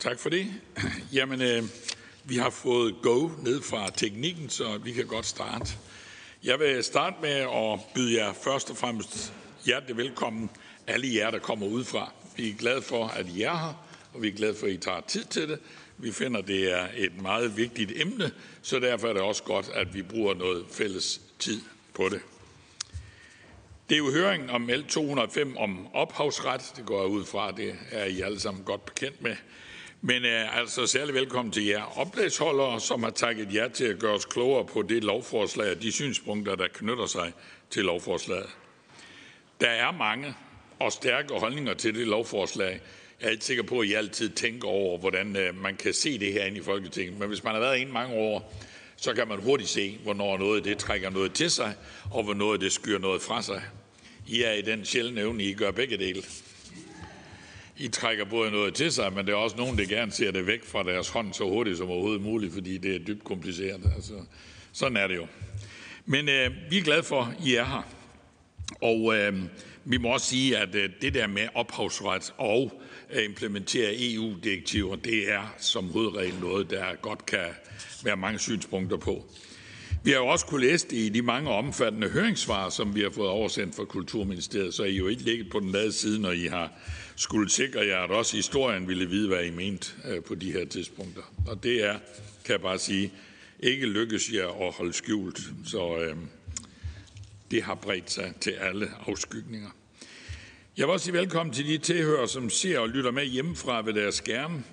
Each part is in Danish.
Tak for det. Jamen, øh, vi har fået go ned fra teknikken, så vi kan godt starte. Jeg vil starte med at byde jer først og fremmest hjertelig velkommen, alle jer, der kommer udefra. Vi er glade for, at I er her, og vi er glade for, at I tager tid til det. Vi finder, det er et meget vigtigt emne, så derfor er det også godt, at vi bruger noget fælles tid på det. Det er jo høringen om L 205 om ophavsret. Det går jeg ud fra, det er I alle sammen godt bekendt med. Men uh, altså særlig velkommen til jer oplægsholdere, som har takket jer til at gøre os klogere på det lovforslag og de synspunkter, der knytter sig til lovforslaget. Der er mange og stærke holdninger til det lovforslag. Jeg er ikke sikker på, at I altid tænker over, hvordan uh, man kan se det her ind i Folketinget. Men hvis man har været inde mange år, så kan man hurtigt se, hvornår noget det trækker noget til sig, og hvornår det skyr noget fra sig. I er i den sjældne evne, I gør begge dele. I trækker både noget til sig, men der er også nogen, der gerne ser det væk fra deres hånd så hurtigt som overhovedet muligt, fordi det er dybt kompliceret. Altså, sådan er det jo. Men øh, vi er glade for, at I er her. Og øh, vi må også sige, at øh, det der med ophavsret og at implementere EU-direktiver, det er som hovedregel noget, der godt kan være mange synspunkter på. Vi har jo også kunne læse det i de mange omfattende høringssvar, som vi har fået oversendt fra Kulturministeriet, så I jo ikke ligget på den lade side, når I har skulle sikre jer, at også historien ville vide, hvad I mente øh, på de her tidspunkter. Og det er, kan jeg bare sige, ikke lykkes jer at holde skjult, så øh, det har bredt sig til alle afskygninger. Jeg vil også sige velkommen til de tilhører, som ser og lytter med hjemmefra ved deres skærme.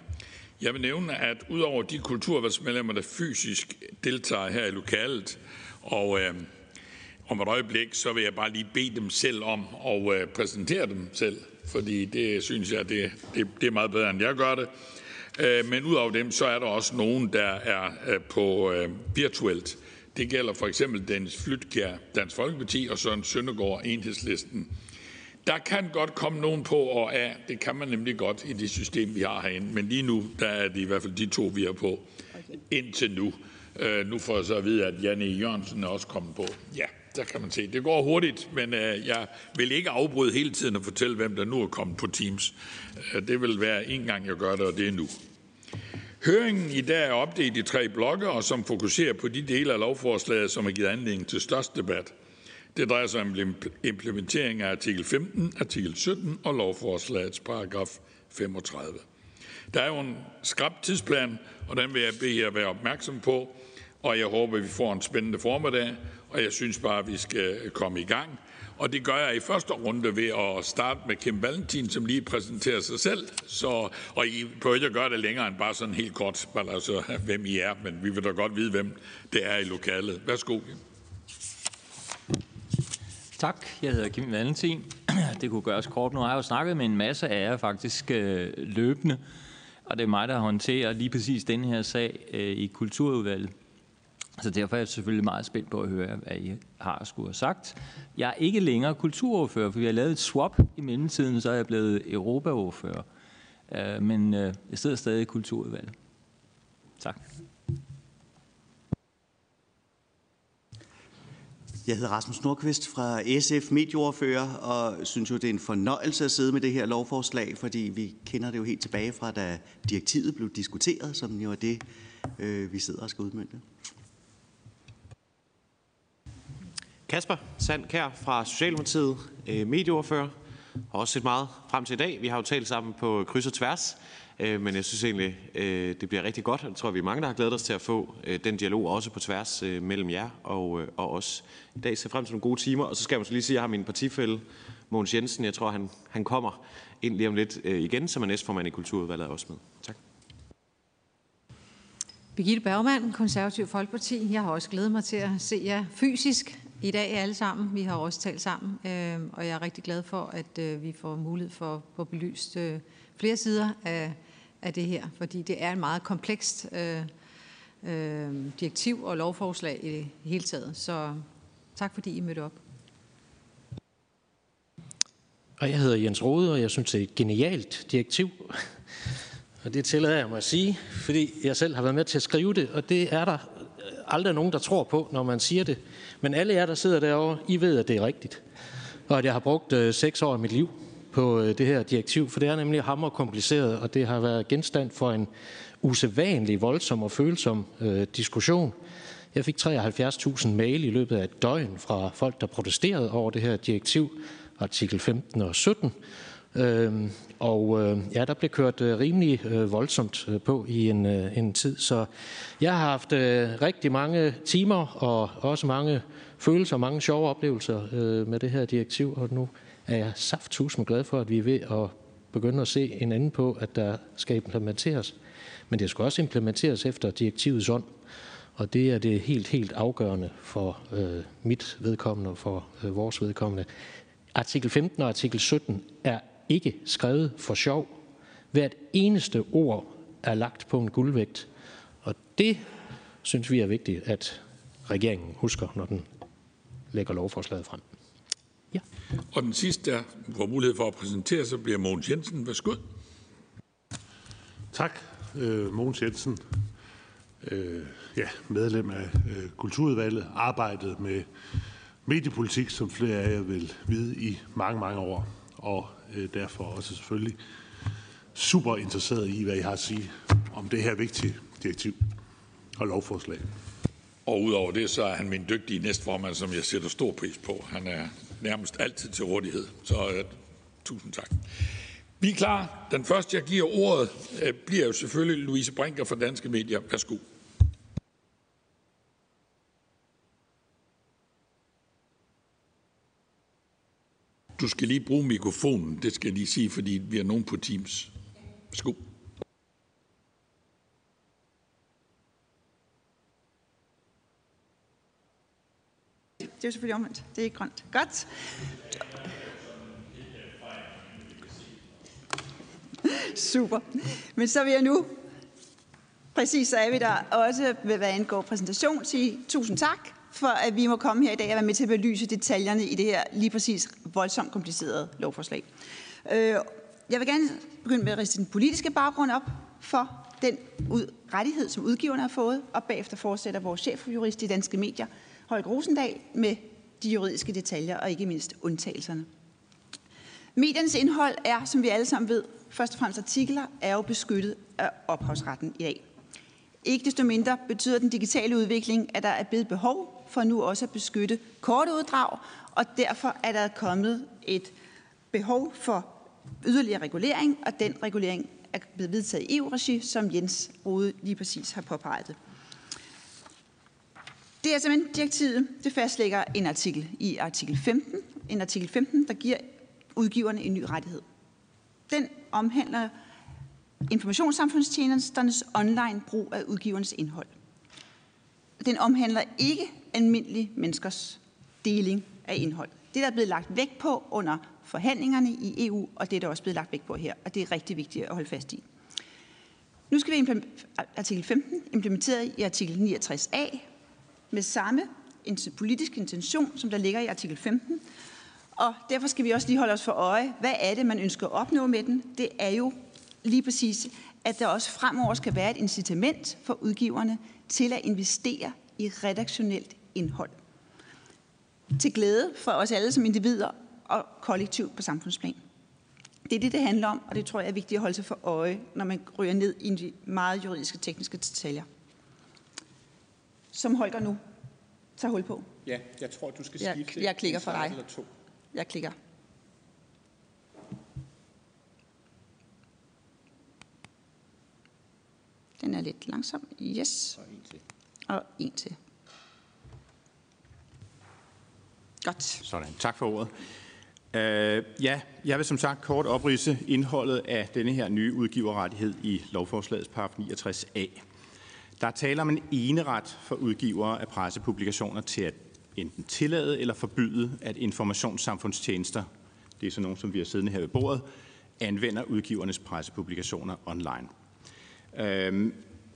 Jeg vil nævne, at udover de kulturvalgsmedlemmer, der fysisk deltager her i lokalet, og øh, om et øjeblik, så vil jeg bare lige bede dem selv om at øh, præsentere dem selv, fordi det synes jeg, det, det, det er meget bedre, end jeg gør det. Øh, men udover dem, så er der også nogen, der er øh, på øh, virtuelt. Det gælder for eksempel Dennis Flytkær, Dansk Folkeparti, og Søren Søndergaard, Enhedslisten. Der kan godt komme nogen på og af. Det kan man nemlig godt i det system, vi har herinde. Men lige nu, der er det i hvert fald de to, vi er på indtil nu. Øh, nu får jeg så at vide, at Janne Jørgensen er også kommet på. Ja, der kan man se. Det går hurtigt, men øh, jeg vil ikke afbryde hele tiden og fortælle, hvem der nu er kommet på Teams. Øh, det vil være en gang, jeg gør det, og det er nu. Høringen i dag er opdelt i tre blokke, og som fokuserer på de dele af lovforslaget, som har givet anledning til størst debat. Det drejer sig om implementering af artikel 15, artikel 17 og lovforslagets paragraf 35. Der er jo en skrab tidsplan, og den vil jeg bede jer være opmærksom på, og jeg håber, vi får en spændende formiddag, og jeg synes bare, at vi skal komme i gang. Og det gør jeg i første runde ved at starte med Kim Valentin, som lige præsenterer sig selv. Så, og I behøver ikke at gøre det længere end bare sådan helt kort, altså hvem I er, men vi vil da godt vide, hvem det er i lokalet. Værsgo. Kim. Tak, jeg hedder Kim Valentin. Det kunne gøres kort. Nu har jeg jo snakket med en masse af jer faktisk øh, løbende, og det er mig, der håndterer lige præcis den her sag øh, i kulturudvalget. Så derfor er jeg selvfølgelig meget spændt på at høre, hvad I har skulle have sagt. Jeg er ikke længere kulturordfører, for vi har lavet et swap i mellemtiden, så er jeg blevet europaordfører. Øh, men øh, jeg sidder stadig i kulturudvalget. Tak. Jeg hedder Rasmus Nordqvist fra SF Medieordfører, og synes jo, det er en fornøjelse at sidde med det her lovforslag, fordi vi kender det jo helt tilbage fra, da direktivet blev diskuteret, som jo er det, øh, vi sidder og skal udmynde. Kasper Sandkær fra Socialdemokratiet, øh, medieordfører, har også set meget frem til i dag. Vi har jo talt sammen på kryds og tværs, øh, men jeg synes egentlig, øh, det bliver rigtig godt, og jeg tror, vi er mange, der har glædet os til at få den dialog også på tværs mellem jer og, og os. I dag ser frem til nogle gode timer, og så skal jeg måske lige sige, at jeg har min partifælle, Mogens Jensen, jeg tror, han, han kommer ind lige om lidt igen, som er næstformand i Kulturudvalget også med. Tak. Birgitte Bergmann, Konservativ Folkeparti. Jeg har også glædet mig til at se jer fysisk i dag alle sammen. Vi har også talt sammen, øh, og jeg er rigtig glad for, at øh, vi får mulighed for at få belyst øh, flere sider af, af det her, fordi det er en meget komplekst øh, øh, direktiv og lovforslag i det hele taget. Så tak fordi I mødte op. Og jeg hedder Jens Rode, og jeg synes, det er et genialt direktiv. Og det tillader jeg mig at sige, fordi jeg selv har været med til at skrive det, og det er der aldrig nogen, der tror på, når man siger det. Men alle jer, der sidder derovre, I ved, at det er rigtigt. Og at jeg har brugt øh, seks år af mit liv på øh, det her direktiv, for det er nemlig hammer kompliceret, og det har været genstand for en usædvanlig voldsom og følsom øh, diskussion. Jeg fik 73.000 mail i løbet af et døgn fra folk, der protesterede over det her direktiv, artikel 15 og 17. Øhm, og øh, ja, der blev kørt øh, rimelig øh, voldsomt øh, på i en, øh, en tid. Så jeg har haft øh, rigtig mange timer og også mange følelser, mange sjove oplevelser øh, med det her direktiv, og nu er jeg safthusen glad for, at vi er ved at begynde at se en anden på, at der skal implementeres. Men det skal også implementeres efter direktivets ånd, og det er det helt, helt afgørende for øh, mit vedkommende og for øh, vores vedkommende. Artikel 15 og artikel 17 er ikke skrevet for sjov. Hvert eneste ord er lagt på en guldvægt, og det synes vi er vigtigt, at regeringen husker, når den lægger lovforslaget frem. Ja. Og den sidste, der får mulighed for at præsentere sig, bliver Mogens Jensen. Værsgo. Tak, øh, Mogens Jensen. Øh, ja, medlem af øh, Kulturudvalget, arbejdet med mediepolitik, som flere af jer vil vide, i mange, mange år. Og Øh, derfor også selvfølgelig super interesseret i, hvad I har at sige om det her vigtige direktiv og lovforslag. Og udover det, så er han min dygtige næstformand, som jeg sætter stor pris på. Han er nærmest altid til rådighed. Så uh, tusind tak. Vi er klar. Den første, jeg giver ordet, uh, bliver jo selvfølgelig Louise Brinker fra Danske Medier. Værsgo. Du skal lige bruge mikrofonen, det skal jeg lige sige, fordi vi er nogen på Teams. Værsgo. Det er jo selvfølgelig omvendt. Det er ikke grønt. Godt. Super. Men så vil jeg nu, præcis så er vi der også ved hvad angår præsentation, sige tusind tak for, at vi må komme her i dag og være med til at belyse detaljerne i det her lige præcis voldsomt komplicerede lovforslag. Øh, jeg vil gerne begynde med at riste den politiske baggrund op for den ud, rettighed, som udgiverne har fået, og bagefter fortsætter vores chefjurist i Danske Medier, Holger Rosendal, med de juridiske detaljer og ikke mindst undtagelserne. Mediernes indhold er, som vi alle sammen ved, først og fremmest artikler, er jo beskyttet af ophavsretten i dag. Ikke desto mindre betyder den digitale udvikling, at der er blevet behov for nu også at beskytte korte uddrag, og derfor er der kommet et behov for yderligere regulering, og den regulering er blevet vedtaget i EU-regi, som Jens Rode lige præcis har påpeget. Det er simpelthen direktivet, det fastlægger en artikel i artikel 15, en artikel 15, der giver udgiverne en ny rettighed. Den omhandler informationssamfundstjenesternes online brug af udgivernes indhold. Den omhandler ikke almindelige menneskers deling af indhold. Det der er blevet lagt vægt på under forhandlingerne i EU, og det er der også blevet lagt vægt på her, og det er rigtig vigtigt at holde fast i. Nu skal vi artikel 15 implementeret i artikel 69a med samme politisk intention, som der ligger i artikel 15. Og derfor skal vi også lige holde os for øje, hvad er det, man ønsker at opnå med den? Det er jo lige præcis, at der også fremover skal være et incitament for udgiverne til at investere i redaktionelt indhold. Til glæde for os alle som individer og kollektivt på samfundsplan. Det er det, det handler om, og det tror jeg er vigtigt at holde sig for øje, når man ryger ned i de meget juridiske tekniske detaljer. Som Holger nu tager hul på. Ja, jeg tror, du skal skifte. Jeg, jeg klikker for dig. Eller to. Jeg klikker. Den er lidt langsom. Yes. Og en til. Og en til. Godt. Sådan. Tak for ordet. Uh, ja, jeg vil som sagt kort oprise indholdet af denne her nye udgiverrettighed i lovforslagets paragraf 69a. Der er tale om en eneret for udgivere af pressepublikationer til at enten tillade eller forbyde, at informationssamfundstjenester, det er sådan nogle, som vi har siddende her ved bordet, anvender udgivernes pressepublikationer online. Øhm,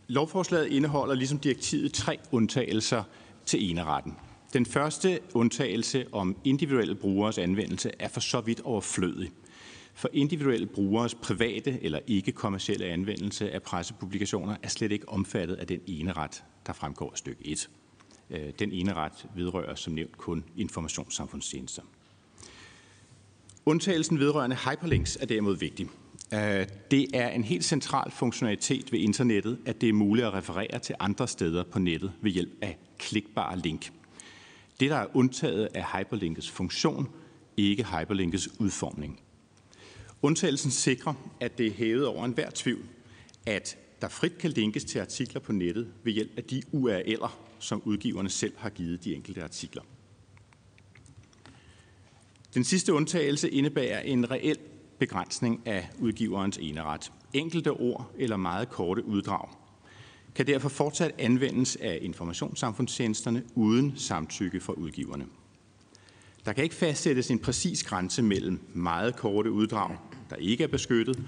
lovforslaget indeholder ligesom direktivet tre undtagelser til eneretten. Den første undtagelse om individuelle brugeres anvendelse er for så vidt overflødig. For individuelle brugeres private eller ikke-kommercielle anvendelse af pressepublikationer er slet ikke omfattet af den ene ret, der fremgår af stykke 1. Øh, den ene ret vedrører som nævnt kun informationssamfundstjenester. Undtagelsen vedrørende hyperlinks er derimod vigtig. Øh, det er en helt central funktionalitet ved internettet, at det er muligt at referere til andre steder på nettet ved hjælp af klikbare link. Det, der er undtaget af hyperlinkets funktion, ikke hyperlinkets udformning. Undtagelsen sikrer, at det er hævet over enhver tvivl, at der frit kan linkes til artikler på nettet ved hjælp af de URL'er, som udgiverne selv har givet de enkelte artikler. Den sidste undtagelse indebærer en reel begrænsning af udgiverens eneret. Enkelte ord eller meget korte uddrag kan derfor fortsat anvendes af informationssamfundstjenesterne uden samtykke fra udgiverne. Der kan ikke fastsættes en præcis grænse mellem meget korte uddrag, der ikke er beskyttet,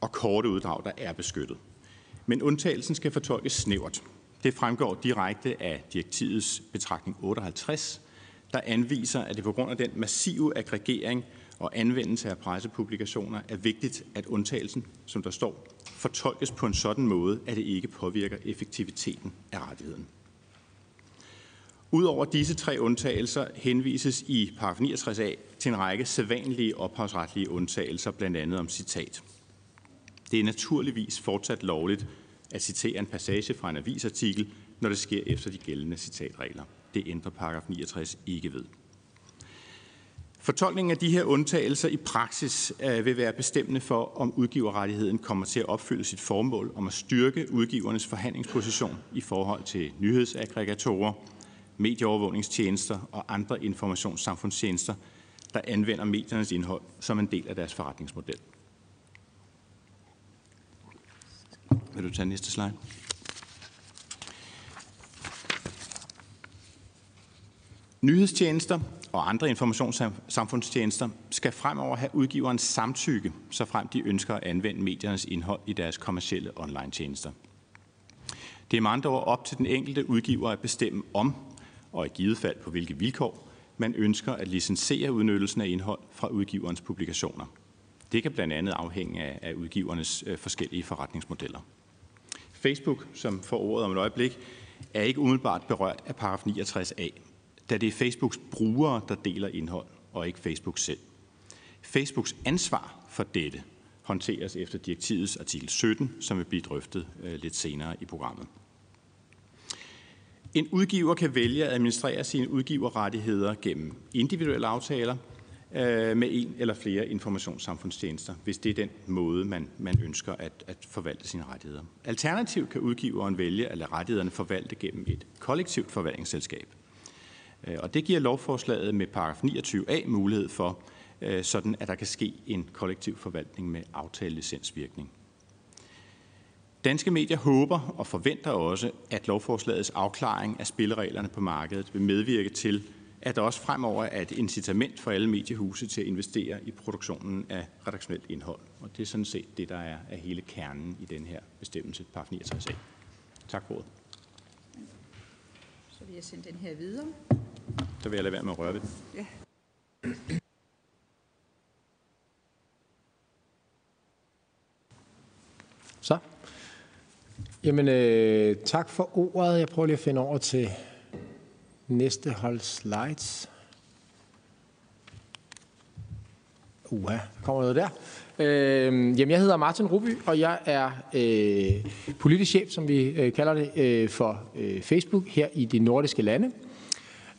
og korte uddrag, der er beskyttet. Men undtagelsen skal fortolkes snævert. Det fremgår direkte af direktivets betragtning 58, der anviser, at det på grund af den massive aggregering og anvendelse af pressepublikationer er vigtigt, at undtagelsen, som der står, fortolkes på en sådan måde, at det ikke påvirker effektiviteten af rettigheden. Udover disse tre undtagelser henvises i paragraf 69a til en række sædvanlige ophavsretlige undtagelser, blandt andet om citat. Det er naturligvis fortsat lovligt at citere en passage fra en avisartikel, når det sker efter de gældende citatregler. Det ændrer paragraf 69 ikke ved. Fortolkningen af de her undtagelser i praksis øh, vil være bestemmende for, om udgiverrettigheden kommer til at opfylde sit formål om at styrke udgivernes forhandlingsposition i forhold til nyhedsaggregatorer, medieovervågningstjenester og andre informationssamfundstjenester, der anvender mediernes indhold som en del af deres forretningsmodel. Vil du tage næste slide? Nyhedstjenester og andre informationssamfundstjenester skal fremover have udgiverens samtykke, så frem de ønsker at anvende mediernes indhold i deres kommercielle online-tjenester. Det er med andre ord op til den enkelte udgiver at bestemme om, og i givet fald på hvilke vilkår, man ønsker at licensere udnyttelsen af indhold fra udgiverens publikationer. Det kan blandt andet afhænge af, udgivernes øh, forskellige forretningsmodeller. Facebook, som får ordet om et øjeblik, er ikke umiddelbart berørt af paragraf 69a, da det er Facebooks brugere, der deler indhold, og ikke Facebook selv. Facebooks ansvar for dette håndteres efter direktivets artikel 17, som vil blive drøftet øh, lidt senere i programmet. En udgiver kan vælge at administrere sine udgiverrettigheder gennem individuelle aftaler øh, med en eller flere informationssamfundstjenester, hvis det er den måde, man, man ønsker at, at forvalte sine rettigheder. Alternativt kan udgiveren vælge at lade rettighederne forvalte gennem et kollektivt forvaltningsselskab. Øh, og det giver lovforslaget med paragraf 29a mulighed for, øh, sådan at der kan ske en kollektiv forvaltning med aftalelicensvirkning. Danske medier håber og forventer også, at lovforslagets afklaring af spillereglerne på markedet vil medvirke til, at der også fremover er et incitament for alle mediehuse til at investere i produktionen af redaktionelt indhold. Og det er sådan set det, der er af hele kernen i den her bestemmelse, paragraf 69a. Tak for ordet. Så vil jeg sende den her videre. Så vil jeg lade være med at røre ved Ja. Så. Jamen, øh, tak for ordet. Jeg prøver lige at finde over til næste hold slides. Uha, der kommer noget der. Øh, jamen, jeg hedder Martin Ruby, og jeg er øh, politisk chef, som vi øh, kalder det, øh, for øh, Facebook her i de nordiske lande.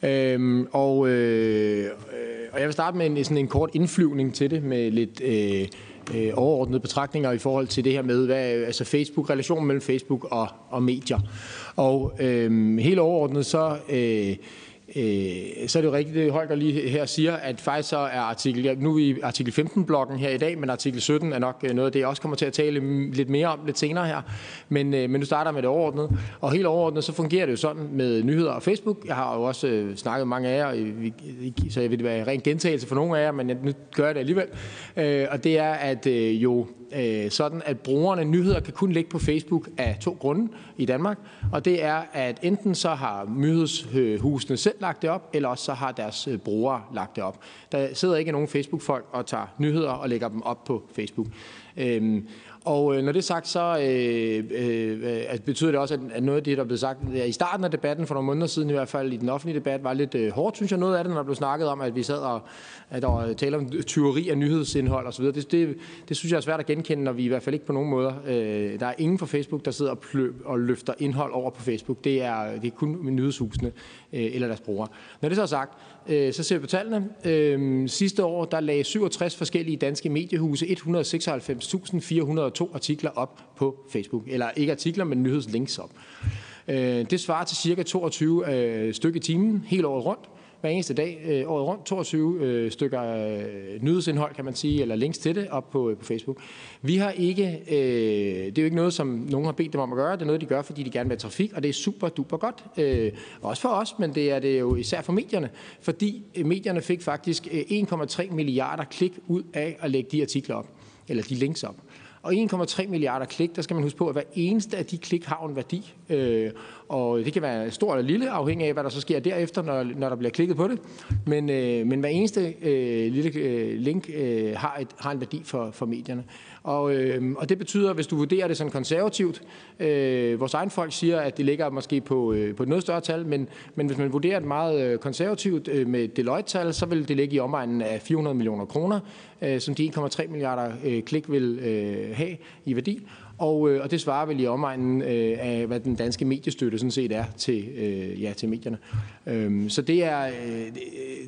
Øhm, og, øh, og jeg vil starte med en, sådan en kort indflyvning til det med lidt øh, øh, overordnede betragtninger i forhold til det her med, hvad, altså Facebook, relationen mellem Facebook og, og medier. Og øh, helt overordnet så... Øh, Øh, så er det jo rigtigt, det Holger lige her siger, at faktisk så er artikel, nu er vi i artikel 15-blokken her i dag, men artikel 17 er nok øh, noget af det, jeg også kommer til at tale lidt mere om lidt senere her. Men, øh, men nu starter med det overordnede. Og helt overordnet, så fungerer det jo sådan med nyheder og Facebook. Jeg har jo også øh, snakket med mange af jer, så jeg vil det være en ren gentagelse for nogle af jer, men nu gør jeg det alligevel. Øh, og det er, at jo øh, sådan, at brugerne nyheder kan kun ligge på Facebook af to grunde i Danmark. Og det er, at enten så har nyhedshusene selv lagt det op, eller også så har deres øh, brugere lagt det op. Der sidder ikke nogen Facebook-folk og tager nyheder og lægger dem op på Facebook. Øhm, og øh, når det er sagt, så øh, øh, betyder det også, at, at noget af det, der blev sagt i starten af debatten for nogle måneder siden, i hvert fald i den offentlige debat, var lidt øh, hårdt, synes jeg, noget af det, når der blev snakket om, at vi sad og at der var tale om tyveri af nyhedsindhold osv. Det, det, det synes jeg er svært at genkende, når vi i hvert fald ikke på nogen måder... Øh, der er ingen fra Facebook, der sidder og, plø, og løfter indhold over på Facebook. Det er, det er kun nyhedshusene øh, eller deres brugere. Når det så er sagt, Øh, så ser vi på tallene. Øhm, sidste år der lagde 67 forskellige danske mediehuse 196.402 artikler op på Facebook. Eller ikke artikler, men nyhedslinks op. Øh, det svarer til cirka 22 øh, stykke i timen helt året rundt hver eneste dag øh, året rundt. 22 øh, stykker øh, nyhedsindhold, kan man sige, eller links til det op på, øh, på Facebook. Vi har ikke, øh, det er jo ikke noget, som nogen har bedt dem om at gøre. Det er noget, de gør, fordi de gerne vil have trafik, og det er super duper godt. Øh, også for os, men det er det jo især for medierne, fordi øh, medierne fik faktisk øh, 1,3 milliarder klik ud af at lægge de artikler op, eller de links op. Og 1,3 milliarder klik, der skal man huske på, at hver eneste af de klik har en værdi. Øh, og det kan være stort eller lille, afhængig af, hvad der så sker derefter, når, når der bliver klikket på det. Men, øh, men hver eneste øh, lille øh, link øh, har, et, har en værdi for, for medierne. Og, øh, og det betyder, hvis du vurderer det sådan konservativt, øh, vores egen folk siger, at det ligger måske på, øh, på et noget større tal, men, men hvis man vurderer det meget øh, konservativt øh, med Deloitte-tal, så vil det ligge i omegnen af 400 millioner kroner, øh, som de 1,3 milliarder øh, klik vil øh, have i værdi. Og, øh, og det svarer vel i omegnen øh, af, hvad den danske mediestøtte sådan set er til, øh, ja, til medierne. Øhm, så det er, øh,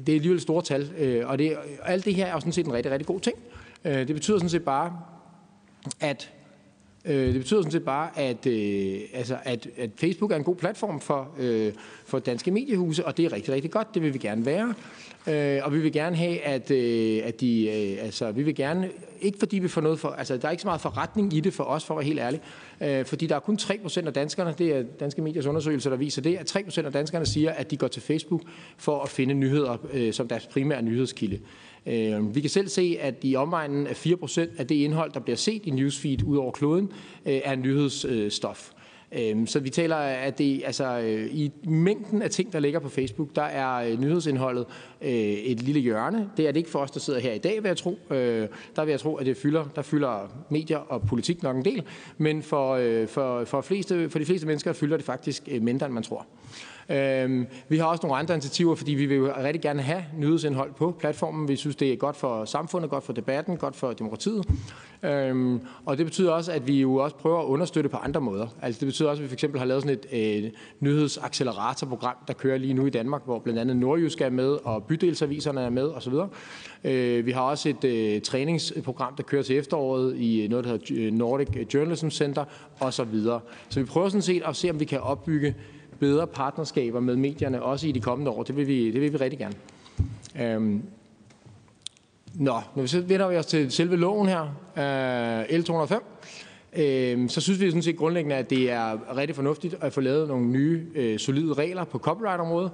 det er alligevel et stort tal, øh, og det, alt det her er jo sådan set en rigtig, rigtig god ting. Øh, det betyder sådan set bare, at øh, det betyder sådan set bare, at, øh, altså, at, at Facebook er en god platform for, øh, for danske mediehuse, og det er rigtig, rigtig godt. Det vil vi gerne være. Øh, og vi vil gerne have, at, øh, at de, øh, altså, vi vil gerne, ikke fordi vi får noget for, altså der er ikke så meget forretning i det for os, for at være helt ærlig, øh, fordi der er kun 3% af danskerne, det er Danske Mediers undersøgelser, der viser det, at 3% af danskerne siger, at de går til Facebook for at finde nyheder øh, som deres primære nyhedskilde. Øh, vi kan selv se, at i omegnen af 4% af det indhold, der bliver set i newsfeed ud over kloden, øh, er nyhedsstof. Øhm, så vi taler, at det, altså, øh, i mængden af ting, der ligger på Facebook, der er øh, nyhedsindholdet et lille hjørne. Det er det ikke for os, der sidder her i dag, vil jeg tro. Der vil jeg tro, at det fylder, der fylder medier og politik nok en del, men for, for, for, fleste, for de fleste mennesker fylder det faktisk mindre, end man tror. Øhm, vi har også nogle andre initiativer, fordi vi vil jo rigtig gerne have nyhedsindhold på platformen. Vi synes, det er godt for samfundet, godt for debatten, godt for demokratiet. Øhm, og det betyder også, at vi jo også prøver at understøtte på andre måder. Altså det betyder også, at vi for eksempel har lavet sådan et øh, nyhedsacceleratorprogram, der kører lige nu i Danmark, hvor blandt andet Nordjysk er med, og bydelsaviserne er med osv. Øh, vi har også et øh, træningsprogram, der kører til efteråret i noget, der hedder øh, Nordic Journalism Center osv. Så vi prøver sådan set at se, om vi kan opbygge bedre partnerskaber med medierne, også i de kommende år. Det vil vi, det vil vi rigtig gerne. Øhm. Nå, når vi så vender vi os til selve loven her, øh, L205, øh, så synes vi sådan set grundlæggende, at det er rigtig fornuftigt at få lavet nogle nye, øh, solide regler på copyright-området.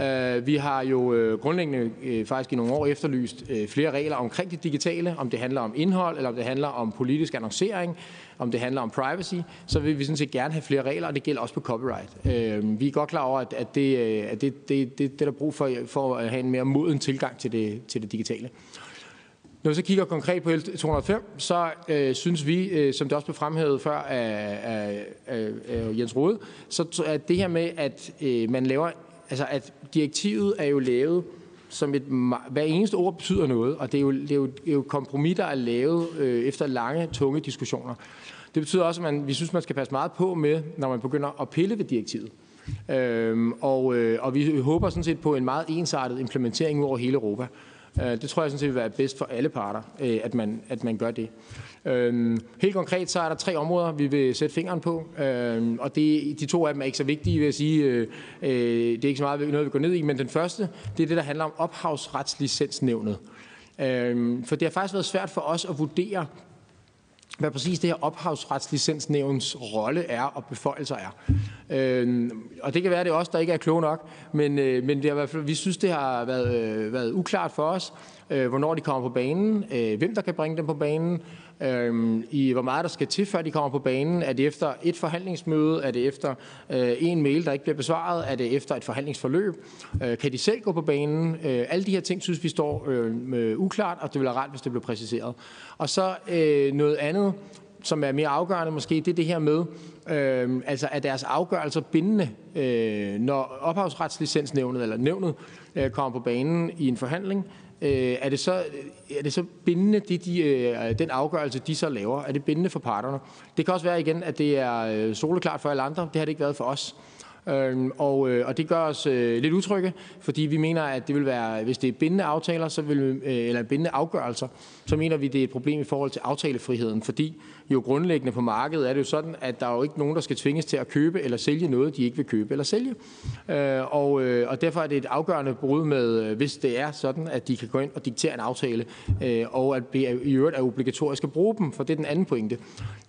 Øh, vi har jo øh, grundlæggende øh, faktisk i nogle år efterlyst øh, flere regler omkring det digitale, om det handler om indhold, eller om det handler om politisk annoncering, om det handler om privacy, så vil vi sådan set gerne have flere regler, og det gælder også på copyright. Øh, vi er godt klar over, at, at, det, øh, at det, det, det, det er der brug for, for at have en mere moden tilgang til det, til det digitale. Når vi så kigger konkret på L205, så øh, synes vi, øh, som det også blev fremhævet før af, af, af, af Jens Rode, så at det her med, at øh, man laver, altså at direktivet er jo lavet som et, hver eneste ord betyder noget, og det er jo, det er jo, det er jo kompromis, der er lavet øh, efter lange, tunge diskussioner. Det betyder også, at man, vi synes, man skal passe meget på med, når man begynder at pille ved direktivet. Øhm, og, øh, og vi håber sådan set på en meget ensartet implementering over hele Europa. Øh, det tror jeg sådan set vil være bedst for alle parter, øh, at man, at man gør det. Øhm, helt konkret så er der tre områder, vi vil sætte fingeren på, øhm, og det, de to af dem er ikke så vigtige, vil jeg sige. Øh, øh det er ikke så meget noget, vi går ned i, men den første, det er det, der handler om ophavsretslicensnævnet. Øhm, for det har faktisk været svært for os at vurdere, hvad præcis det her ophavsretslicensnævns rolle er og beføjelser er. Øh, og det kan være, det er os, der ikke er kloge nok, men, øh, men det er i hvert fald, vi synes, det har været, øh, været uklart for os, øh, hvornår de kommer på banen, øh, hvem der kan bringe dem på banen, øh, i hvor meget der skal til, før de kommer på banen. Er det efter et forhandlingsmøde? Er det efter øh, en mail, der ikke bliver besvaret? Er det efter et forhandlingsforløb? Øh, kan de selv gå på banen? Øh, alle de her ting synes vi står øh, uklart, og det ville være rart, hvis det blev præciseret. Og så øh, noget andet, som er mere afgørende måske, det er det her med, øh, altså er deres afgørelser bindende, øh, når ophavsretslicensnævnet eller nævnet øh, kommer på banen i en forhandling, øh, er, det så, er det så bindende, det de, øh, den afgørelse, de så laver? Er det bindende for parterne? Det kan også være igen, at det er øh, soleklart for alle andre. Det har det ikke været for os. Øhm, og, øh, og det gør os øh, lidt utrygge, fordi vi mener, at det vil være, hvis det er bindende aftaler, så vil, øh, eller bindende afgørelser, så mener vi, det er et problem i forhold til aftalefriheden, fordi jo grundlæggende på markedet er det jo sådan, at der er jo ikke nogen, der skal tvinges til at købe eller sælge noget, de ikke vil købe eller sælge. Øh, og, øh, og derfor er det et afgørende brud med, øh, hvis det er sådan, at de kan gå ind og diktere en aftale, øh, og at det i øvrigt er obligatorisk at bruge dem, for det er den anden pointe.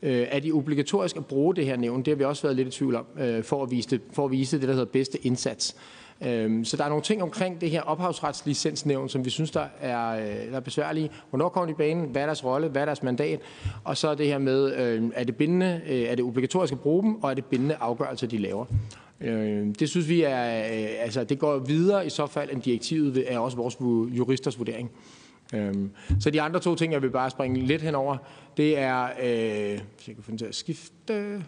Øh, er de obligatorisk at bruge det her nævn? Det har vi også været lidt i tvivl om, øh, for, at vise det, for at vise det, der hedder bedste indsats. Øhm, så der er nogle ting omkring det her ophavsretslicensnævn, som vi synes, der er, øh, der er besværlige. Hvornår kommer de i banen? Hvad er deres rolle? Hvad er deres mandat? Og så det her med, øh, er det bindende, øh, er det obligatorisk at bruge dem, og er det bindende afgørelser, de laver? Øhm, det synes vi er, altså det går videre i så fald end direktivet, er også vores juristers vurdering. Øhm, så de andre to ting, jeg vil bare springe lidt henover, det er, øh, hvis jeg kan finde til at skifte,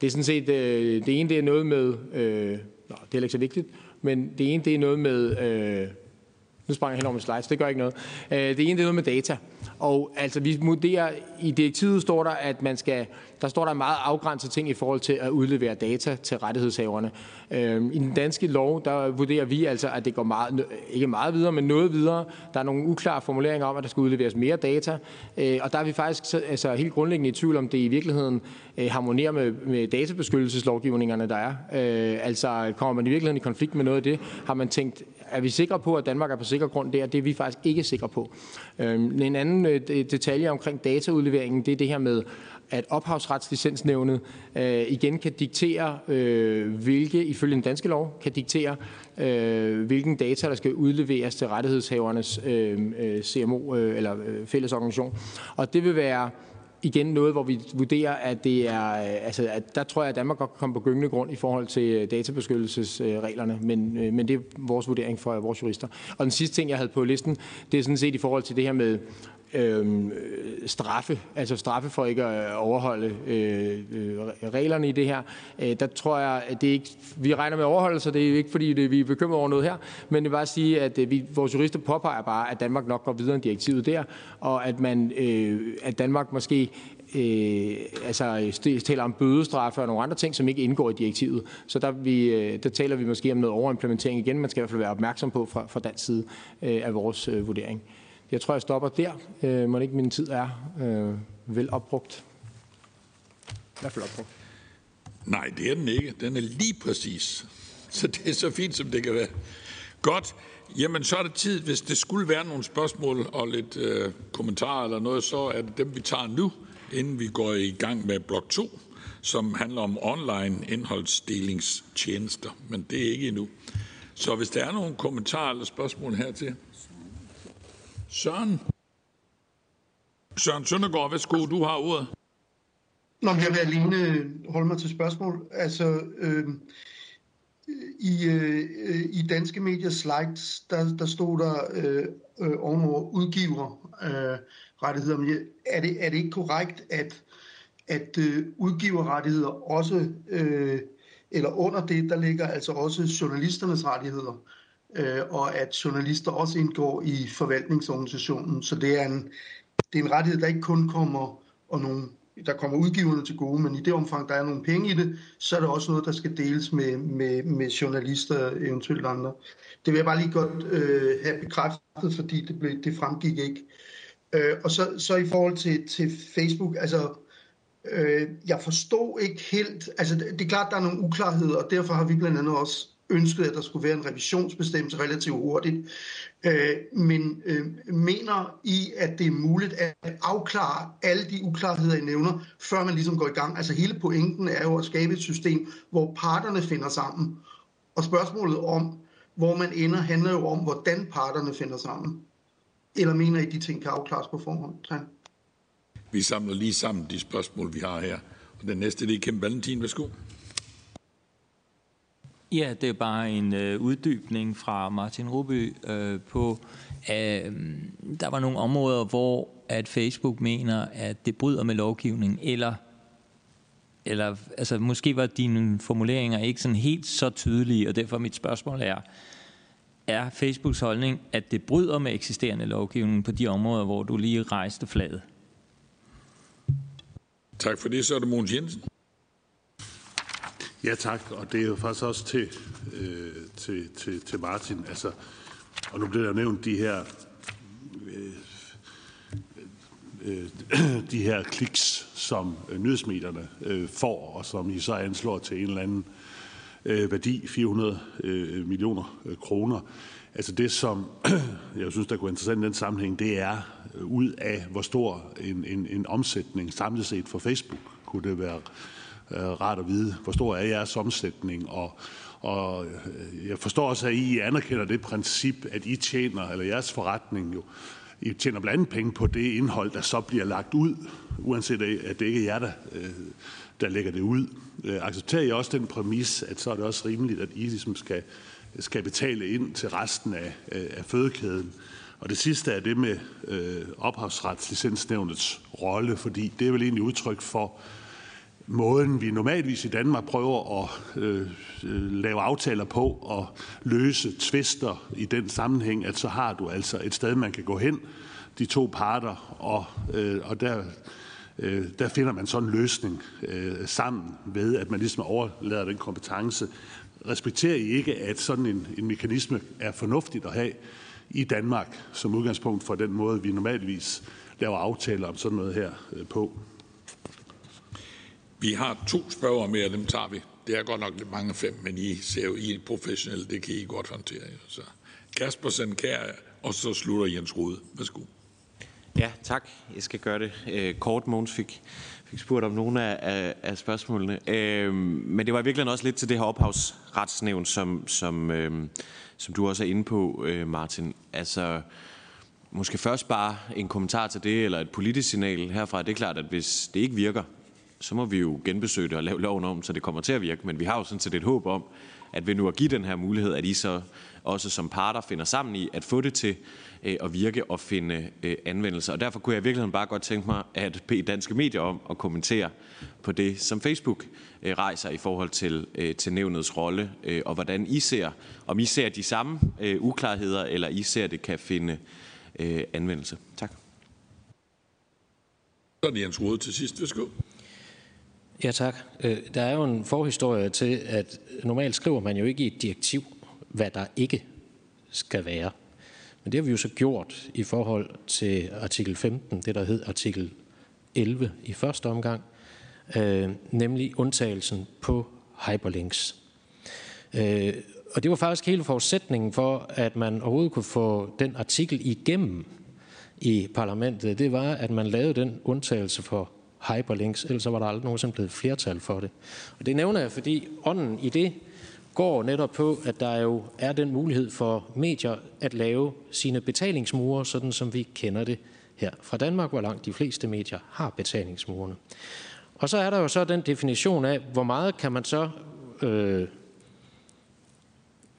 det er sådan set, øh, det ene det er noget med, øh, nå, det er ikke så vigtigt, men det ene det er noget med, øh, nu sprang jeg hen over med slides, det gør ikke noget. Øh, det ene det er noget med data. Og altså vi vurderer, i direktivet står der, at man skal, der står der en meget afgrænset ting i forhold til at udlevere data til rettighedshaverne. Øhm, I den danske lov, der vurderer vi altså, at det går meget, ikke meget videre, men noget videre. Der er nogle uklare formuleringer om, at der skal udleveres mere data. Øh, og der er vi faktisk altså, helt grundlæggende i tvivl om, det i virkeligheden øh, harmonerer med, med databeskyttelseslovgivningerne, der er. Øh, altså kommer man i virkeligheden i konflikt med noget af det? Har man tænkt, er vi sikre på, at Danmark er på sikker grund der? Det er vi faktisk ikke sikre på. Øhm, en anden detalje omkring dataudleveringen, det er det her med, at ophavsretslicensnævnet øh, igen kan diktere, øh, hvilke, ifølge den danske lov, kan diktere, øh, hvilken data, der skal udleveres til rettighedshavernes øh, øh CMO øh, eller øh, fællesorganisation. Og det vil være igen noget, hvor vi vurderer, at det er, øh, altså, at der tror jeg, at Danmark godt kan komme på gyngende grund i forhold til øh, databeskyttelsesreglerne, men, øh, men det er vores vurdering for vores jurister. Og den sidste ting, jeg havde på listen, det er sådan set i forhold til det her med øh, straffe, altså straffe for ikke at overholde øh, øh, reglerne i det her. Øh, der tror jeg, at det ikke, vi regner med overholdelse, det er ikke fordi, det, vi er bekymret over noget her, men det vil bare sige, at øh, vi, vores jurister påpeger bare, at Danmark nok går videre end direktivet der, og at, man, øh, at Danmark måske øh, altså taler om bødestraffe og nogle andre ting, som ikke indgår i direktivet. Så der, vi, øh, der taler vi måske om noget overimplementering igen. Man skal i hvert fald være opmærksom på fra, fra dansk side øh, af vores øh, vurdering. Jeg tror, jeg stopper der. Øh, må ikke min tid er øh, vel opbrugt. I hvert fald opbrugt. Nej, det er den ikke. Den er lige præcis. Så det er så fint, som det kan være. Godt. Jamen, så er det tid, hvis det skulle være nogle spørgsmål og lidt øh, kommentarer eller noget, så er det dem, vi tager nu, inden vi går i gang med blok 2, som handler om online indholdsdelingstjenester. Men det er ikke endnu. Så hvis der er nogle kommentarer eller spørgsmål hertil. Søren. Søren Søndergaard, værsgo, du har ordet. Nå, men jeg vil alene holde mig til spørgsmål. Altså, øh, i, øh, i danske medier slides, der, der stod der øh, øh, ovenover udgiver øh, rettigheder. Men er det, er det ikke korrekt, at, at øh, udgiverrettigheder også, øh, eller under det, der ligger altså også journalisternes rettigheder? Øh, og at journalister også indgår i forvaltningsorganisationen. Så det er en, det er en rettighed, der ikke kun kommer, og nogle, der kommer udgiverne til gode, men i det omfang, der er nogle penge i det, så er det også noget, der skal deles med, med, med journalister og eventuelt andre. Det vil jeg bare lige godt øh, have bekræftet, fordi det, blev, det fremgik ikke. Øh, og så, så i forhold til, til Facebook, altså øh, jeg forstod ikke helt, altså det, det er klart, der er nogle uklarheder, og derfor har vi blandt andet også ønskede, at der skulle være en revisionsbestemmelse relativt hurtigt. Øh, men øh, mener I, at det er muligt at afklare alle de uklarheder, I nævner, før man ligesom går i gang? Altså hele pointen er jo at skabe et system, hvor parterne finder sammen. Og spørgsmålet om, hvor man ender, handler jo om, hvordan parterne finder sammen. Eller mener I, at de ting kan afklares på forhånd? Tak. Vi samler lige sammen de spørgsmål, vi har her. Og den næste, det er Kim Valentin. Værsgo. Ja, det er bare en øh, uddybning fra Martin Ruby øh, på, at øh, der var nogle områder, hvor at Facebook mener, at det bryder med lovgivningen, eller, eller altså, måske var dine formuleringer ikke sådan helt så tydelige, og derfor mit spørgsmål er, er Facebooks holdning, at det bryder med eksisterende lovgivning på de områder, hvor du lige rejste flaget? Tak for det. Så er det Mogens Jensen. Ja, tak. Og det er jo faktisk også til, øh, til, til, til Martin. Altså, og nu bliver der nævnt de her øh, øh, de her kliks, som øh, nyhedsmedierne øh, får, og som I så anslår til en eller anden øh, værdi, 400 øh, millioner øh, kroner. Altså det, som jeg synes, der kunne være interessant i den sammenhæng, det er øh, ud af, hvor stor en, en, en omsætning samlet set for Facebook kunne det være øh, rart at vide, hvor stor er jeres omsætning, og, og øh, jeg forstår også, at I anerkender det princip, at I tjener, eller jeres forretning jo, I tjener blandt andet penge på det indhold, der så bliver lagt ud, uanset at det ikke er jer, der, øh, der lægger det ud. Øh, accepterer I også den præmis, at så er det også rimeligt, at I ligesom skal, skal betale ind til resten af, øh, af fødekæden? Og det sidste er det med øh, ophavsretslicensnævnets rolle, fordi det er vel egentlig udtryk for, måden, vi normalvis i Danmark prøver at øh, øh, lave aftaler på og løse tvister i den sammenhæng, at så har du altså et sted, man kan gå hen, de to parter, og, øh, og der, øh, der finder man sådan en løsning øh, sammen ved, at man ligesom overlader den kompetence. Respekterer I ikke, at sådan en, en mekanisme er fornuftigt at have i Danmark som udgangspunkt for den måde, vi normalvis laver aftaler om sådan noget her øh, på? Vi har to spørgere mere, dem tager vi. Det er godt nok lidt mange fem, men I ser jo, I er professionelle, det kan I godt håndtere. Så Kasper Sandkær, og så slutter Jens Rode. Værsgo. Ja, tak. Jeg skal gøre det øh, kort. Mogens fik, fik spurgt om nogle af, af, af spørgsmålene. Øh, men det var virkelig også lidt til det her ophavsretsnævn, som, som, øh, som du også er inde på, øh, Martin. Altså, måske først bare en kommentar til det, eller et politisk signal herfra. Det er klart, at hvis det ikke virker, så må vi jo genbesøge det og lave loven om, så det kommer til at virke. Men vi har jo sådan set et håb om, at ved nu at give den her mulighed, at I så også som parter finder sammen i at få det til øh, at virke og finde øh, anvendelse. Og derfor kunne jeg virkelig bare godt tænke mig at bede danske medier om at kommentere på det, som Facebook øh, rejser i forhold til, øh, til nævnets rolle, øh, og hvordan I ser, om I ser de samme øh, uklarheder, eller I ser, det kan finde anvendelse. Tak. Så er det Jens Rode til sidst. Værsgo. Ja, tak. Øh, der er jo en forhistorie til, at normalt skriver man jo ikke i et direktiv, hvad der ikke skal være. Men det har vi jo så gjort i forhold til artikel 15, det der hed artikel 11 i første omgang, øh, nemlig undtagelsen på hyperlinks. Øh, og det var faktisk hele forudsætningen for, at man overhovedet kunne få den artikel igennem i parlamentet. Det var, at man lavede den undtagelse for hyperlinks, ellers var der aldrig nogensinde blevet flertal for det. Og det nævner jeg, fordi ånden i det går netop på, at der jo er den mulighed for medier at lave sine betalingsmure, sådan som vi kender det her fra Danmark, hvor langt de fleste medier har betalingsmurene. Og så er der jo så den definition af, hvor meget kan man så øh,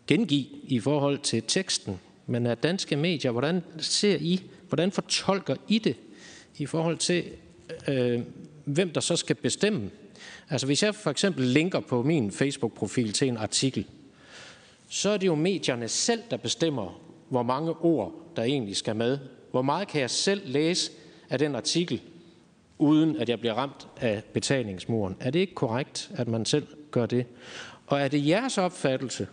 gengive i forhold til teksten. Men er danske medier, hvordan ser I, hvordan fortolker I det i forhold til, øh, hvem der så skal bestemme. Altså hvis jeg for eksempel linker på min Facebook-profil til en artikel, så er det jo medierne selv, der bestemmer, hvor mange ord, der egentlig skal med. Hvor meget kan jeg selv læse af den artikel, uden at jeg bliver ramt af betalingsmuren? Er det ikke korrekt, at man selv gør det? Og er det jeres opfattelse,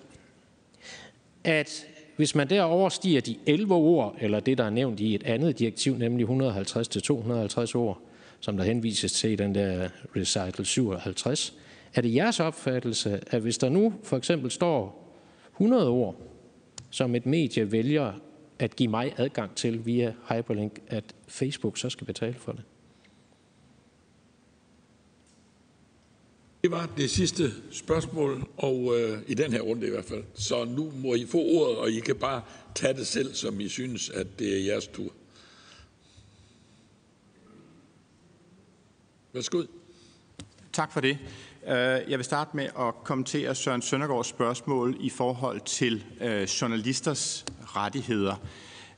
at hvis man der overstiger de 11 ord, eller det, der er nævnt i et andet direktiv, nemlig 150-250 ord, som der henvises til i den der recital 57. Er det jeres opfattelse, at hvis der nu for eksempel står 100 ord, som et medie vælger at give mig adgang til via hyperlink, at Facebook så skal betale for det? Det var det sidste spørgsmål, og øh, i den her runde i hvert fald. Så nu må I få ordet, og I kan bare tage det selv, som I synes, at det er jeres tur. Værsgo. Tak for det. Øh, jeg vil starte med at kommentere Søren Søndergaards spørgsmål i forhold til øh, journalisters rettigheder.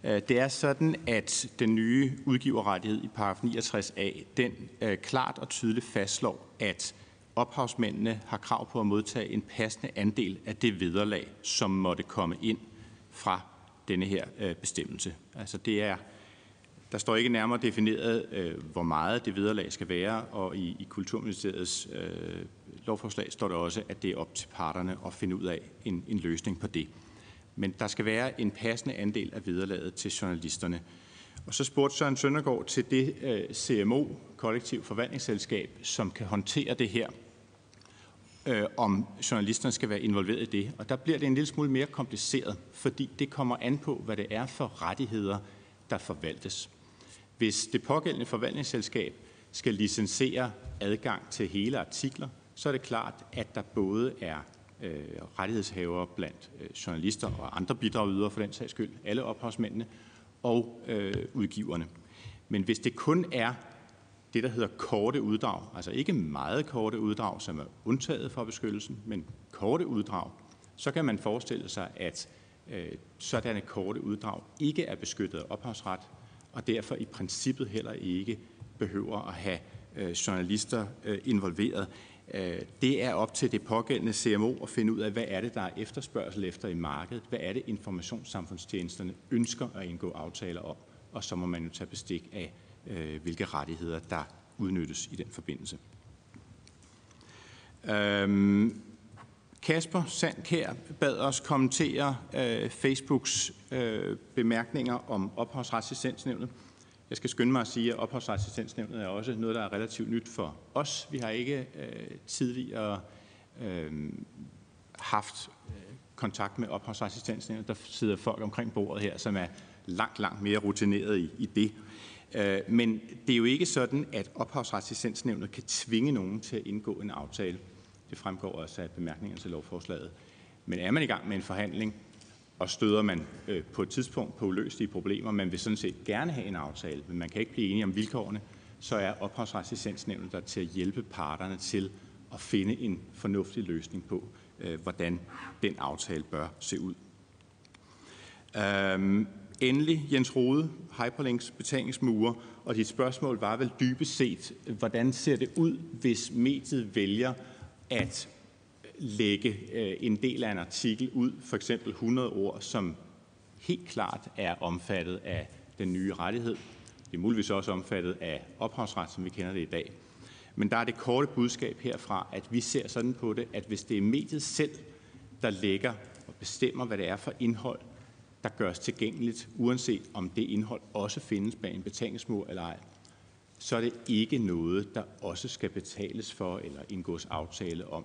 Øh, det er sådan, at den nye udgiverrettighed i paragraf 69a, den klart og tydeligt fastslår, at ophavsmændene har krav på at modtage en passende andel af det vederlag, som måtte komme ind fra denne her bestemmelse. Altså det er der står ikke nærmere defineret, øh, hvor meget det vederlag skal være, og i, i Kulturministeriets øh, lovforslag står der også, at det er op til parterne at finde ud af en, en løsning på det. Men der skal være en passende andel af vederlaget til journalisterne. Og så spurgte Søren Søndergaard til det øh, CMO, kollektiv forvaltningsselskab, som kan håndtere det her, øh, om journalisterne skal være involveret i det. Og der bliver det en lille smule mere kompliceret, fordi det kommer an på, hvad det er for rettigheder, der forvaltes. Hvis det pågældende forvaltningsselskab skal licensere adgang til hele artikler, så er det klart, at der både er øh, rettighedshavere blandt øh, journalister og andre bidragydere for den sags skyld, alle ophavsmændene og øh, udgiverne. Men hvis det kun er det, der hedder korte uddrag, altså ikke meget korte uddrag, som er undtaget fra beskyttelsen, men korte uddrag, så kan man forestille sig, at øh, sådanne korte uddrag ikke er beskyttet af ophavsret, og derfor i princippet heller ikke behøver at have øh, journalister øh, involveret. Øh, det er op til det pågældende CMO at finde ud af, hvad er det, der er efterspørgsel efter i markedet? Hvad er det, informationssamfundstjenesterne ønsker at indgå aftaler om? Og så må man jo tage bestik af, øh, hvilke rettigheder, der udnyttes i den forbindelse. Øhm, Kasper Sandkær bad os kommentere øh, Facebooks øh, bemærkninger om ophavsretslicensnævnet. Jeg skal skynde mig at sige, at ophavsretslicensnævnet er også noget, der er relativt nyt for os. Vi har ikke øh, tidligere øh, haft øh, kontakt med ophavsassistensnævnet. Der sidder folk omkring bordet her, som er langt, langt mere rutineret i, i det. Øh, men det er jo ikke sådan, at ophavsretslicensnævnet kan tvinge nogen til at indgå en aftale. Det fremgår også af bemærkningerne til lovforslaget. Men er man i gang med en forhandling, og støder man øh, på et tidspunkt på uløselige problemer, man vil sådan set gerne have en aftale, men man kan ikke blive enige om vilkårene, så er ophavsretslicensnævnet der til at hjælpe parterne til at finde en fornuftig løsning på, øh, hvordan den aftale bør se ud. Øhm, endelig Jens Rode, Hyperlinks betalingsmure, og dit spørgsmål var vel dybest set, hvordan ser det ud, hvis mediet vælger at øh, lægge øh, en del af en artikel ud, for eksempel 100 ord, som helt klart er omfattet af den nye rettighed. Det er muligvis også omfattet af ophavsret, som vi kender det i dag. Men der er det korte budskab herfra, at vi ser sådan på det, at hvis det er mediet selv, der lægger og bestemmer, hvad det er for indhold, der gøres tilgængeligt, uanset om det indhold også findes bag en betalingsmur eller ej, så er det ikke noget, der også skal betales for eller indgås aftale om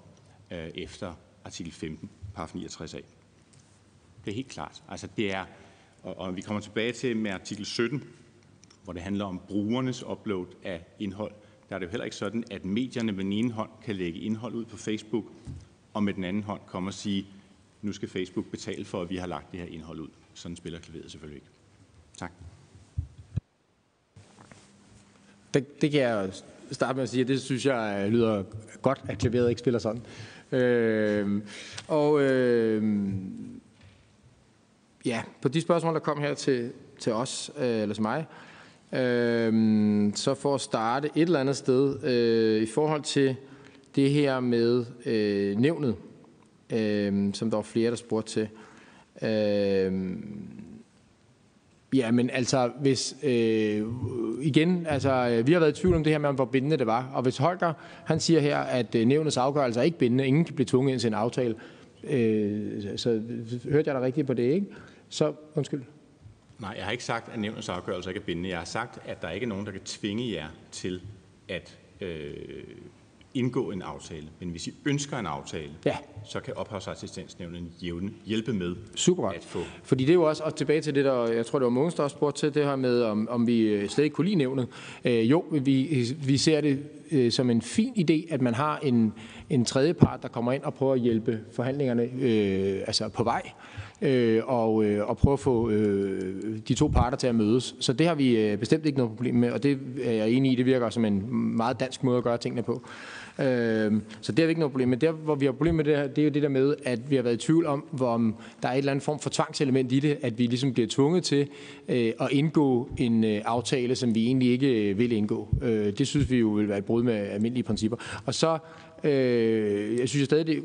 øh, efter artikel 15, paragraf 69a. Det er helt klart. Altså det er, og, og vi kommer tilbage til med artikel 17, hvor det handler om brugernes upload af indhold. Der er det jo heller ikke sådan, at medierne med den ene hånd kan lægge indhold ud på Facebook, og med den anden hånd komme og sige, nu skal Facebook betale for, at vi har lagt det her indhold ud. Sådan spiller klaveret selvfølgelig ikke. Tak. Det, det kan jeg starte med at sige, at det synes jeg øh, lyder godt, at klaveret ikke spiller sådan. Øh, og øh, ja, på de spørgsmål, der kom her til, til os, øh, eller til mig, øh, så for at starte et eller andet sted, øh, i forhold til det her med øh, nævnet, øh, som der var flere, der spurgte til. Øh, Ja, men altså, hvis, øh, igen, altså, vi har været i tvivl om det her med, hvor bindende det var. Og hvis Holger, han siger her, at øh, nævnets afgørelse er ikke bindende, ingen kan blive tvunget ind til en aftale, øh, så hørte jeg da rigtigt på det, ikke? Så, undskyld. Nej, jeg har ikke sagt, at nævnets afgørelse ikke er bindende. Jeg har sagt, at der ikke er nogen, der kan tvinge jer til at øh, indgå en aftale. Men hvis I ønsker en aftale, ja. så kan ophavsassistensnævnet hjælpe med Super at få. Fordi det er jo også, og tilbage til det, der, jeg tror, det var Mogens, der også spurgte til det her med, om, om vi øh, slet ikke kunne lide nævnet. Øh, jo, vi, vi ser det øh, som en fin idé, at man har en, en tredje part, der kommer ind og prøver at hjælpe forhandlingerne øh, altså på vej øh, og, øh, og prøve at få øh, de to parter til at mødes. Så det har vi øh, bestemt ikke noget problem med, og det er jeg enig i, det virker som en meget dansk måde at gøre tingene på. Øh, så det er vi ikke noget problem med. Der, hvor vi har problem med det her, det er jo det der med, at vi har været i tvivl om, om der er et eller andet form for tvangselement i det, at vi ligesom bliver tvunget til øh, at indgå en øh, aftale, som vi egentlig ikke øh, vil indgå. Øh, det synes vi jo vil være et brud med almindelige principper. Og så øh, jeg synes jeg stadig, det er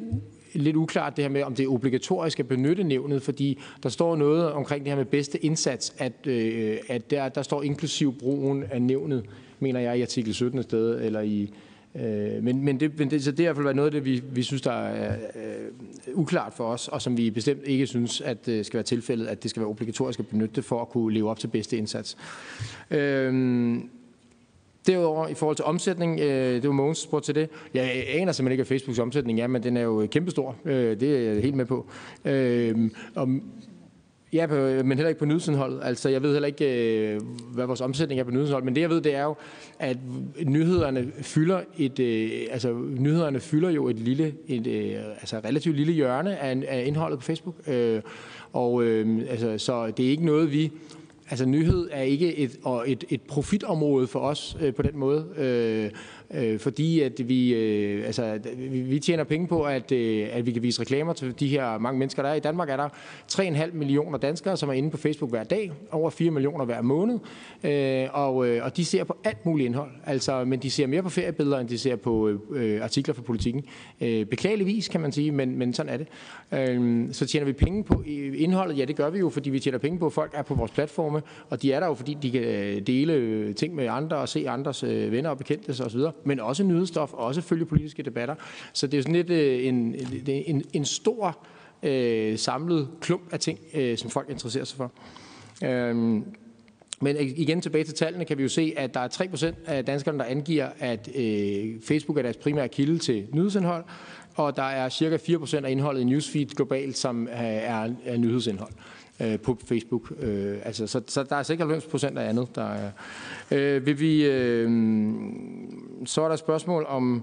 lidt uklart det her med, om det er obligatorisk at benytte nævnet, fordi der står noget omkring det her med bedste indsats, at, øh, at der, der står inklusiv brugen af nævnet, mener jeg, i artikel 17 sted, eller i Øh, men, men, det, men det, så det er i hvert fald noget af det, vi, vi synes, der er øh, uklart for os, og som vi bestemt ikke synes, at det skal være tilfældet, at det skal være obligatorisk at benytte det for at kunne leve op til bedste indsats. Øh, Derudover i forhold til omsætning, øh, det var Mogens spurgte til det. Jeg aner simpelthen ikke, at Facebooks omsætning er, men den er jo kæmpestor. Øh, det er jeg helt med på. Øh, og Ja, men heller ikke på nyhedsindholdet. Altså, jeg ved heller ikke, øh, hvad vores omsætning er på nyhedsindholdet, men det jeg ved, det er jo, at nyhederne fylder et, øh, altså, nyhederne fylder jo et lille, et, øh, altså relativt lille hjørne af, af indholdet på Facebook. Og altså, så det er ikke noget, vi Altså nyhed er ikke et, og et, et profitområde for os øh, på den måde. Øh, øh, fordi at vi, øh, altså, vi tjener penge på, at, øh, at vi kan vise reklamer til de her mange mennesker, der er. I Danmark er der 3,5 millioner danskere, som er inde på Facebook hver dag, over 4 millioner hver måned, øh, og, øh, og de ser på alt muligt indhold. Altså, men de ser mere på feriebilleder, end de ser på øh, artikler for politikken. Øh, beklageligvis, kan man sige, men, men sådan er det. Øh, så tjener vi penge på øh, indholdet? Ja, det gør vi jo, fordi vi tjener penge på, at folk er på vores platforme, og de er der jo, fordi de kan øh, dele øh, ting med andre og se andres venner og bekendte osv men også nyhedsstof, og også følge politiske debatter. Så det er sådan lidt øh, en, en, en stor øh, samlet klump af ting, øh, som folk interesserer sig for. Øh, men igen tilbage til tallene kan vi jo se, at der er 3% af danskerne, der angiver, at øh, Facebook er deres primære kilde til nyhedsindhold, og der er cirka 4% af indholdet i newsfeed globalt, som øh, er, er nyhedsindhold øh, på Facebook. Øh, altså, så, så der er 96 procent af andet, der er. Øh, vil vi, øh, så er der et spørgsmål om,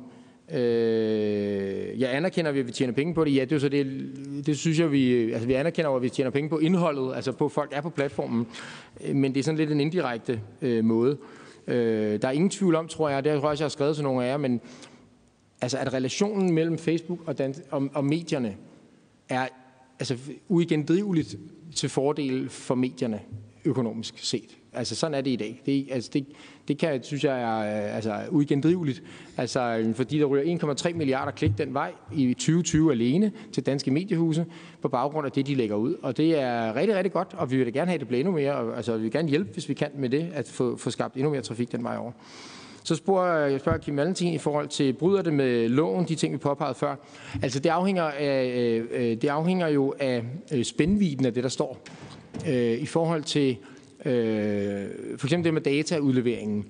øh, jeg anerkender, at vi tjener penge på det. Ja, det er så det, det synes jeg, vi, altså vi anerkender, at vi tjener penge på indholdet, altså på, at folk er på platformen, øh, men det er sådan lidt en indirekte øh, måde. Øh, der er ingen tvivl om, tror jeg, det tror jeg også, jeg har skrevet til nogle af jer, men altså at relationen mellem Facebook og, dans, og, og medierne er altså uigendriveligt til fordel for medierne økonomisk set. Altså sådan er det i dag. Det, altså, det, det kan, synes jeg er øh, altså, uigendriveligt. Altså, øh, fordi der ryger 1,3 milliarder klik den vej i 2020 alene til danske mediehuse på baggrund af det, de lægger ud. Og det er rigtig, rigtig godt, og vi vil da gerne have det bliver endnu mere. Og, altså, vi vil gerne hjælpe, hvis vi kan med det, at få, få skabt endnu mere trafik den vej over. Så spørger jeg spørger Kim Valentin i forhold til, bryder det med loven, de ting, vi påpegede før? Altså, det afhænger, af, øh, øh, det afhænger jo af øh, spændviden af det, der står. I forhold til for eksempel det med dataudleveringen.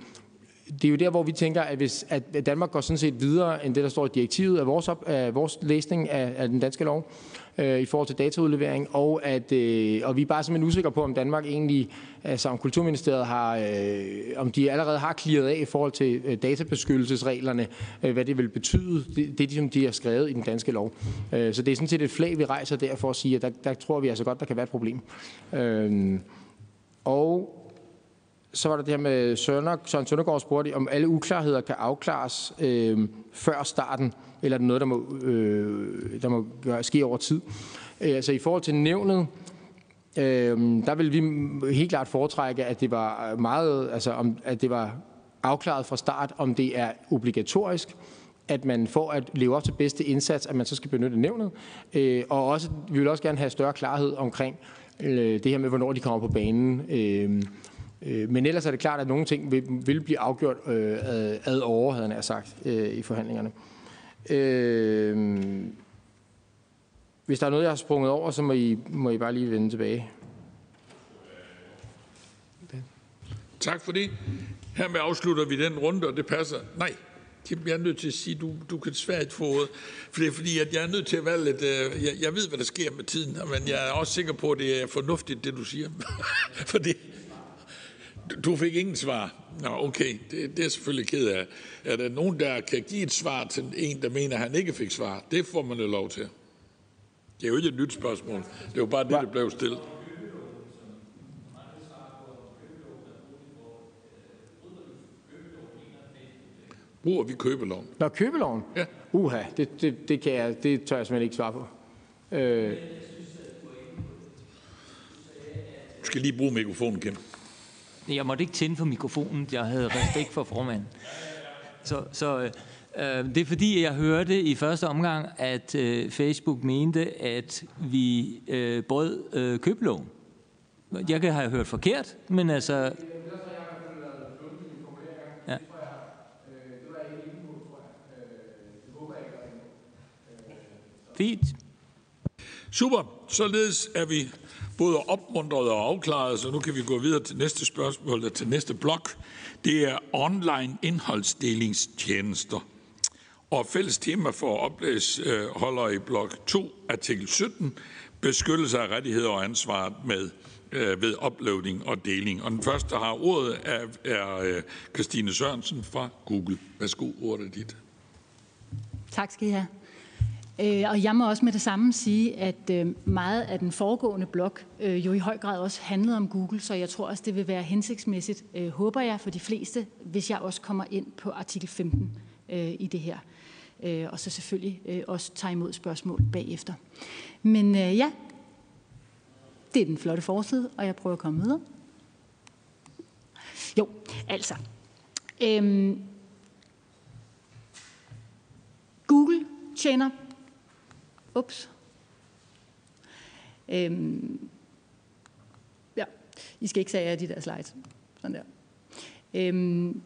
Det er jo der, hvor vi tænker, at hvis at Danmark går sådan set videre end det, der står i direktivet af vores, op, af vores læsning af, af den danske lov, øh, i forhold til dataudlevering, og, at, øh, og vi er bare simpelthen usikre på, om Danmark egentlig, altså om Kulturministeriet har, øh, om de allerede har klaret af i forhold til øh, databeskyttelsesreglerne, øh, hvad det vil betyde, det, det som de har skrevet i den danske lov. Øh, så det er sådan set et flag, vi rejser der for at sige, at der, der tror vi altså godt, der kan være et problem. Øh, og så var der det her med Sønder, Søren Søndergaard spurgte, om alle uklarheder kan afklares øh, før starten, eller er det noget, der må, øh, der må gøre, ske over tid. Øh, altså i forhold til nævnet, øh, der vil vi helt klart foretrække, at det var meget, altså om, at det var afklaret fra start, om det er obligatorisk, at man får at leve op til bedste indsats, at man så skal benytte nævnet. Øh, og også, vi vil også gerne have større klarhed omkring øh, det her med, hvornår de kommer på banen. Øh, Øh, men ellers er det klart, at nogle ting vil, vil blive afgjort øh, ad over, havde han sagt, øh, i forhandlingerne. Øh, hvis der er noget, jeg har sprunget over, så må I, må I bare lige vende tilbage. Tak for det. Hermed afslutter vi den runde, og det passer. Nej, Jeg er nødt til at sige, du, du kan desværre ikke få ordet. For det er fordi, at jeg er nødt til at være lidt... Uh, jeg, jeg ved, hvad der sker med tiden, men jeg er også sikker på, at det er fornuftigt, det du siger. fordi du fik ingen svar. Nå, okay, det, det er selvfølgelig ked af. Er der nogen, der kan give et svar til en, der mener, at han ikke fik svar? Det får man jo lov til. Det er jo ikke et nyt spørgsmål. Det var bare det, der blev stillet. Bruger vi købeloven? Nå, købeloven? Ja. Uha, det, det, det, kan jeg, det tør jeg simpelthen ikke svare på. Øh, Du skal lige bruge mikrofonen, Kim. Jeg måtte ikke tænde for mikrofonen. Jeg havde respekt for formanden. Så, så øh, øh, det er fordi, jeg hørte i første omgang, at øh, Facebook mente, at vi øh, brød øh, købeloven. Jeg kan have hørt forkert, men altså... Ja. Fint. Super. Således er vi både opmuntret og afklaret, så nu kan vi gå videre til næste spørgsmål, eller til næste blok. Det er online indholdsdelingstjenester. Og fælles tema for oplægsholdere i blok 2, artikel 17, beskyttelse af rettigheder og ansvar med øh, ved uploading og deling. Og den første, der har ordet, er, er øh, Christine Sørensen fra Google. Værsgo, ordet er dit. Tak skal I have. Øh, og jeg må også med det samme sige, at øh, meget af den foregående blok øh, jo i høj grad også handlede om Google, så jeg tror også, det vil være hensigtsmæssigt, øh, håber jeg, for de fleste, hvis jeg også kommer ind på artikel 15 øh, i det her. Øh, og så selvfølgelig også tager imod spørgsmål bagefter. Men ja, det er den flotte forside, og jeg prøver at komme videre. Jo, altså. Øhm, Google tjener Ups. Øhm, ja, I skal ikke sige de der slides. Sådan der. Øhm,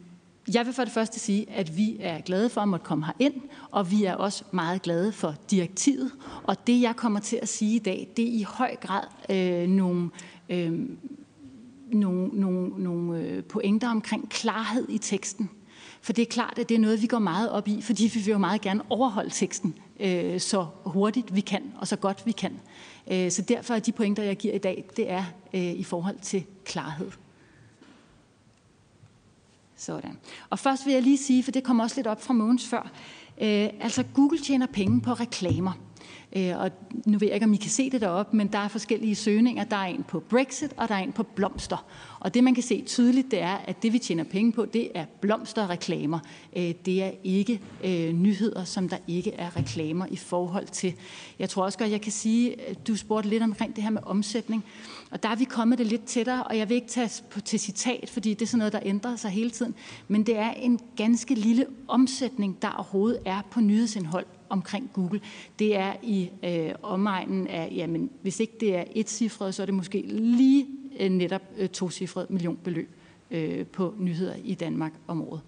jeg vil for det første sige, at vi er glade for at måtte komme her ind, og vi er også meget glade for direktivet. Og det, jeg kommer til at sige i dag, det er i høj grad øh, nogle, øh, nogle, nogle, nogle øh, pointer omkring klarhed i teksten. For det er klart, at det er noget, vi går meget op i, fordi vi vil jo meget gerne overholde teksten øh, så hurtigt vi kan, og så godt vi kan. Øh, så derfor er de pointer, jeg giver i dag, det er øh, i forhold til klarhed. Sådan. Og først vil jeg lige sige, for det kommer også lidt op fra Mogens før, øh, altså Google tjener penge på reklamer. Øh, og nu ved jeg ikke, om I kan se det deroppe, men der er forskellige søgninger. Der er en på Brexit, og der er en på blomster. Og det, man kan se tydeligt, det er, at det, vi tjener penge på, det er blomsterreklamer. Øh, det er ikke øh, nyheder, som der ikke er reklamer i forhold til. Jeg tror også godt, jeg kan sige, du spurgte lidt omkring det her med omsætning. Og der er vi kommet det lidt tættere, og jeg vil ikke tage på, til citat, fordi det er sådan noget, der ændrer sig hele tiden. Men det er en ganske lille omsætning, der overhovedet er på nyhedsindhold omkring Google. Det er i øh, omegnen af, jamen, hvis ikke det er et cifret, så er det måske lige Øh, netop øh, tocifret millionbeløb øh, på nyheder i Danmark om året.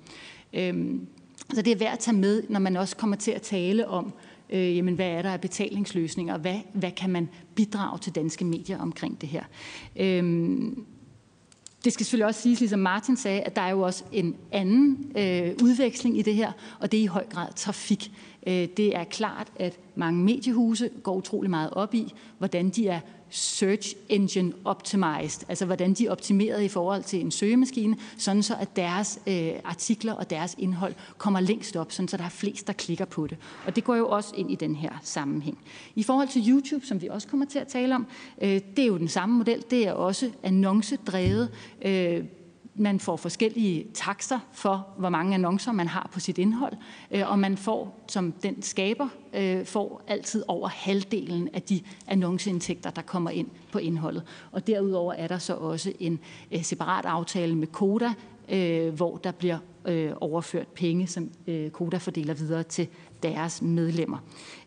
Øhm, så det er værd at tage med, når man også kommer til at tale om, øh, jamen, hvad er der af betalingsløsninger, hvad, hvad kan man bidrage til danske medier omkring det her. Øhm, det skal selvfølgelig også siges, ligesom Martin sagde, at der er jo også en anden øh, udveksling i det her, og det er i høj grad trafik. Øh, det er klart, at mange mediehuse går utrolig meget op i, hvordan de er search engine optimized, altså hvordan de er optimeret i forhold til en søgemaskine, sådan så at deres øh, artikler og deres indhold kommer længst op, sådan så der er flest, der klikker på det. Og det går jo også ind i den her sammenhæng. I forhold til YouTube, som vi også kommer til at tale om, øh, det er jo den samme model. Det er også annoncedrevet. Øh, man får forskellige takster for, hvor mange annoncer man har på sit indhold, øh, og man får, som den skaber, øh, får altid over halvdelen af de annonceindtægter, der kommer ind på indholdet. Og derudover er der så også en øh, separat aftale med Koda, hvor der bliver overført penge, som Koda fordeler videre til deres medlemmer.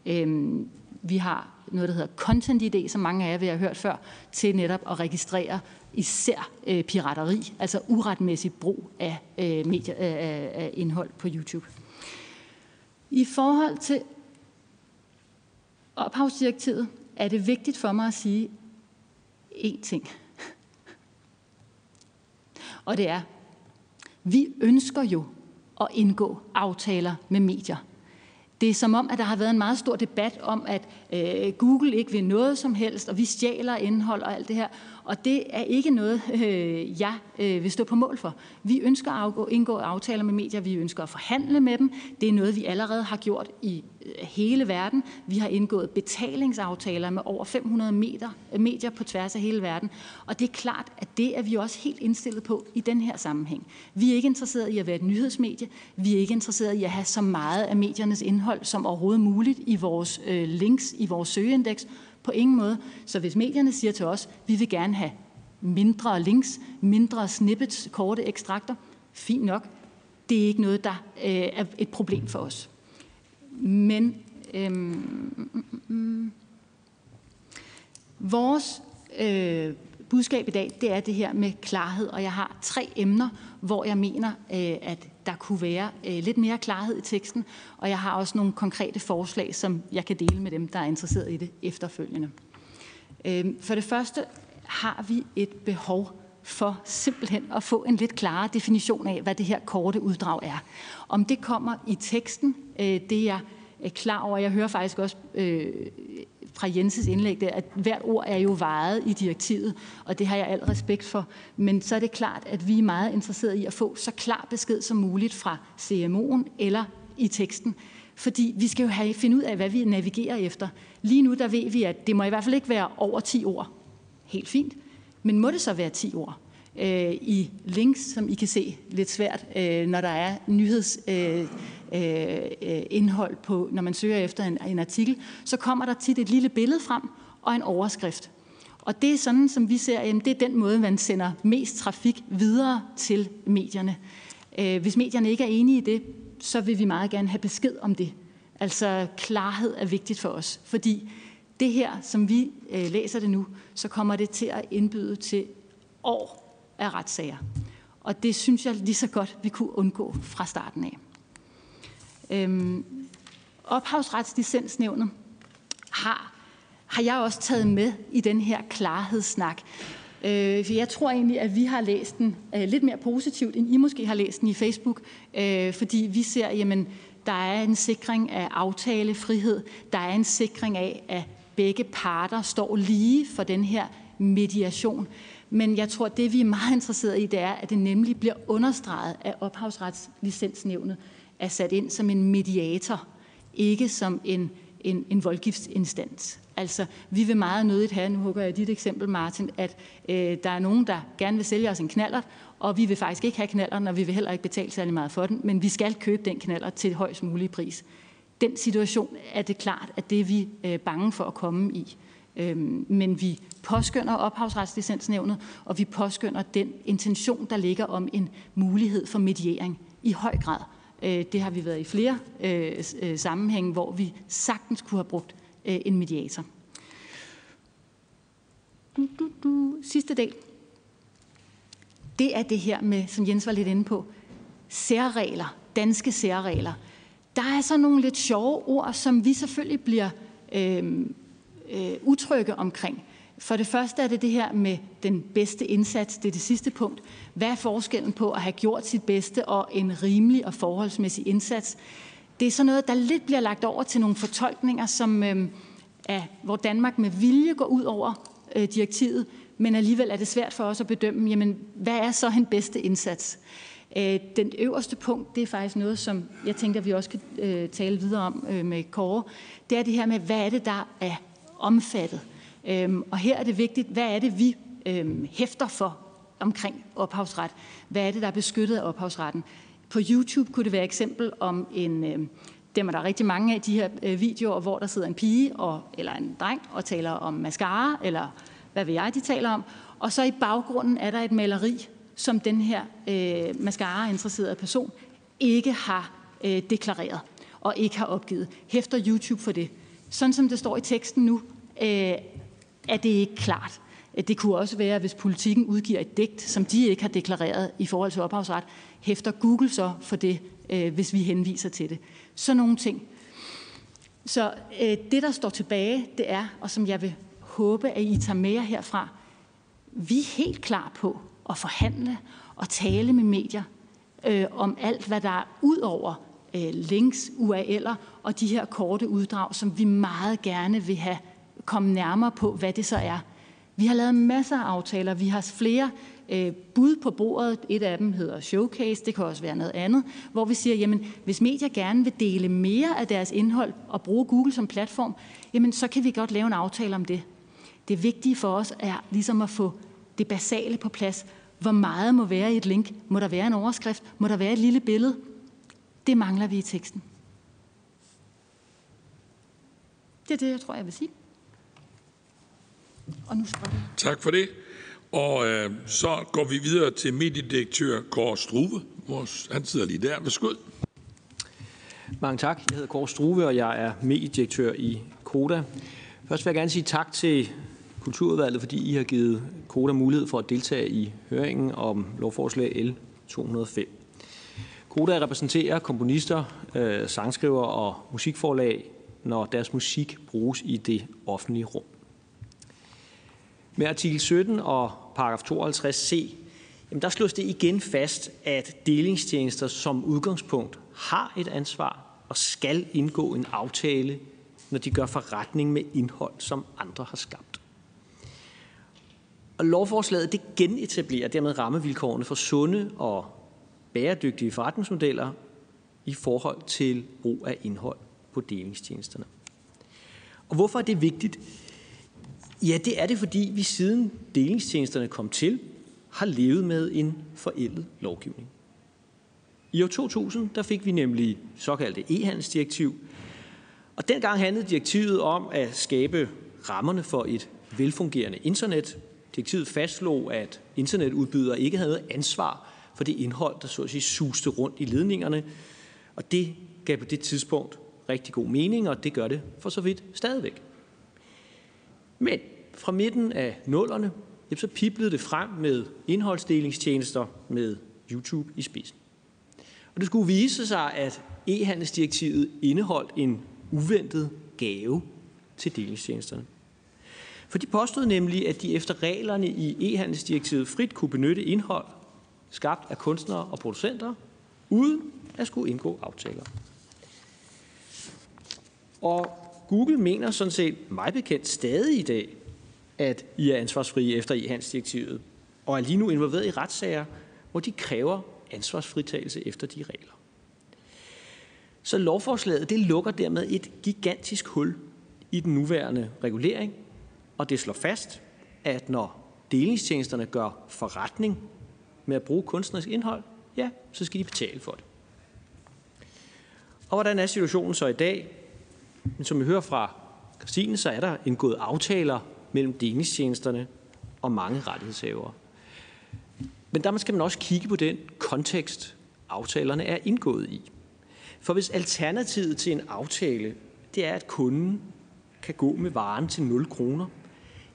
Øhm, vi har noget, der hedder Content ID, som mange af jer vil have hørt før, til netop at registrere især øh, pirateri, altså uretmæssig brug af, øh, medier, af indhold på YouTube. I forhold til ophavsdirektivet er det vigtigt for mig at sige én ting. Og det er, vi ønsker jo at indgå aftaler med medier. Det er som om, at der har været en meget stor debat om, at øh, Google ikke vil noget som helst, og vi stjæler indhold og alt det her. Og det er ikke noget, øh, jeg øh, vil stå på mål for. Vi ønsker at indgå aftaler med medier, vi ønsker at forhandle med dem. Det er noget, vi allerede har gjort i øh, hele verden. Vi har indgået betalingsaftaler med over 500 meter, øh, medier på tværs af hele verden. Og det er klart, at det er vi også helt indstillet på i den her sammenhæng. Vi er ikke interesseret i at være et nyhedsmedie. Vi er ikke interesseret i at have så meget af mediernes indhold som overhovedet muligt i vores øh, links, i vores søgeindeks. På ingen måde. Så hvis medierne siger til os, vi vil gerne have mindre links, mindre snippets, korte ekstrakter, fint nok. Det er ikke noget, der øh, er et problem for os. Men øhm, mm, vores øh, budskab i dag, det er det her med klarhed, og jeg har tre emner, hvor jeg mener, øh, at der kunne være øh, lidt mere klarhed i teksten, og jeg har også nogle konkrete forslag, som jeg kan dele med dem, der er interesseret i det efterfølgende. Øh, for det første har vi et behov for simpelthen at få en lidt klarere definition af, hvad det her korte uddrag er. Om det kommer i teksten, øh, det er jeg klar over. Jeg hører faktisk også øh, fra Jenses indlæg, der, at hvert ord er jo vejet i direktivet, og det har jeg al respekt for. Men så er det klart, at vi er meget interesserede i at få så klar besked som muligt fra CMO'en eller i teksten. Fordi vi skal jo have, finde ud af, hvad vi navigerer efter. Lige nu der ved vi, at det må i hvert fald ikke være over 10 ord. Helt fint. Men må det så være 10 ord? øh, i links, som I kan se lidt svært, øh, når der er nyheds, øh, Øh, øh, indhold på, når man søger efter en, en artikel, så kommer der tit et lille billede frem og en overskrift. Og det er sådan, som vi ser, jamen, det er den måde, man sender mest trafik videre til medierne. Øh, hvis medierne ikke er enige i det, så vil vi meget gerne have besked om det. Altså klarhed er vigtigt for os, fordi det her, som vi øh, læser det nu, så kommer det til at indbyde til år af retssager. Og det synes jeg lige så godt, vi kunne undgå fra starten af. Øhm, ophavsretslicensnævnet har, har jeg også taget med i den her klarhedssnak. Øh, for jeg tror egentlig, at vi har læst den øh, lidt mere positivt, end I måske har læst den i Facebook, øh, fordi vi ser, jamen, der er en sikring af aftalefrihed, der er en sikring af, at begge parter står lige for den her mediation. Men jeg tror, at det, vi er meget interesserede i, det er, at det nemlig bliver understreget, af ophavsretslicensnævnet er sat ind som en mediator, ikke som en, en, en voldgiftsinstans. Altså, vi vil meget nødigt have, nu hugger jeg dit eksempel, Martin, at øh, der er nogen, der gerne vil sælge os en knaller, og vi vil faktisk ikke have knaller, og vi vil heller ikke betale særlig meget for den, men vi skal købe den knaller til højst mulig pris. Den situation er det klart, at det er vi øh, bange for at komme i. Øhm, men vi påskynder ophavsretslicensnævnet, og vi påskynder den intention, der ligger om en mulighed for mediering i høj grad. Øh, det har vi været i flere øh, øh, sammenhænge, hvor vi sagtens kunne have brugt øh, en mediator. Du, du, du. Sidste del. Det er det her med, som Jens var lidt inde på, særregler, danske særregler. Der er så nogle lidt sjove ord, som vi selvfølgelig bliver øh, øh, utrygge omkring. For det første er det det her med den bedste indsats, det er det sidste punkt. Hvad er forskellen på at have gjort sit bedste og en rimelig og forholdsmæssig indsats? Det er sådan noget, der lidt bliver lagt over til nogle fortolkninger, som øh, er, hvor Danmark med vilje går ud over øh, direktivet, men alligevel er det svært for os at bedømme, jamen, hvad er så en bedste indsats? Øh, den øverste punkt, det er faktisk noget, som jeg tænker, vi også kan øh, tale videre om øh, med Kåre. Det er det her med, hvad er det, der er omfattet. Øhm, og her er det vigtigt, hvad er det, vi øhm, hæfter for omkring ophavsret? Hvad er det, der er beskyttet af ophavsretten? På YouTube kunne det være eksempel om en, øhm, dem er der rigtig mange af de her øh, videoer, hvor der sidder en pige og, eller en dreng og taler om mascara, eller hvad ved jeg, de taler om. Og så i baggrunden er der et maleri, som den her øh, mascara-interesserede person ikke har øh, deklareret og ikke har opgivet. Hæfter YouTube for det. Sådan som det står i teksten nu, øh, er det ikke klart. Det kunne også være, hvis politikken udgiver et digt, som de ikke har deklareret i forhold til ophavsret, hæfter Google så for det, øh, hvis vi henviser til det. Så nogle ting. Så øh, det, der står tilbage, det er, og som jeg vil håbe, at I tager med jer herfra, vi er helt klar på at forhandle og tale med medier øh, om alt, hvad der er ud over øh, links, URL'er og de her korte uddrag, som vi meget gerne vil have komme nærmere på, hvad det så er. Vi har lavet masser af aftaler. Vi har flere øh, bud på bordet. Et af dem hedder Showcase, det kan også være noget andet, hvor vi siger, jamen hvis medier gerne vil dele mere af deres indhold og bruge Google som platform, jamen så kan vi godt lave en aftale om det. Det vigtige for os er ligesom at få det basale på plads. Hvor meget må være i et link? Må der være en overskrift? Må der være et lille billede? Det mangler vi i teksten. Det er det, jeg tror, jeg vil sige. Og nu spørger jeg. Tak for det. Og øh, så går vi videre til mediedirektør Kåre Struve. Vores, han sidder lige der. Værsgo. Mange tak. Jeg hedder Kåre Struve, og jeg er mediedirektør i Koda. Først vil jeg gerne sige tak til Kulturudvalget, fordi I har givet Koda mulighed for at deltage i høringen om lovforslag L 205. Koda repræsenterer komponister, øh, sangskriver og musikforlag, når deres musik bruges i det offentlige rum. Med artikel 17 og paragraf 52c, jamen der slås det igen fast, at delingstjenester som udgangspunkt har et ansvar og skal indgå en aftale, når de gør forretning med indhold, som andre har skabt. Og lovforslaget det genetablerer dermed rammevilkårene for sunde og bæredygtige forretningsmodeller i forhold til brug af indhold på delingstjenesterne. Og hvorfor er det vigtigt? Ja, det er det, fordi vi siden delingstjenesterne kom til, har levet med en forældet lovgivning. I år 2000 der fik vi nemlig såkaldte e-handelsdirektiv, og dengang handlede direktivet om at skabe rammerne for et velfungerende internet. Direktivet fastslog, at internetudbydere ikke havde ansvar for det indhold, der så at sige suste rundt i ledningerne, og det gav på det tidspunkt rigtig god mening, og det gør det for så vidt stadigvæk. Men fra midten af nullerne, så piblede det frem med indholdsdelingstjenester med YouTube i spidsen. Og det skulle vise sig, at e-handelsdirektivet indeholdt en uventet gave til delingstjenesterne. For de påstod nemlig, at de efter reglerne i e-handelsdirektivet frit kunne benytte indhold skabt af kunstnere og producenter, uden at skulle indgå aftaler. Og Google mener sådan set mig bekendt stadig i dag, at I er ansvarsfrie efter e-handelsdirektivet, og er lige nu involveret i retssager, hvor de kræver ansvarsfritagelse efter de regler. Så lovforslaget det lukker dermed et gigantisk hul i den nuværende regulering, og det slår fast, at når delingstjenesterne gør forretning med at bruge kunstnerisk indhold, ja, så skal de betale for det. Og hvordan er situationen så i dag? Men som vi hører fra Christine, så er der indgået aftaler mellem delingstjenesterne og mange rettighedshavere. Men der skal man også kigge på den kontekst, aftalerne er indgået i. For hvis alternativet til en aftale, det er, at kunden kan gå med varen til 0 kroner,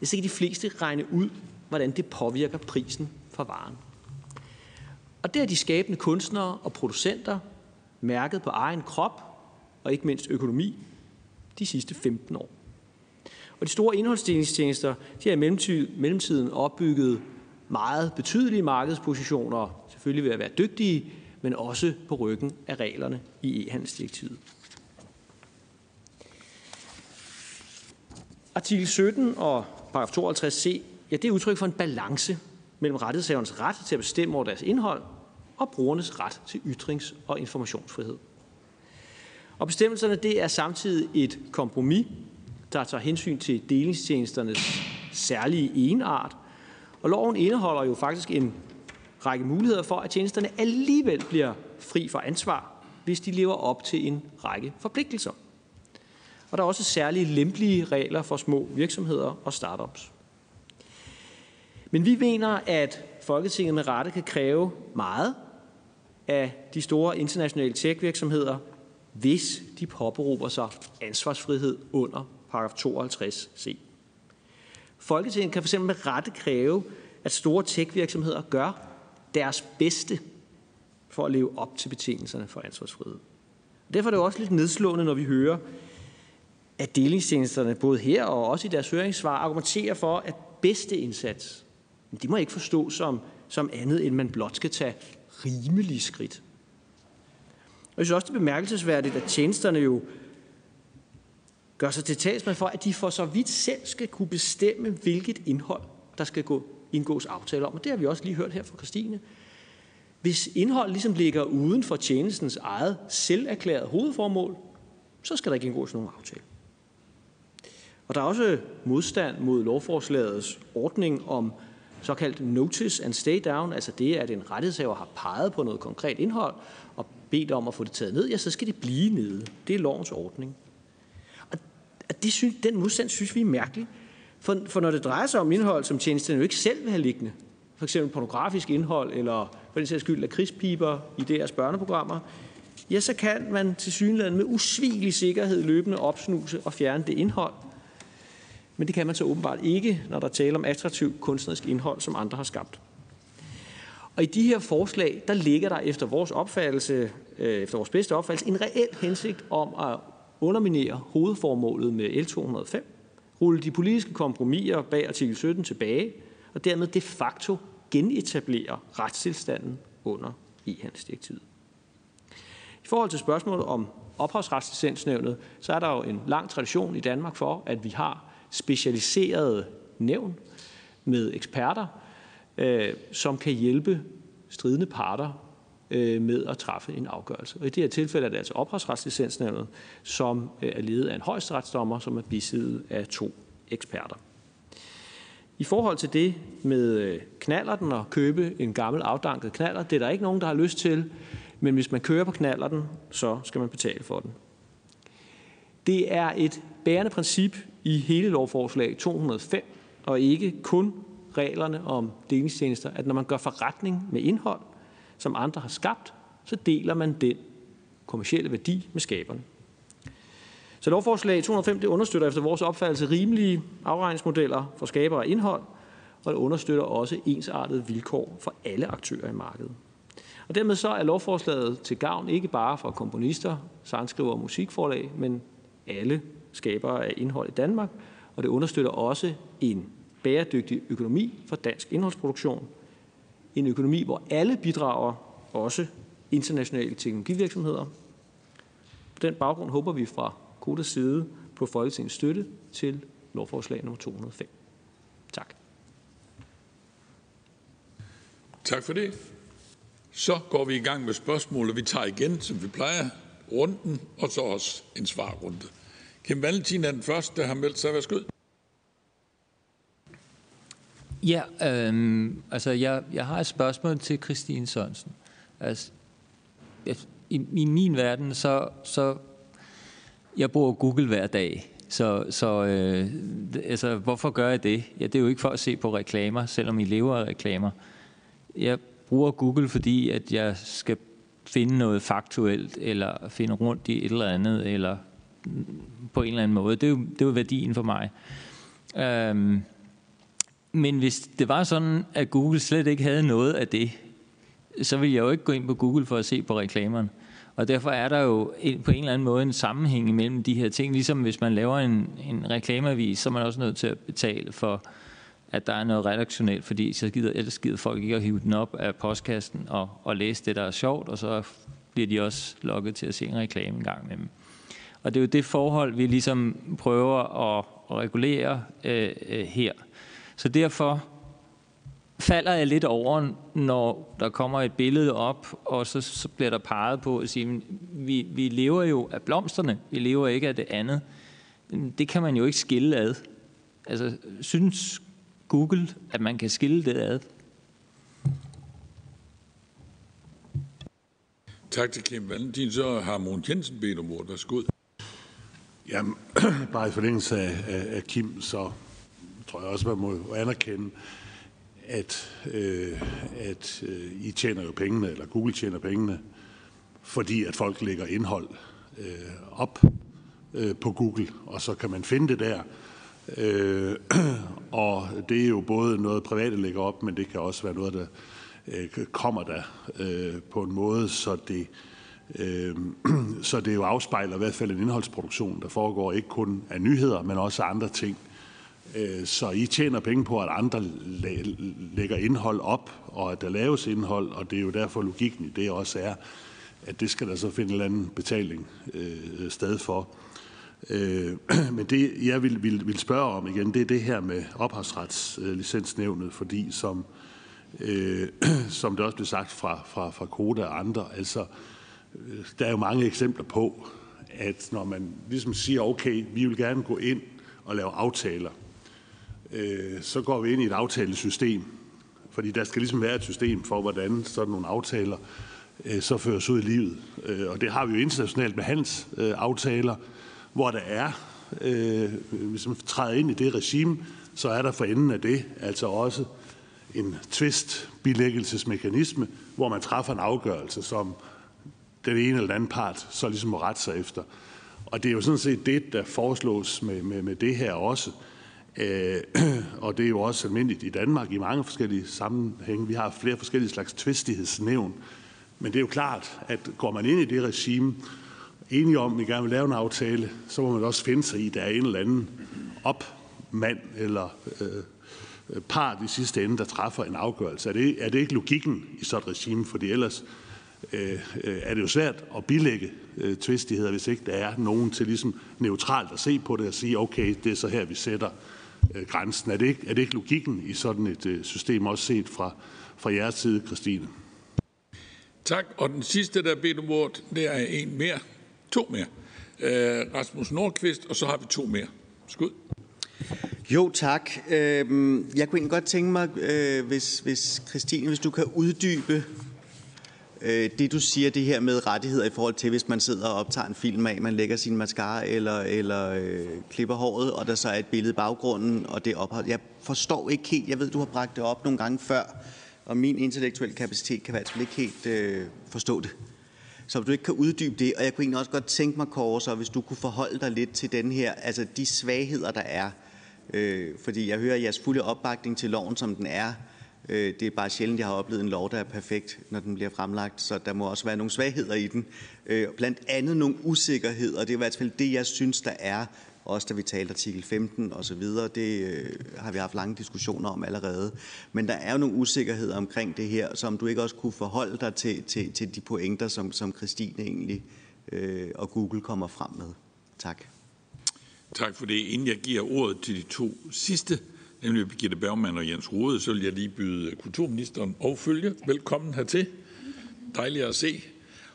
så kan de fleste regne ud, hvordan det påvirker prisen for varen. Og det er de skabende kunstnere og producenter mærket på egen krop og ikke mindst økonomi de sidste 15 år. Og de store indholdsdelingstjenester de har i mellemtiden opbygget meget betydelige markedspositioner, selvfølgelig ved at være dygtige, men også på ryggen af reglerne i e-handelsdirektivet. Artikel 17 og paragraf 52c, ja, det er udtryk for en balance mellem rettighedshavernes ret til at bestemme over deres indhold og brugernes ret til ytrings- og informationsfrihed. Og bestemmelserne det er samtidig et kompromis, der tager hensyn til delingstjenesternes særlige enart. Og loven indeholder jo faktisk en række muligheder for, at tjenesterne alligevel bliver fri for ansvar, hvis de lever op til en række forpligtelser. Og der er også særlige lempelige regler for små virksomheder og startups. Men vi mener, at Folketinget med rette kan kræve meget af de store internationale tech-virksomheder, hvis de påberåber sig ansvarsfrihed under paragraf 52c. Folketinget kan fx med rette kræve, at store tech-virksomheder gør deres bedste for at leve op til betingelserne for ansvarsfrihed. Derfor er det også lidt nedslående, når vi hører, at delingstjenesterne både her og også i deres høringssvar argumenterer for, at bedste indsats, de må ikke forstå som, som andet, end man blot skal tage rimelige skridt. Og jeg synes også, det er bemærkelsesværdigt, at tjenesterne jo gør sig til talsmand for, at de for så vidt selv skal kunne bestemme, hvilket indhold, der skal gå, indgås aftale om. Og det har vi også lige hørt her fra Christine. Hvis indhold ligesom ligger uden for tjenestens eget selverklærede hovedformål, så skal der ikke indgås nogen aftale. Og der er også modstand mod lovforslagets ordning om såkaldt notice and stay down, altså det, at en rettighedshaver har peget på noget konkret indhold og bedt om at få det taget ned, ja, så skal det blive nede. Det er lovens ordning. Og det synes, den modstand synes vi er mærkelig. For, for når det drejer sig om indhold, som tjenesterne jo ikke selv vil have liggende, for eksempel pornografisk indhold, eller for den sags skyld krigspiber i deres børneprogrammer, ja, så kan man til synligheden med usvigelig sikkerhed løbende opsnuse og fjerne det indhold. Men det kan man så åbenbart ikke, når der taler om attraktivt kunstnerisk indhold, som andre har skabt. Og i de her forslag, der ligger der efter vores opfattelse, øh, efter vores bedste opfattelse, en reel hensigt om at underminere hovedformålet med L205, rulle de politiske kompromiser bag artikel 17 tilbage, og dermed de facto genetablere retstilstanden under e-handelsdirektivet. I forhold til spørgsmålet om ophavsretslicensnævnet, så er der jo en lang tradition i Danmark for, at vi har specialiserede nævn med eksperter, Øh, som kan hjælpe stridende parter øh, med at træffe en afgørelse. Og i det her tilfælde er det altså ophavsretslicensnævnet, som øh, er ledet af en højesteretsdommer, som er bisiddet af to eksperter. I forhold til det med øh, knallerten og købe en gammel afdanket knaller, det er der ikke nogen, der har lyst til, men hvis man kører på knallerten, så skal man betale for den. Det er et bærende princip i hele lovforslag 205, og ikke kun reglerne om delingstjenester, at når man gør forretning med indhold, som andre har skabt, så deler man den kommercielle værdi med skaberne. Så lovforslag 205 det understøtter efter vores opfattelse rimelige afregningsmodeller for skabere af indhold, og det understøtter også ensartede vilkår for alle aktører i markedet. Og dermed så er lovforslaget til gavn ikke bare for komponister, sangskriver og musikforlag, men alle skabere af indhold i Danmark, og det understøtter også en bæredygtig økonomi for dansk indholdsproduktion. En økonomi, hvor alle bidrager, også internationale teknologivirksomheder. På den baggrund håber vi fra Kodas side på Folketingets støtte til lovforslag nummer 205. Tak. Tak for det. Så går vi i gang med spørgsmålet. Vi tager igen, som vi plejer, runden, og så også en svarrunde. Kim Valentin er den første, der har meldt sig. Værsgo. Ja, øhm, altså jeg, jeg har et spørgsmål til Christine Sørensen. Altså, i, I min verden, så, så jeg bruger Google hver dag. Så, så øh, altså, hvorfor gør jeg det? Ja, det er jo ikke for at se på reklamer, selvom I lever af reklamer. Jeg bruger Google, fordi at jeg skal finde noget faktuelt, eller finde rundt i et eller andet, eller mm, på en eller anden måde. Det er jo, det er jo værdien for mig. Øhm, men hvis det var sådan, at Google slet ikke havde noget af det, så ville jeg jo ikke gå ind på Google for at se på reklamerne. Og derfor er der jo på en eller anden måde en sammenhæng mellem de her ting. Ligesom hvis man laver en, en reklameavis, så er man også nødt til at betale for, at der er noget redaktionelt, fordi så gider, ellers gider folk ikke at hive den op af postkassen og, og læse det, der er sjovt, og så bliver de også lukket til at se en reklame en gang med dem. Og det er jo det forhold, vi ligesom prøver at, regulere øh, øh her. Så derfor falder jeg lidt over, når der kommer et billede op, og så, så bliver der peget på at sige, vi, vi lever jo af blomsterne, vi lever ikke af det andet. Det kan man jo ikke skille ad. Altså, synes Google, at man kan skille det ad? Tak til Kim Valentin. Så har Mogens Jensen bedt om ordet. Værsgo. Jamen, bare i forlængelse af, af, af Kim, så tror jeg også, man må anerkende, at, øh, at øh, I tjener jo pengene, eller Google tjener pengene, fordi at folk lægger indhold øh, op øh, på Google, og så kan man finde det der. Øh, og det er jo både noget private lægger op, men det kan også være noget, der øh, kommer der øh, på en måde, så det, øh, så det jo afspejler i hvert fald en indholdsproduktion, der foregår ikke kun af nyheder, men også af andre ting. Øh, Øh, så I tjener penge på, at andre lægger indhold op, og at der laves indhold, og det er jo derfor logikken i det også er, at det skal der så finde en eller anden betaling øh, sted for. Øh, men det, jeg vil, vil, vil spørge om igen, det er det her med ophavsretslicensnævnet, fordi som, øh, som det også blev sagt fra, fra, fra Koda og andre, altså, øh, der er jo mange eksempler på, at når man ligesom siger, okay, vi vil gerne gå ind og lave aftaler, øh, så går vi ind i et aftalesystem, fordi der skal ligesom være et system for, hvordan sådan nogle aftaler øh, så føres ud i livet. Øh, og det har vi jo internationalt med handelsaftaler, hvor der er, øh, hvis man træder ind i det regime, så er der for enden af det altså også en tvistbilæggelsesmekanisme, hvor man træffer en afgørelse, som den ene eller den anden part så ligesom må rette sig efter. Og det er jo sådan set det, der foreslås med, med, med det her også. Øh, Øh, og det er jo også almindeligt i Danmark i mange forskellige sammenhænge. Vi har flere forskellige slags tvistighedsnævn. Men det er jo klart, at går man ind i det regime, enige om, at vi gerne vil lave en aftale, så må man også finde sig i, at der er en eller anden opmand eller øh, part i sidste ende, der træffer en afgørelse. Er det, er det ikke logikken i sådan et regime? Fordi ellers øh, øh er det jo svært at bilægge øh, tvistigheder, hvis ikke der er nogen til ligesom neutralt at se på det og sige, okay, det er så her, vi sætter øh, grænsen. Er det, ikke, er det ikke logikken i sådan et øh, system, også set fra, fra jeres side, Christine? Tak. Og den sidste, der er bedt om ordet, det er en mere. To mere. Øh, Rasmus Nordqvist, og så har vi to mere. Skud. Jo, tak. Øh, jeg kunne egentlig godt tænke mig, øh, hvis, hvis Christine, hvis du kan uddybe øh, Øh, det, du siger, det her med rettigheder i forhold til, hvis man sidder og optager en film af, man lægger sin mascara eller, eller øh, klipper håret, og der så er et billede i baggrunden, og det ophold. Jeg forstår ikke helt, jeg ved, du har bragt det op nogle gange før, og min intellektuelle kapacitet kan i hvert fald ikke helt øh, forstå det. Så du ikke kan uddybe det, og jeg kunne egentlig også godt tænke mig, Kåre, så hvis du kunne forholde dig lidt til den her, altså de svagheder, der er. Øh, fordi jeg hører jeres fulde opbakning til loven, som den er. Øh, det er bare sjældent, jeg har oplevet en lov, der er perfekt, når den bliver fremlagt, så der må også være nogle svagheder i den. Øh, blandt andet nogle usikkerheder, det er i hvert fald det, jeg synes, der er, også da vi talte artikel 15 og så videre, det øh, har vi haft lange diskussioner om allerede. Men der er jo nogle usikkerheder omkring det her, som du ikke også kunne forholde dig til, til, til de pointer, som, som Christine egentlig øh, og Google kommer frem med. Tak. Tak for det. Inden jeg giver ordet til de to sidste, nemlig Birgitte Bergman og Jens Rode, så vil jeg lige byde kulturministeren og følge velkommen hertil. Dejligt at se.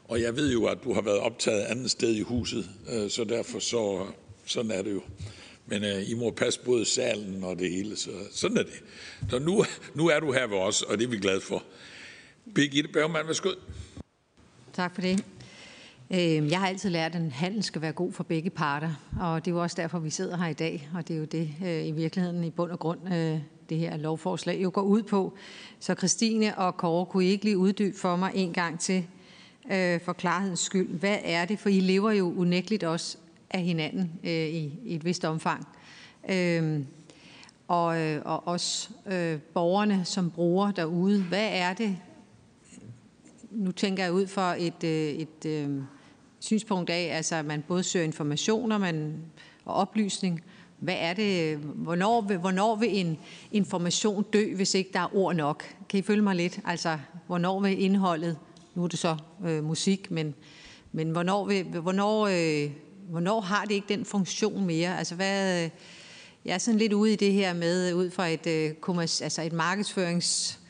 Og jeg ved jo, at du har været optaget andet sted i huset, øh, så derfor så sådan er det jo. Men uh, I må passe både salen og det hele, så sådan er det. Så nu, nu er du her ved os, og det er vi glade for. Birgitte Bergman, værsgo. Tak for det. Øhm, jeg har altid lært, at en handel skal være god for begge parter, og det er jo også derfor, vi sidder her i dag, og det er jo det øh, i virkeligheden i bund og grund, øh, det her lovforslag jo går ud på. Så Christine og Kåre, kunne I ikke lige uddybe for mig en gang til, øh, for klarhedens skyld, hvad er det, for I lever jo unægteligt også af hinanden øh, i, i et vist omfang. Øhm, øh, og, og også øh, borgerne som bruger derude. Hvad er det? Nu tænker jeg ud for et, øh, et øh, synspunkt af, altså, at man både søger informationer man, og oplysning. Hvad er det? Hvornår vil, hvornår vil en information dø, hvis ikke der er ord nok? Kan I følge mig lidt? Altså, hvornår vil indholdet, nu er det så øh, musik, men, men hvornår, vil, hvornår øh, hvornår har det ikke den funktion mere? Altså, hvad, jeg er sådan lidt ude i det her med, ud fra et, øh, altså et markedsførings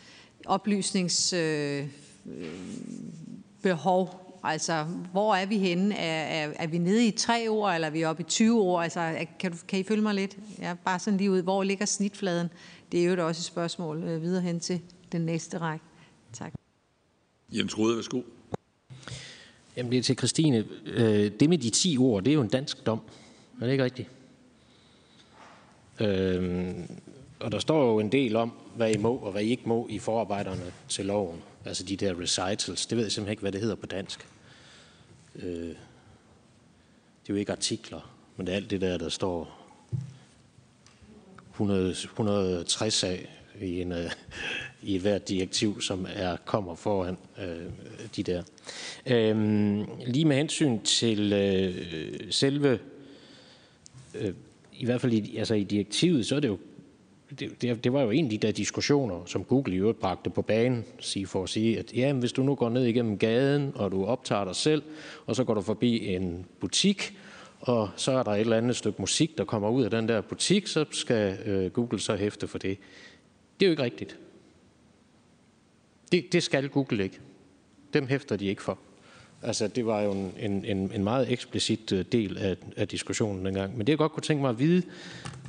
oplysningsbehov. Øh, øh altså, hvor er vi henne? Er, er, er vi nede i tre år, eller er vi oppe i 20 år? Altså, kan, du, kan I følge mig lidt? Jeg er bare sådan lige ud. Hvor ligger snitfladen? Det er jo også et spørgsmål øh, videre hen til den næste række. Tak. Jens Rode, værsgo. Jamen det er til Christine. Øh, det med de 10 ord, det er jo en dansk dom. Er det ikke rigtigt? Øh, og der står jo en del om, hvad I må og hvad I ikke må i forarbejderne til loven. Altså de der recitals. Det ved jeg simpelthen ikke, hvad det hedder på dansk. Øh, det er jo ikke artikler, men det er alt det der, der står 100, 160 af i, en, øh, i hvert direktiv, som er kommer foran øh, de der. Øh, lige med hensyn til øh, selve øh, i hvert fald i, altså i direktivet, så er det jo det, det, det var jo en af de der diskussioner, som Google i øvrigt bragte på banen, sige for at sige, at ja, hvis du nu går ned igennem gaden, og du optager dig selv, og så går du forbi en butik, og så er der et eller andet stykke musik, der kommer ud af den der butik, så skal øh, Google så hæfte for det. Det er jo ikke rigtigt. Det, det skal Google ikke. Dem hæfter de ikke for. Altså, det var jo en, en, en meget eksplicit øh, del af, af diskussionen dengang. Men det jeg godt kunne tænke mig at vide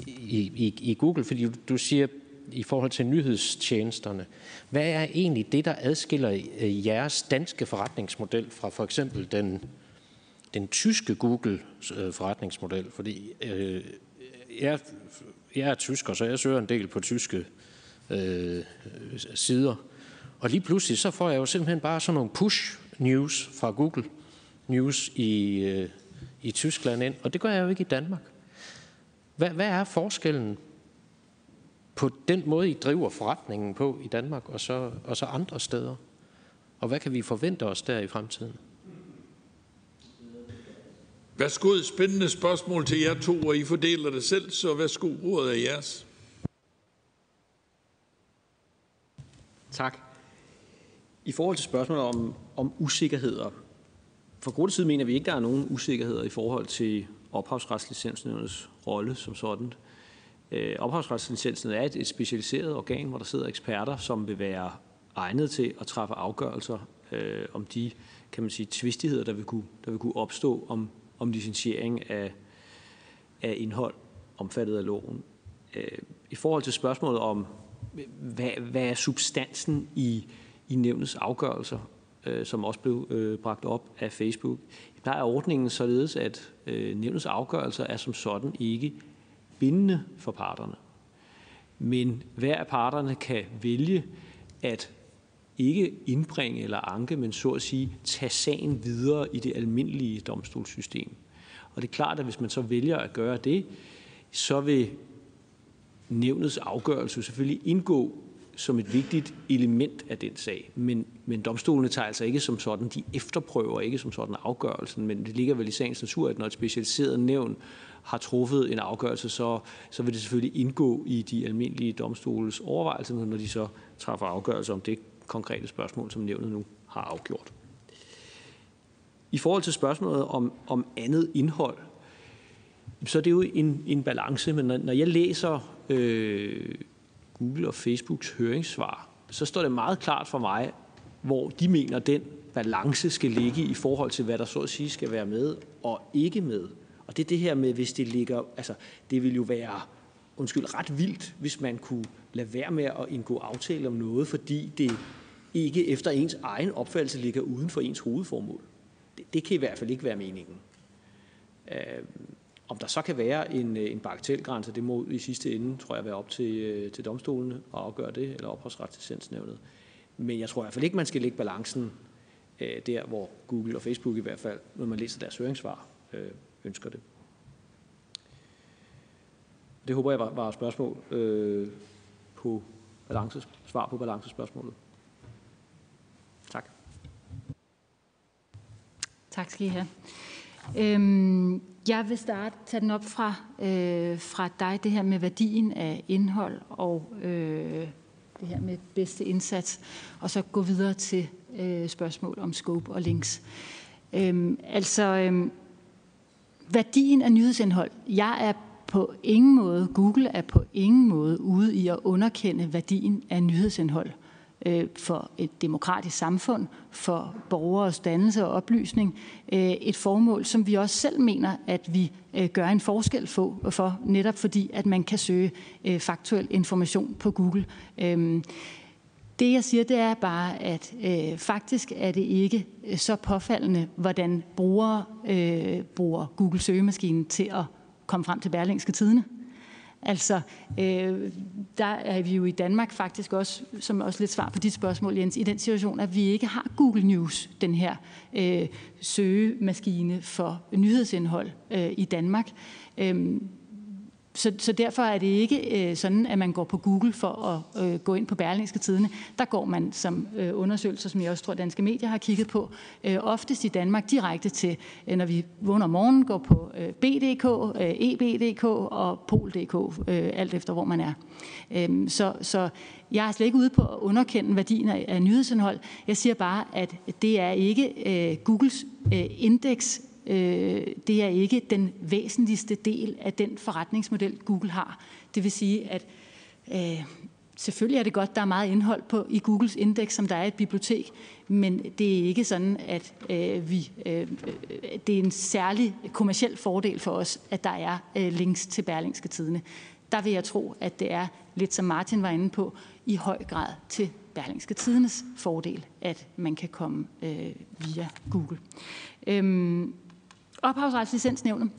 i, i, i Google, fordi du, du siger i forhold til nyhedstjenesterne, hvad er egentlig det, der adskiller øh, jeres danske forretningsmodel fra for eksempel den, den tyske Google-forretningsmodel? Øh, fordi øh, jeg, jeg er tysker, så jeg søger en del på tyske øh, sider. Og lige pludselig så får jeg jo simpelthen bare sådan nogle push news fra Google News i, øh, i Tyskland ind, og det gør jeg jo ikke i Danmark. Hvad, hvad er forskellen på den måde, I driver forretningen på i Danmark og så, og så andre steder? Og hvad kan vi forvente os der i fremtiden? Værsgo, spændende spørgsmål til jer to, og I fordeler det selv, så værsgo, ordet er jeres. Tak. I forhold til spørgsmålet om, om usikkerheder. For grund side mener vi ikke, der er nogen usikkerheder i forhold til ophavsretslicensnævnets rolle som sådan. Øh, ophavsretslicensen er et, et specialiseret organ, hvor der sidder eksperter, som vil være egnet til at træffe afgørelser øh, om de kan man sige, tvistigheder, der vil kunne, der vil kunne opstå om, om licensiering af, af indhold omfattet af loven. Øh, I forhold til spørgsmålet om, hvad, hvad er substansen i i nævnets afgørelser, øh, som også blev øh, bragt op af Facebook. Der er ordningen således, at øh, nævnets afgørelser er som sådan ikke bindende for parterne. Men hver af parterne kan vælge at ikke indbringe eller anke, men så at sige tage sagen videre i det almindelige domstolssystem. Og det er klart, at hvis man så vælger at gøre det, så vil nævnets afgørelse selvfølgelig indgå som et vigtigt element af den sag. Men, men domstolene tager altså ikke som sådan, de efterprøver ikke som sådan afgørelsen, men det ligger vel i sagens natur, at når et specialiseret nævn har truffet en afgørelse, så, så vil det selvfølgelig indgå i de almindelige domstoles overvejelser, når de så træffer afgørelse om det konkrete spørgsmål, som nævnet nu har afgjort. I forhold til spørgsmålet om, om andet indhold, så er det jo en, en balance, men når, når jeg læser øh, Google og Facebooks høringssvar, så står det meget klart for mig, hvor de mener, den balance skal ligge i forhold til, hvad der så at sige skal være med og ikke med. Og det er det her med, hvis det ligger, altså det vil jo være, undskyld, ret vildt, hvis man kunne lade være med at indgå aftale om noget, fordi det ikke efter ens egen opfattelse ligger uden for ens hovedformål. Det, det kan i hvert fald ikke være meningen. Øh, om der så kan være en, øh, en bagatelgrænse, det må i sidste ende, tror jeg, være op til, øh, til domstolene at afgøre det, eller ophavsretslicensnævnet. Men jeg tror i hvert fald ikke, man skal lægge balancen øh, der, hvor Google og Facebook i hvert fald, når man læser deres høringssvar, øh, ønsker det. Det håber jeg var, var spørgsmål øh, på balance, svar på balancespørgsmålet. Tak. Tak skal I have. Øhm, jeg vil starte, tage den op fra, øh, fra dig, det her med værdien af indhold og øh, det her med bedste indsats, og så gå videre til øh, spørgsmål om scope og links. Øhm, altså, øh, værdien af nyhedsindhold. Jeg er på ingen måde, Google er på ingen måde ude i at underkende værdien af nyhedsindhold øh, Øh, for et demokratisk samfund, for borgeres dannelse og oplysning. Øh, et formål, som vi også selv mener, at vi øh, gør en forskel for, for, netop fordi, at man kan søge faktuel information på Google. Øhm, det jeg siger, det er bare, at øh, faktisk er det ikke så påfaldende, hvordan brugere øh, bruger Google søgemaskinen til at komme frem til Berlingske Tidene. Altså, øh, der er vi jo i Danmark faktisk også, som også lidt svar på dit spørgsmål, Jens, i den situation, at vi ikke har Google News, den her øh, søgemaskine for nyhedsindhold øh, i Danmark. Øh, så, så derfor er det ikke øh, sådan, at man går på Google for at øh, gå ind på Berlingske Tidene. Der går man som øh, undersøgelser, som jeg også tror, danske medier har kigget på, øh, oftest i Danmark direkte til, øh, når vi vågner om morgenen, går på øh, BDK, øh, EB.dk og Pol.dk, øh, alt efter hvor man er. Øh, så, så jeg er slet ikke ude på at underkende værdien af, af nyhedsindhold. Jeg siger bare, at det er ikke øh, Googles øh, indeks øh, det er ikke den væsentligste del af den forretningsmodel, Google har. Det vil sige, at øh, selvfølgelig er det godt, der er meget indhold på i Googles indeks, som der er et bibliotek, men det er ikke sådan, at øh, vi, øh, øh det er en særlig kommersiel fordel for os, at der er øh, links til Berlingske Tidene. Der vil jeg tro, at det er lidt som Martin var inde på, i høj grad til Berlingske Tidenes fordel, at man kan komme øh, via Google. Øhm, Ophavsretslicensnævnet,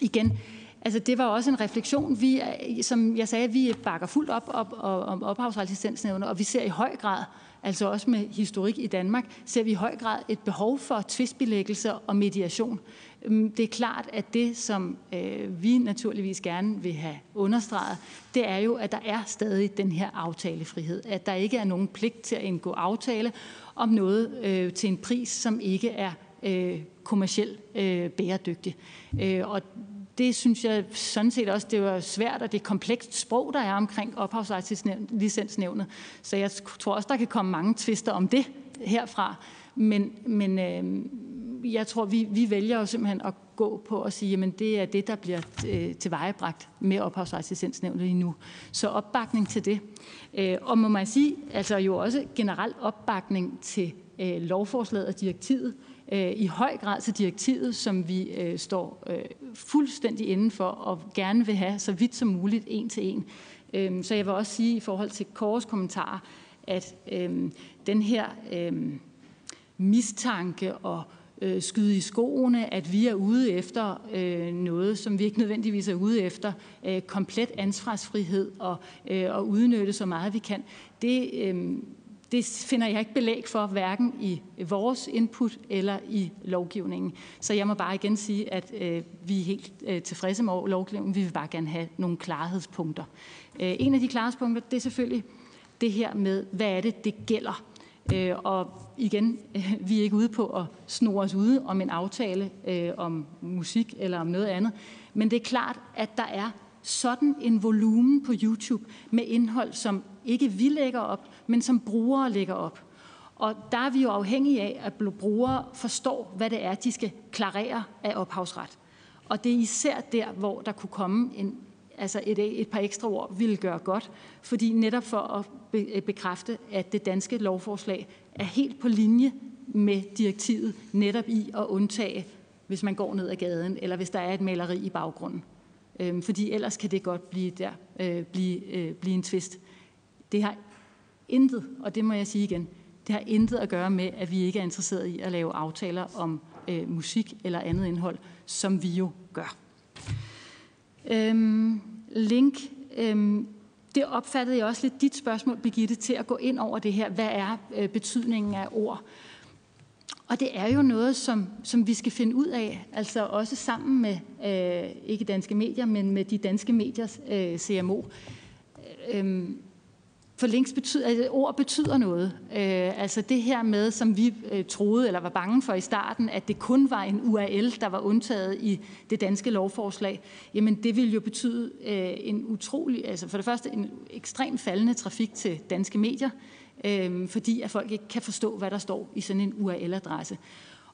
igen, altså det var også en refleksion. Vi, som jeg sagde, vi bakker fuldt op, op om ophavsretslicensnævnet, og vi ser i høj grad, altså også med historik i Danmark, ser vi i høj grad et behov for tvistbelæggelse og mediation. Mm, det er klart, at det, som øh, vi naturligvis gerne vil have understreget, det er jo, at der er stadig den her aftalefrihed. At der ikke er nogen pligt til at indgå aftale om noget øh, til en pris, som ikke er øh, kommercielt øh, bæredygtig. Øh, og det synes jeg sådan set også, det var svært, og det er komplekst sprog, der er omkring ophavslicensnævnet. Så jeg tror også, der kan komme mange tvister om det herfra. Men, men øh, jeg tror, vi, vi vælger jo simpelthen at gå på at sige, jamen det er det, der bliver øh, tilvejebragt med ophavsretslicensnævnet lige nu. Så opbakning til det. Øh, og må man sige, altså jo også generelt opbakning til øh, lovforslaget og direktivet, øh, Øh, i høj grad til direktivet, som vi øh, står øh, fuldstændig inden for og gerne vil have så vidt som muligt en til en. Øhm, så jeg vil også sige i forhold til Kåres kommentarer, at øhm, den her øhm, mistanke og øh, skyde i skoene, at vi er ude efter øh, noget, som vi ikke nødvendigvis er ude efter, øh, komplet ansvarsfrihed og, øh, og udnytte så meget vi kan. Det, øh, det finder jeg ikke belæg for, hverken i vores input eller i lovgivningen. Så jeg må bare igen sige, at øh, vi er helt øh, tilfredse med lovgivningen. Vi vil bare gerne have nogle klarhedspunkter. Øh, en af de klarhedspunkter, det er selvfølgelig det her med, hvad er det, det gælder. Øh, og igen, øh, vi er ikke ude på at snore os ude om en aftale øh, om musik eller om noget andet. Men det er klart, at der er sådan en volumen på YouTube med indhold, som ikke vi lægger op, men som brugere lægger op. Og der er vi jo afhængige af, at brugere forstår, hvad det er, de skal klarere af ophavsret. Og det er især der, hvor der kunne komme en, altså et, et par ekstra ord, ville gøre godt, fordi netop for at bekræfte, at det danske lovforslag er helt på linje med direktivet, netop i at undtage, hvis man går ned ad gaden, eller hvis der er et maleri i baggrunden. Øhm, fordi ellers kan det godt blive, der, øh, blive, øh, blive en tvist. Det har intet, og det må jeg sige igen, det har intet at gøre med, at vi ikke er interesseret i at lave aftaler om øh, musik eller andet indhold, som vi jo gør. Øhm, link. Øhm, det opfattede jeg også lidt dit spørgsmål, Begitte, til at gå ind over det her. Hvad er øh, betydningen af ord? Og det er jo noget, som, som vi skal finde ud af, altså også sammen med, øh, ikke danske medier, men med de danske mediers øh, CMO. Øhm, for links betyder, altså, ord betyder noget. Øh, altså det her med, som vi øh, troede eller var bange for i starten, at det kun var en URL, der var undtaget i det danske lovforslag, jamen det vil jo betyde øh, en utrolig, altså for det første en ekstrem faldende trafik til danske medier, øh, fordi at folk ikke kan forstå, hvad der står i sådan en URL-adresse.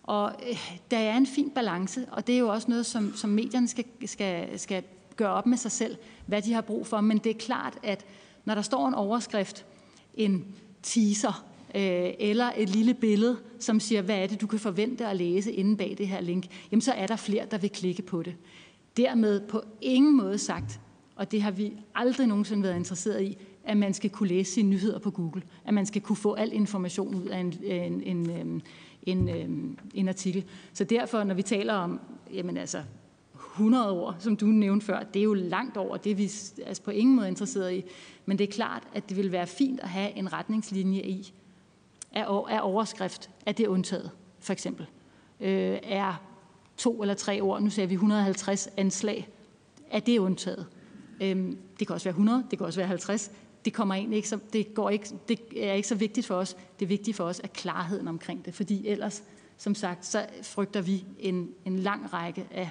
Og øh, der er en fin balance, og det er jo også noget, som, som medierne skal, skal, skal gøre op med sig selv, hvad de har brug for. Men det er klart, at når der står en overskrift, en teaser øh, eller et lille billede, som siger, hvad er det, du kan forvente at læse inde bag det her link, jamen så er der flere, der vil klikke på det. Dermed på ingen måde sagt, og det har vi aldrig nogensinde været interesseret i, at man skal kunne læse sine nyheder på Google, at man skal kunne få al information ud af en, en, en, øhm, en, en, en artikel. Så derfor, når vi taler om jamen altså, 100 år, som du nævnte før, det er jo langt over det, vi altså på ingen måde interesseret i. Men det er klart, at det vil være fint at have en retningslinje i, er overskrift, at det undtaget, for eksempel. Øh, er to eller tre ord, nu ser vi 150 anslag, er det undtaget. Øh, det kan også være 100, det kan også være 50. Det, kommer egentlig ikke så, det, går ikke, det er ikke så vigtigt for os. Det er vigtigt for os at klarheden omkring det, fordi ellers, som sagt, så frygter vi en, en lang række af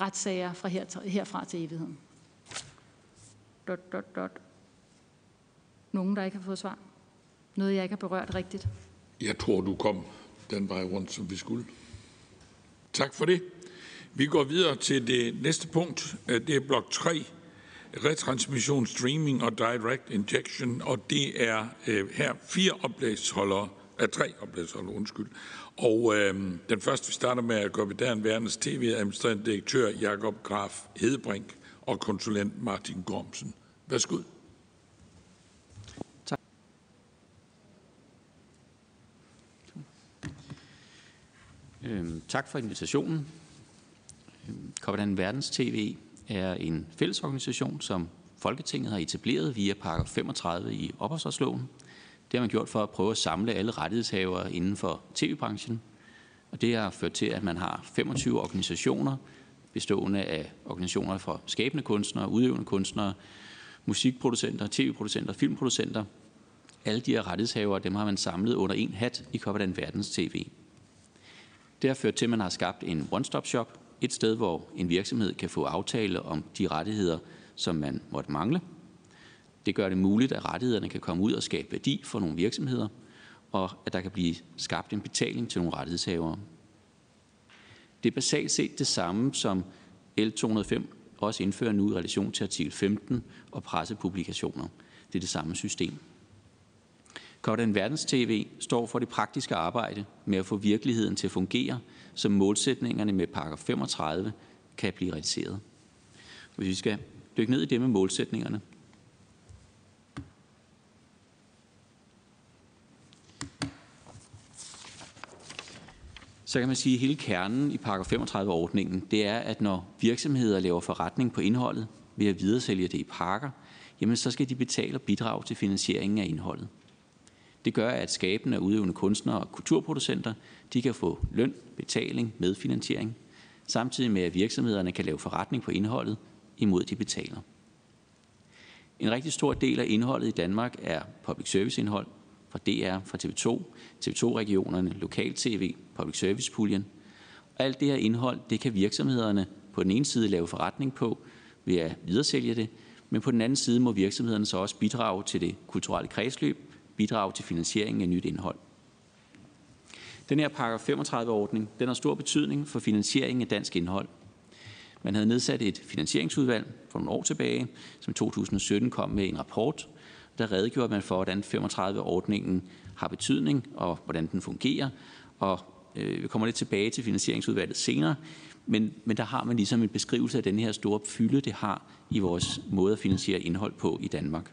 retssager fra her, herfra til evigheden. Dot, dot, dot. Nogen, der ikke har fået svar? Noget, jeg ikke har berørt rigtigt? Jeg tror, du kom den vej rundt, som vi skulle. Tak for det. Vi går videre til det næste punkt. Øh, det er blok 3, retransmission, streaming og direct injection, og det er øh, her fire oplægsholdere, af tre oplægsholdere, undskyld. Og øh, den første, vi starter med, er Gorbidern Verdens TV-administrerende direktør Jakob Graf Hedebrink og konsulent Martin Gormsen. Værsgo. Øhm, tak for invitationen. Øhm, Verdens TV er en fællesorganisation, som Folketinget har etableret via paragraf 35 i ophavsretsloven. Det har man gjort for at prøve at samle alle rettighedshavere inden for tv-branchen. Og det har ført til, at man har 25 organisationer, bestående af organisationer for skabende kunstnere, udøvende kunstnere, musikproducenter, tv-producenter, filmproducenter. Alle de her rettighedshavere, dem har man samlet under en hat i Copenhagen Verdens TV. Det har ført til, at man har skabt en one-stop-shop, et sted, hvor en virksomhed kan få aftale om de rettigheder, som man måtte mangle. Det gør det muligt, at rettighederne kan komme ud og skabe værdi for nogle virksomheder, og at der kan blive skabt en betaling til nogle rettighedshavere. Det er basalt set det samme, som L205 også indfører nu i relation til artikel 15 og pressepublikationer. Det er det samme system. Hvordan Verdens TV står for det praktiske arbejde med at få virkeligheden til at fungere, så målsætningerne med paragraf 35 kan blive realiseret. Hvis vi skal dykke ned i det med målsætningerne, så kan man sige, at hele kernen i paragraf 35-ordningen, det er, at når virksomheder laver forretning på indholdet ved at videresælge det i pakker, jamen så skal de betale og bidrage til finansieringen af indholdet. Det gør, at skabende og udøvende kunstnere og kulturproducenter de kan få løn, betaling, medfinansiering, samtidig med at virksomhederne kan lave forretning på indholdet, imod de betaler. En rigtig stor del af indholdet i Danmark er public service indhold fra DR, fra TV2, TV2-regionerne, lokal-tv, public service-puljen. Og alt det her indhold, det kan virksomhederne på den ene side lave forretning på ved at videresælge det, men på den anden side må virksomhederne så også bidrage til det kulturelle kredsløb bidrage til finansieringen af nyt indhold. Den her paragraf 35-ordning den har stor betydning for finansieringen af dansk indhold. Man havde nedsat et finansieringsudvalg for nogle år tilbage, som i 2017 kom med en rapport. Der redegjorde man for, hvordan 35-ordningen har betydning og hvordan den fungerer. Og øh, vi kommer lidt tilbage til finansieringsudvalget senere, men, men der har man ligesom en beskrivelse af den her store fylde, det har i vores måde at finansiere indhold på i Danmark.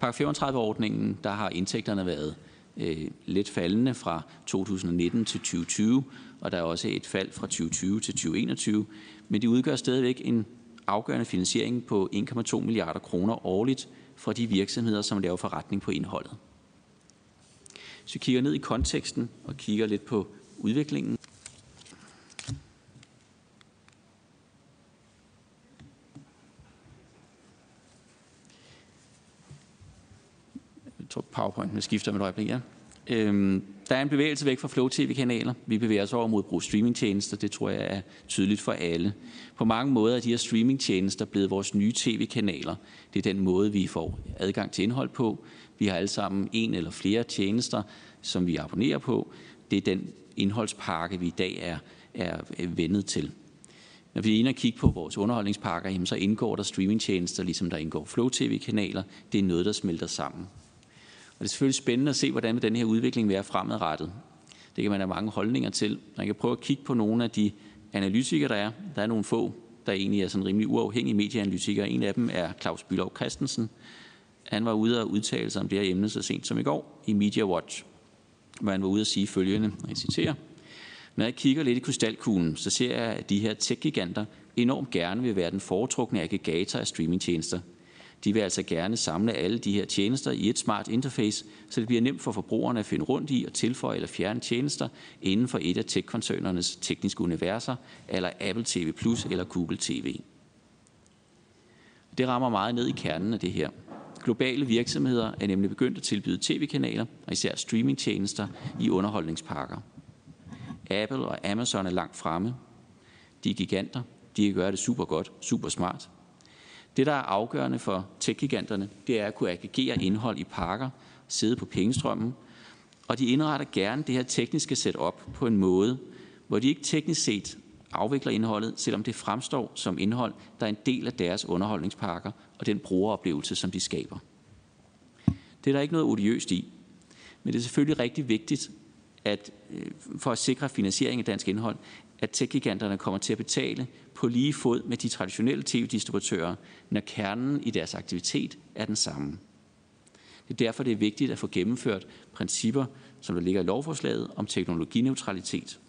Park 35-ordningen, der har indtægterne været øh, lidt faldende fra 2019 til 2020, og der er også et fald fra 2020 til 2021, men de udgør stadigvæk en afgørende finansiering på 1,2 milliarder kroner årligt for de virksomheder, som laver forretning på indholdet. Så vi kigger ned i konteksten og kigger lidt på udviklingen, tror PowerPoint skifter med et øjeblik, ja. Øhm, der er en bevægelse væk fra Flow TV-kanaler. Vi bevæger os over mod at bruge streamingtjenester. Det tror jeg er tydeligt for alle. På mange måder er de her streamingtjenester blevet vores nye tv-kanaler. Det er den måde, vi får adgang til indhold på. Vi har alle sammen en eller flere tjenester, som vi abonnerer på. Det er den indholdspakke, vi i dag er, er vendet til. Når vi er inde og kigge på vores underholdningspakker, jamen, så indgår der streamingtjenester, ligesom der indgår Flow TV-kanaler. Det er noget, der smelter sammen. Og det er selvfølgelig spændende at se, hvordan den her udvikling vil være fremadrettet. Det kan man have mange holdninger til. Man kan prøve at kigge på nogle af de analytikere, der er. Der er nogle få, der egentlig er sådan rimelig uafhængige medieanalytikere. En af dem er Claus Bylov Christensen. Han var ude og udtale sig om det her emne så sent som i går i Media Watch, hvor han var ude at sige følgende, og jeg citerer, når jeg kigger lidt i krystalkuglen, så ser jeg, at de her tech-giganter enormt gerne vil være den foretrukne aggregator af streamingtjenester. De vil altså gerne samle alle de her tjenester i et smart interface, så det bliver nemt for forbrugerne at finde rundt i og tilføje eller fjerne tjenester inden for et af tech-koncernernes tekniske universer, eller Apple TV Plus eller Google TV. Det rammer meget ned i kernen af det her. Globale virksomheder er nemlig begyndt at tilbyde tv-kanaler og især streamingtjenester i underholdningspakker. Apple og Amazon er langt fremme. De er giganter. De kan gøre det super godt, super smart. Det, der er afgørende for tech-giganterne, det er at kunne aggregere indhold i pakker, sidde på pengestrømmen, og de indretter gerne det her tekniske setup på en måde, hvor de ikke teknisk set afvikler indholdet, selvom det fremstår som indhold, der er en del af deres underholdningspakker og den brugeroplevelse, som de skaber. Det er der ikke noget odiøst i, men det er selvfølgelig rigtig vigtigt, at øh, for at sikre finansiering af dansk indhold, at techgiganterne kommer til at betale på lige fod med de traditionelle tv-distributører, når kernen i deres aktivitet er den samme. Det er derfor, det er vigtigt at få gennemført principper, som der ligger i lovforslaget om teknologineutralitet.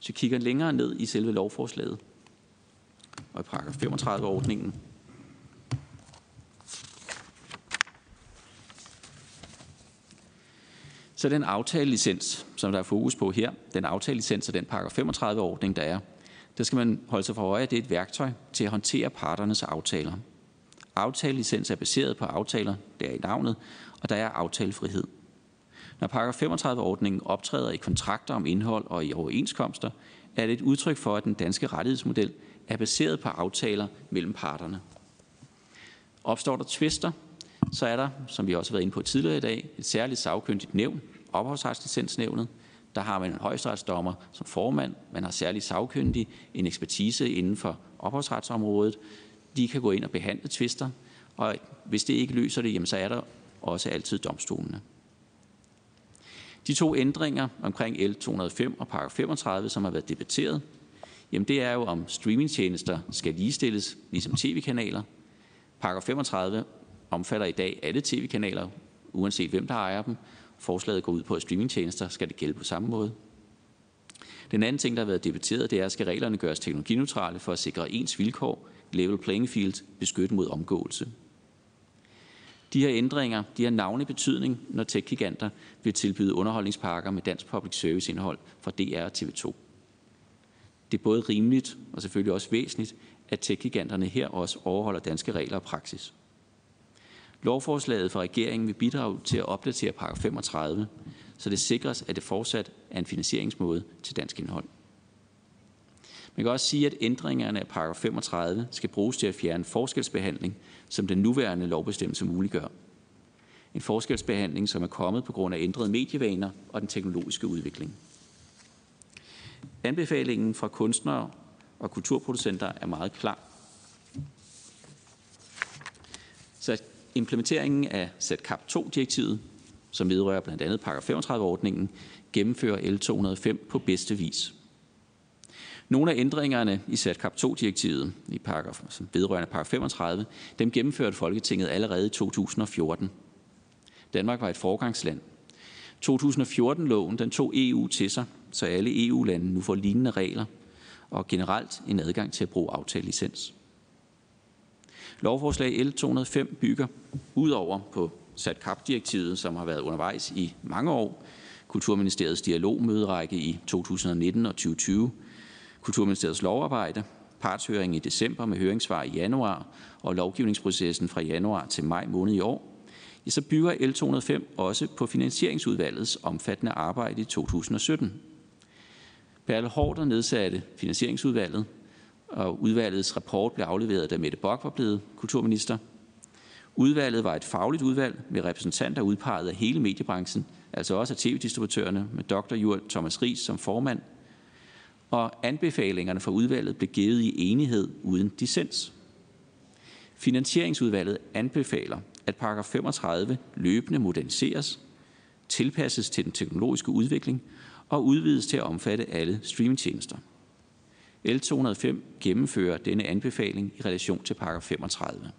Så vi kigger længere ned i selve lovforslaget og i paragraf 35-ordningen. Så den aftalelicens, som der er fokus på her, den aftalelicens og den paragraf 35-ordning, der er, der skal man holde sig for øje, at det er et værktøj til at håndtere parternes aftaler. Aftalelicens er baseret på aftaler, der er i navnet, og der er aftalefrihed. Når paragraf 35-ordningen optræder i kontrakter om indhold og i overenskomster, er det et udtryk for, at den danske rettighedsmodel er baseret på aftaler mellem parterne. Opstår der tvister, så er der, som vi også har været inde på tidligere i dag, et særligt sagkyndigt nævn, ophavsretslicensnævnet. Der har man en højesteretsdommer som formand, man har særlig sagkyndig, en ekspertise inden for ophavsretsområdet. De kan gå ind og behandle tvister, og hvis det ikke løser det, jamen, så er der også altid domstolene. De to ændringer omkring L205 og paragraf 35, som har været debatteret, jamen det er jo, om streamingtjenester skal ligestilles, ligesom tv-kanaler. Paragraf 35 omfatter i dag alle tv-kanaler, uanset hvem der ejer dem. Forslaget går ud på, at streamingtjenester skal det gælde på samme måde. Den anden ting, der har været debatteret, det er, skal reglerne gøres teknologineutrale for at sikre ens vilkår, level playing field, beskyttet mod omgåelse. De her ændringer de har navne betydning, når tech-giganter vil tilbyde underholdningspakker med dansk public service indhold fra DR og TV2. Det er både rimeligt og selvfølgelig også væsentligt, at tech-giganterne her også overholder danske regler og praksis. Lovforslaget fra regeringen vil bidrage til at opdatere paragraf 35, så det sikres, at det fortsat er en finansieringsmåde til dansk indhold. Man kan også sige, at ændringerne af paragraf 35 skal bruges til at fjerne forskelsbehandling, som den nuværende lovbestemmelse muliggør. En forskelsbehandling, som er kommet på grund af ændrede medievaner og den teknologiske udvikling. Anbefalingen fra kunstnere og kulturproducenter er meget klar. Så implementeringen af ZCAP 2-direktivet, som vedrører blandt andet paragraf 35-ordningen, gennemfører L205 på bedste vis. Nogle af ændringerne i SATCAP 2-direktivet, i paragraf, som vedrørende paragraf 35, dem gennemførte Folketinget allerede i 2014. Danmark var et forgangsland. 2014-loven den tog EU til sig, så alle EU-lande nu får lignende regler og generelt en adgang til at bruge aftalelicens. Lovforslag L205 bygger udover på SATCAP-direktivet, som har været undervejs i mange år, Kulturministeriets dialogmøderække i 2019 og 2020, Kulturministeriets lovarbejde, partshøring i december med høringssvar i januar og lovgivningsprocessen fra januar til maj måned i år, ja, så bygger L205 også på finansieringsudvalgets omfattende arbejde i 2017. Perle Hårder nedsatte finansieringsudvalget, og udvalgets rapport blev afleveret, da Mette Bock var blevet kulturminister. Udvalget var et fagligt udvalg med repræsentanter udpeget af hele mediebranchen, altså også af tv-distributørerne, med Dr. Jørgen Thomas Ries som formand, og anbefalingerne fra udvalget blev givet i enighed uden dissens. Finansieringsudvalget anbefaler, at paragraf 35 løbende moderniseres, tilpasses til den teknologiske udvikling og udvides til at omfatte alle streamingtjenester. L205 gennemfører denne anbefaling i relation til paragraf 35.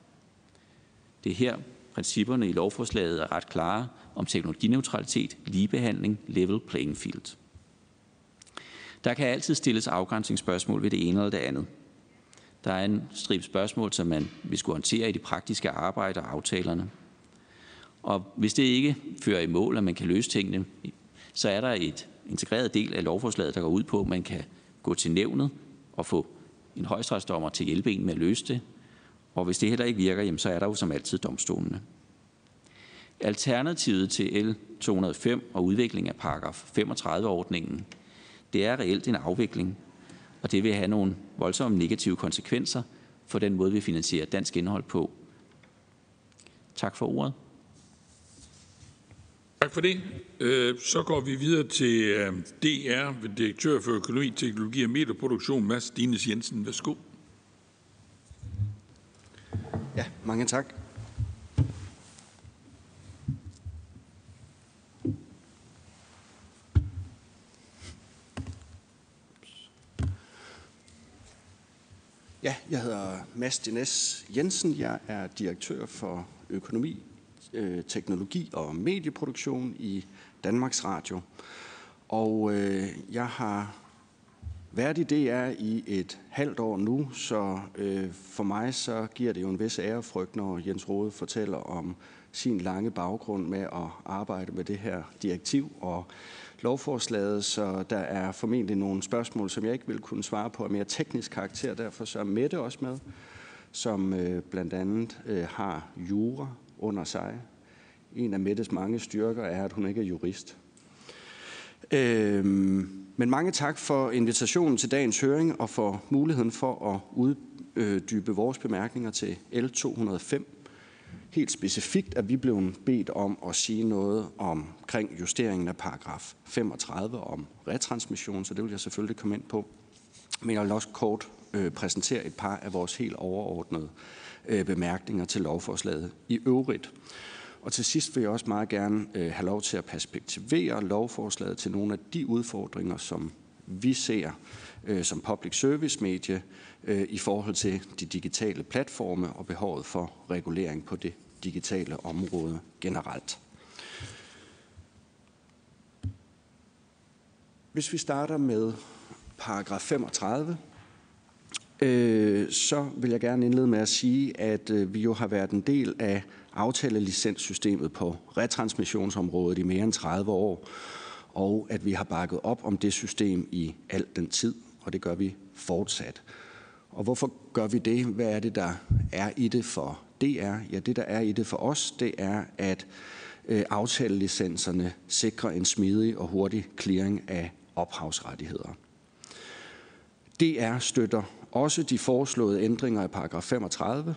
Det er her, principperne i lovforslaget er ret klare om teknologineutralitet, ligebehandling, level playing field. Der kan altid stilles afgrænsningsspørgsmål ved det ene eller det andet. Der er en stribe spørgsmål, som man vil skulle håndtere i de praktiske arbejde og aftalerne. Og hvis det ikke fører i mål, at man kan løse tingene, så er der et integreret del af lovforslaget, der går ud på, at man kan gå til nævnet og få en højstrætsdommer til at hjælpe en med at løse det. Og hvis det heller ikke virker, jamen, så er der jo som altid domstolene. Alternativet til L 205 og udvikling af paragraf 35-ordningen, det er reelt en afvikling, og det vil have nogle voldsomme negative konsekvenser for den måde, vi finansierer dansk indhold på. Tak for ordet. Tak for det. Øh, så går vi videre til øh, DR DR, direktør for økonomi, teknologi og medieproduktion, Mads Dines Jensen. Værsgo. Ja, mange tak. Ja, jeg hedder Mads Dines Jensen. Jeg er direktør for økonomi, øh, teknologi og medieproduktion i Danmarks Radio. Og øh, jeg har været i DR i et halvt år nu, så øh, for mig så giver det jo en vis ærefrygt, når Jens Rode fortæller om sin lange baggrund med at arbejde med det her direktiv og lovforslaget, så der er formentlig nogle spørgsmål, som jeg ikke vil kunne svare på af mere teknisk karakter. Derfor så er Mette også med, som øh, blandt andet øh, har jura under sig. En af Mettes mange styrker er, at hun ikke er jurist. Øhm, men mange tak for invitationen til dagens høring og for muligheden for at uddybe vores bemærkninger til L 205. Helt specifikt er vi blevet bedt om at sige noget omkring justeringen af paragraf 35 om retransmission, så det vil jeg selvfølgelig komme ind på. Men jeg vil også kort øh, præsentere et par af vores helt overordnede øh, bemærkninger til lovforslaget i øvrigt. Og til sidst vil jeg også meget gerne øh, have lov til at perspektivere lovforslaget til nogle af de udfordringer, som vi ser øh, som public service medie øh, i forhold til de digitale platforme og behovet for regulering på det digitale område generelt. Hvis vi starter med paragraf 35, øh, så vil jeg gerne indlede med at sige, at øh, vi jo har været en del af aftalelicenssystemet på retransmissionsområdet i mere end 30 år, og at vi har bakket op om det system i al den tid, og det gør vi fortsat. Og hvorfor gør vi det? Hvad er det, der er i det for DR? Ja, det, der er i det for os, det er, at øh, aftalelicenserne sikrer en smidig og hurtig clearing af ophavsrettigheder. DR støtter også de foreslåede ændringer af paragraf 35.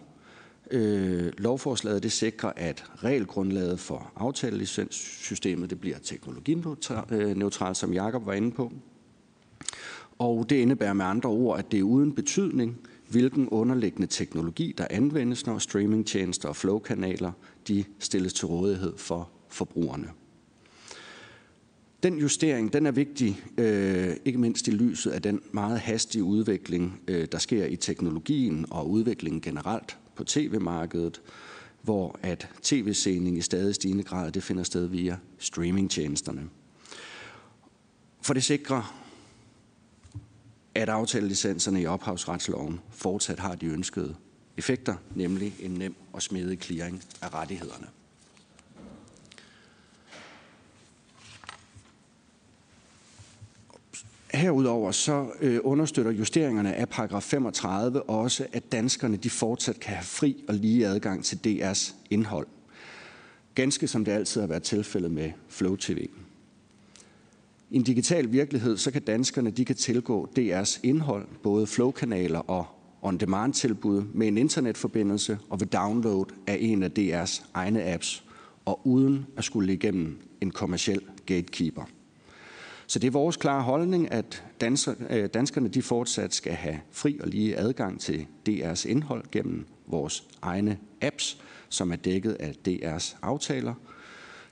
Øh, lovforslaget det sikrer, at regelgrundlaget for aftalelicenssystemet det bliver teknologineutralt, øh, som Jakob var inde på. Og det indebærer med andre ord, at det er uden betydning, hvilken underliggende teknologi, der anvendes, når streamingtjenester og flowkanaler de stilles til rådighed for forbrugerne. Den justering den er vigtig, øh, ikke mindst i lyset af den meget hastige udvikling, øh, der sker i teknologien og udviklingen generelt på tv-markedet, hvor at tv-sening i stadig stigende grad det finder sted via streamingtjenesterne. For det sikrer at aftalelicenserne i ophavsretsloven fortsat har de ønskede effekter, nemlig en nem og smidig clearing af rettighederne. Herudover så øh, understøtter justeringerne af paragraf 35 også, at danskerne de fortsat kan have fri og lige adgang til DR's indhold. Ganske som det altid har været tilfældet med Flow TV. I en digital virkelighed, så kan danskerne de kan tilgå DR's indhold, både flowkanaler og on-demand-tilbud med en internetforbindelse og ved download af en af DR's egne apps, og uden at skulle igennem en kommersiel gatekeeper. Så det er vores klare holdning, at øh, danskerne de fortsat skal have fri og lige adgang til DR's indhold gennem vores egne apps, som er dækket af DR's aftaler.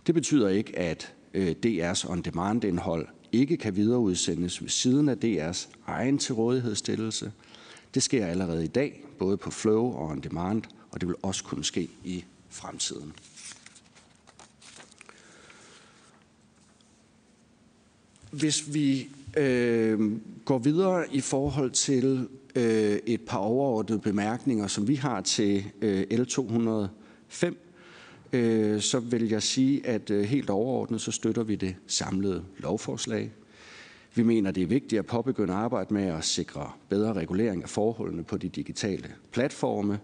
Det betyder ikke, at øh, DR's on-demand-indhold ikke kan videreudsendes ved siden af DR's egen til rådighedsstillelse. Det sker allerede i dag, både på Flow og On Demand, og det vil også kunne ske i fremtiden. Hvis vi øh, går videre i forhold til øh, et par overordnede bemærkninger, som vi har til øh, L205, øh, så vil jeg sige, at øh, helt overordnet så støtter vi det samlede lovforslag. Vi mener, det er vigtigt at påbegynde arbejde med at sikre bedre regulering af forholdene på de digitale platforme,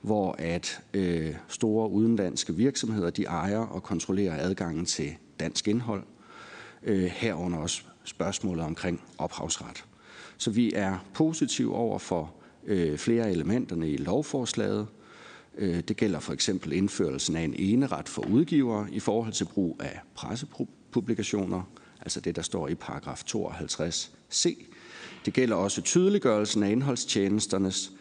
hvor at øh, store udenlandske virksomheder de ejer og kontrollerer adgangen til dansk indhold, Øh, herunder også spørgsmålet omkring ophavsret. Så vi er positive over for øh, flere af elementerne i lovforslaget. Øh, det gælder for eksempel indførelsen af en eneret for udgivere i forhold til brug af pressepublikationer, altså det, der står i paragraf 52c. Det gælder også tydeliggørelsen af indholdstjenesternes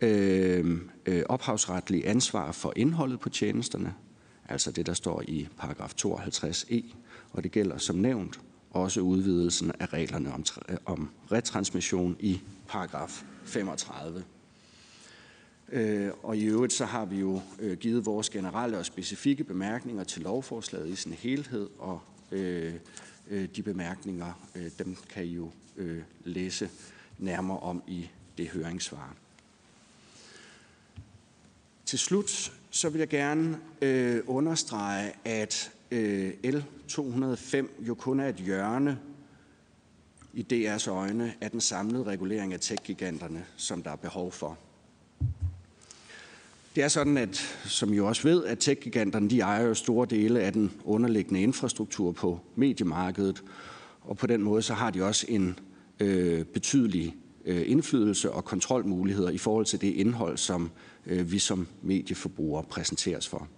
øh, øh, ophavsretlige ansvar for indholdet på tjenesterne, altså det, der står i paragraf 52e, og det gælder som nævnt også udvidelsen af reglerne om, øh, om retransmission i paragraf 35. Øh, og i øvrigt så har vi jo øh, givet vores generelle og specifikke bemærkninger til lovforslaget i sin helhed, og øh, øh de bemærkninger, øh, dem kan I jo læse nærmere om i det høringssvar. Til slut så vil jeg gerne øh, understrege, at øh, L205 jo kun er et hjørne i DR's øjne af den samlede regulering af tech-giganterne, som der er behov for. Det er sådan, at, som I også ved, at tech-giganterne de ejer jo store dele af den underliggende infrastruktur på mediemarkedet, og på den måde så har de også en øh, betydelig øh, indflydelse og kontrolmuligheder i forhold til det indhold, som øh, vi som medieforbrugere præsenteres for.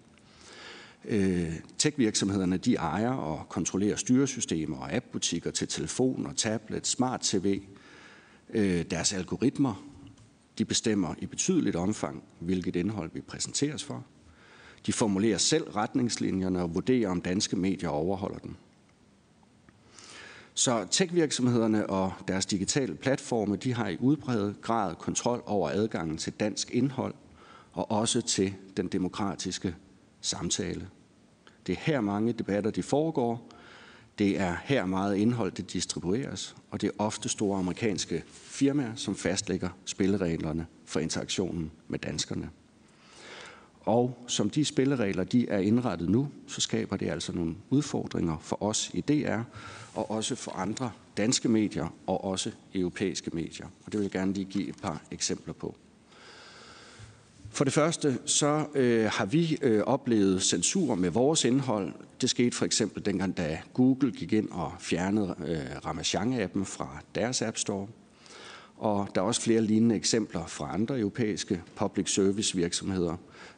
Øh, Tech-virksomhederne de ejer og kontrollerer styresystemer og appbutikker til telefon og tablet, smart tv. Øh, deres algoritmer de bestemmer i betydeligt omfang, hvilket indhold vi præsenteres for. De formulerer selv retningslinjerne og vurderer, om danske medier overholder dem. Så tech-virksomhederne og deres digitale platforme de har i udbredet grad kontrol over adgangen til dansk indhold og også til den demokratiske samtale. Det er her mange debatter de foregår. Det er her meget indhold det distribueres, og det er ofte store amerikanske firmaer, som fastlægger spillereglerne for interaktionen med danskerne. Og som de spilleregler de er indrettet nu, så skaber det altså nogle udfordringer for os i DR, og også for andre danske medier og også europæiske medier. Og det vil jeg gerne lige give et par eksempler på. For det første så øh, har vi øh, oplevet censur med vores indhold. Det skete for eksempel dengang, da Google gik ind og fjernede øh, Ramachan-appen fra deres App Store. Og der er også flere lignende eksempler fra andre europæiske public service virksomheder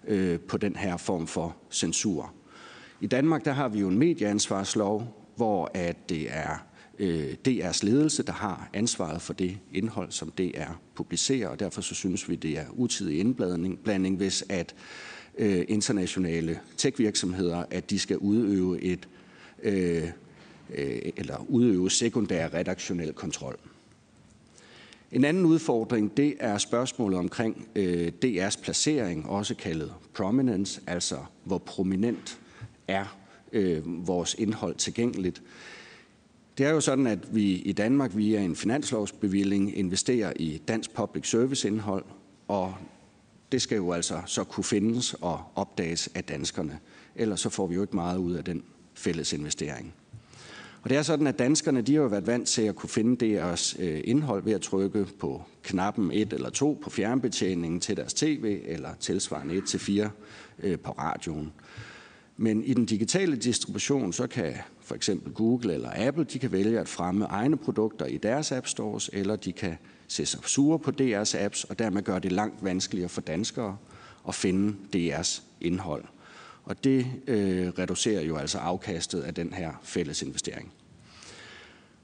øh, på den her form for censur. I Danmark der har vi jo en medieansvarslov, hvor at det er øh, DR's ledelse, der har ansvaret for det indhold, som DR publicerer, og derfor så synes vi, det er utidig indblanding, blanding, hvis at øh, internationale tech-virksomheder, at de skal udøve et øh, øh eller udøve sekundær redaktionel kontrol. En anden udfordring, det er spørgsmålet omkring øh, DR's placering, også kaldet prominence, altså hvor prominent er øh, vores indhold tilgængeligt. Det er jo sådan, at vi i Danmark via en finanslovsbevilling investerer i dansk public service indhold, og det skal jo altså så kunne findes og opdages af danskerne. Ellers så får vi jo ikke meget ud af den fælles investering. Og det er sådan, at danskerne de har jo været vant til at kunne finde deres øh, indhold ved at trykke på knappen 1 eller 2 på fjernbetjeningen til deres tv, eller tilsvarende 1 til 4 øh, på radioen. Men i den digitale distribution, så kan for eksempel Google eller Apple, de kan vælge at fremme egne produkter i deres app stores, eller de kan se sig sure på DR's apps, og dermed gøre det langt vanskeligere for danskere at finde DR's indhold. Og det øh, reducerer jo altså afkastet af den her fælles investering.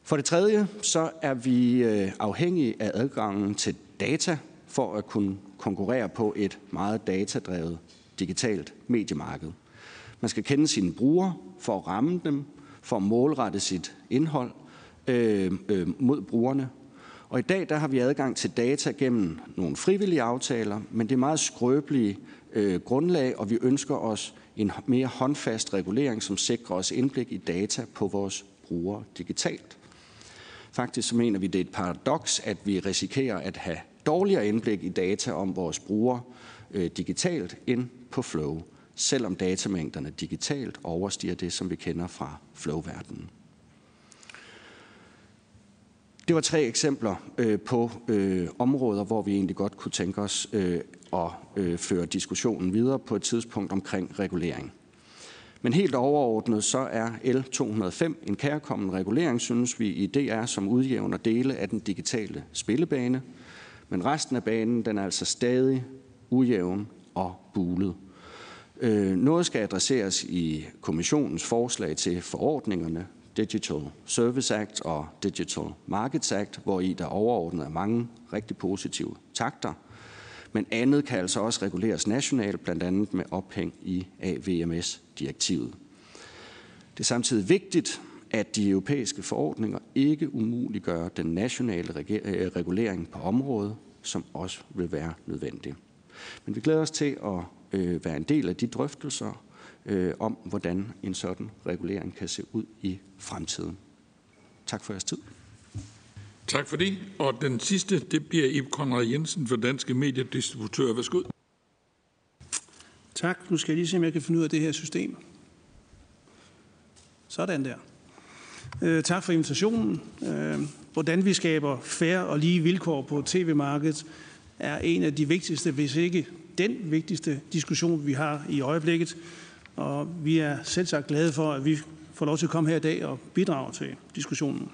For det tredje, så er vi øh, afhængige af adgangen til data for at kunne konkurrere på et meget datadrevet digitalt mediemarked. Man skal kende sine brugere for at ramme dem, for at målrette sit indhold øh, øh, mod brugerne. Og i dag der har vi adgang til data gennem nogle frivillige aftaler, men det er meget skrøbelige øh, grundlag, og vi ønsker os en mere håndfast regulering, som sikrer os indblik i data på vores brugere digitalt. Faktisk så mener vi, det er et paradoks, at vi risikerer at have dårligere indblik i data om vores brugere øh, digitalt end på Flow selvom datamængderne digitalt overstiger det, som vi kender fra flowverdenen. Det var tre eksempler øh, på øh, områder, hvor vi egentlig godt kunne tænke os øh, at øh, føre diskussionen videre på et tidspunkt omkring regulering. Men helt overordnet så er L205 en kærkommen regulering, synes vi i DR, som udjævner dele af den digitale spillebane. Men resten af banen den er altså stadig ujævn og bulet. Øh, noget skal adresseres i kommissionens forslag til forordningerne, Digital Service Act og Digital Markets Act, hvor i der overordnet er mange rigtig positive takter. Men andet kan altså også reguleres nationalt, blandt andet med ophæng i AVMS-direktivet. Det er samtidig vigtigt, at de europæiske forordninger ikke umuliggør den nationale øh, regulering på området, som også vil være nødvendig. Men vi glæder os til at øh, være en del af de drøftelser øh, om, hvordan en sådan regulering kan se ud i fremtiden. Tak for jeres tid. Tak for det. Og den sidste, det bliver Ib Konrad Jensen for Danske Mediedistributører. Værsgo. Tak. Nu skal jeg lige se, om jeg kan finde ud af det her system. Sådan der. Øh, tak for invitationen. Øh, hvordan vi skaber færre og lige vilkår på tv-markedet, er en af de vigtigste, hvis ikke den vigtigste diskussion, vi har i øjeblikket. Og vi er selvsagt glade for, at vi får lov til at komme her i dag og bidrage til diskussionen.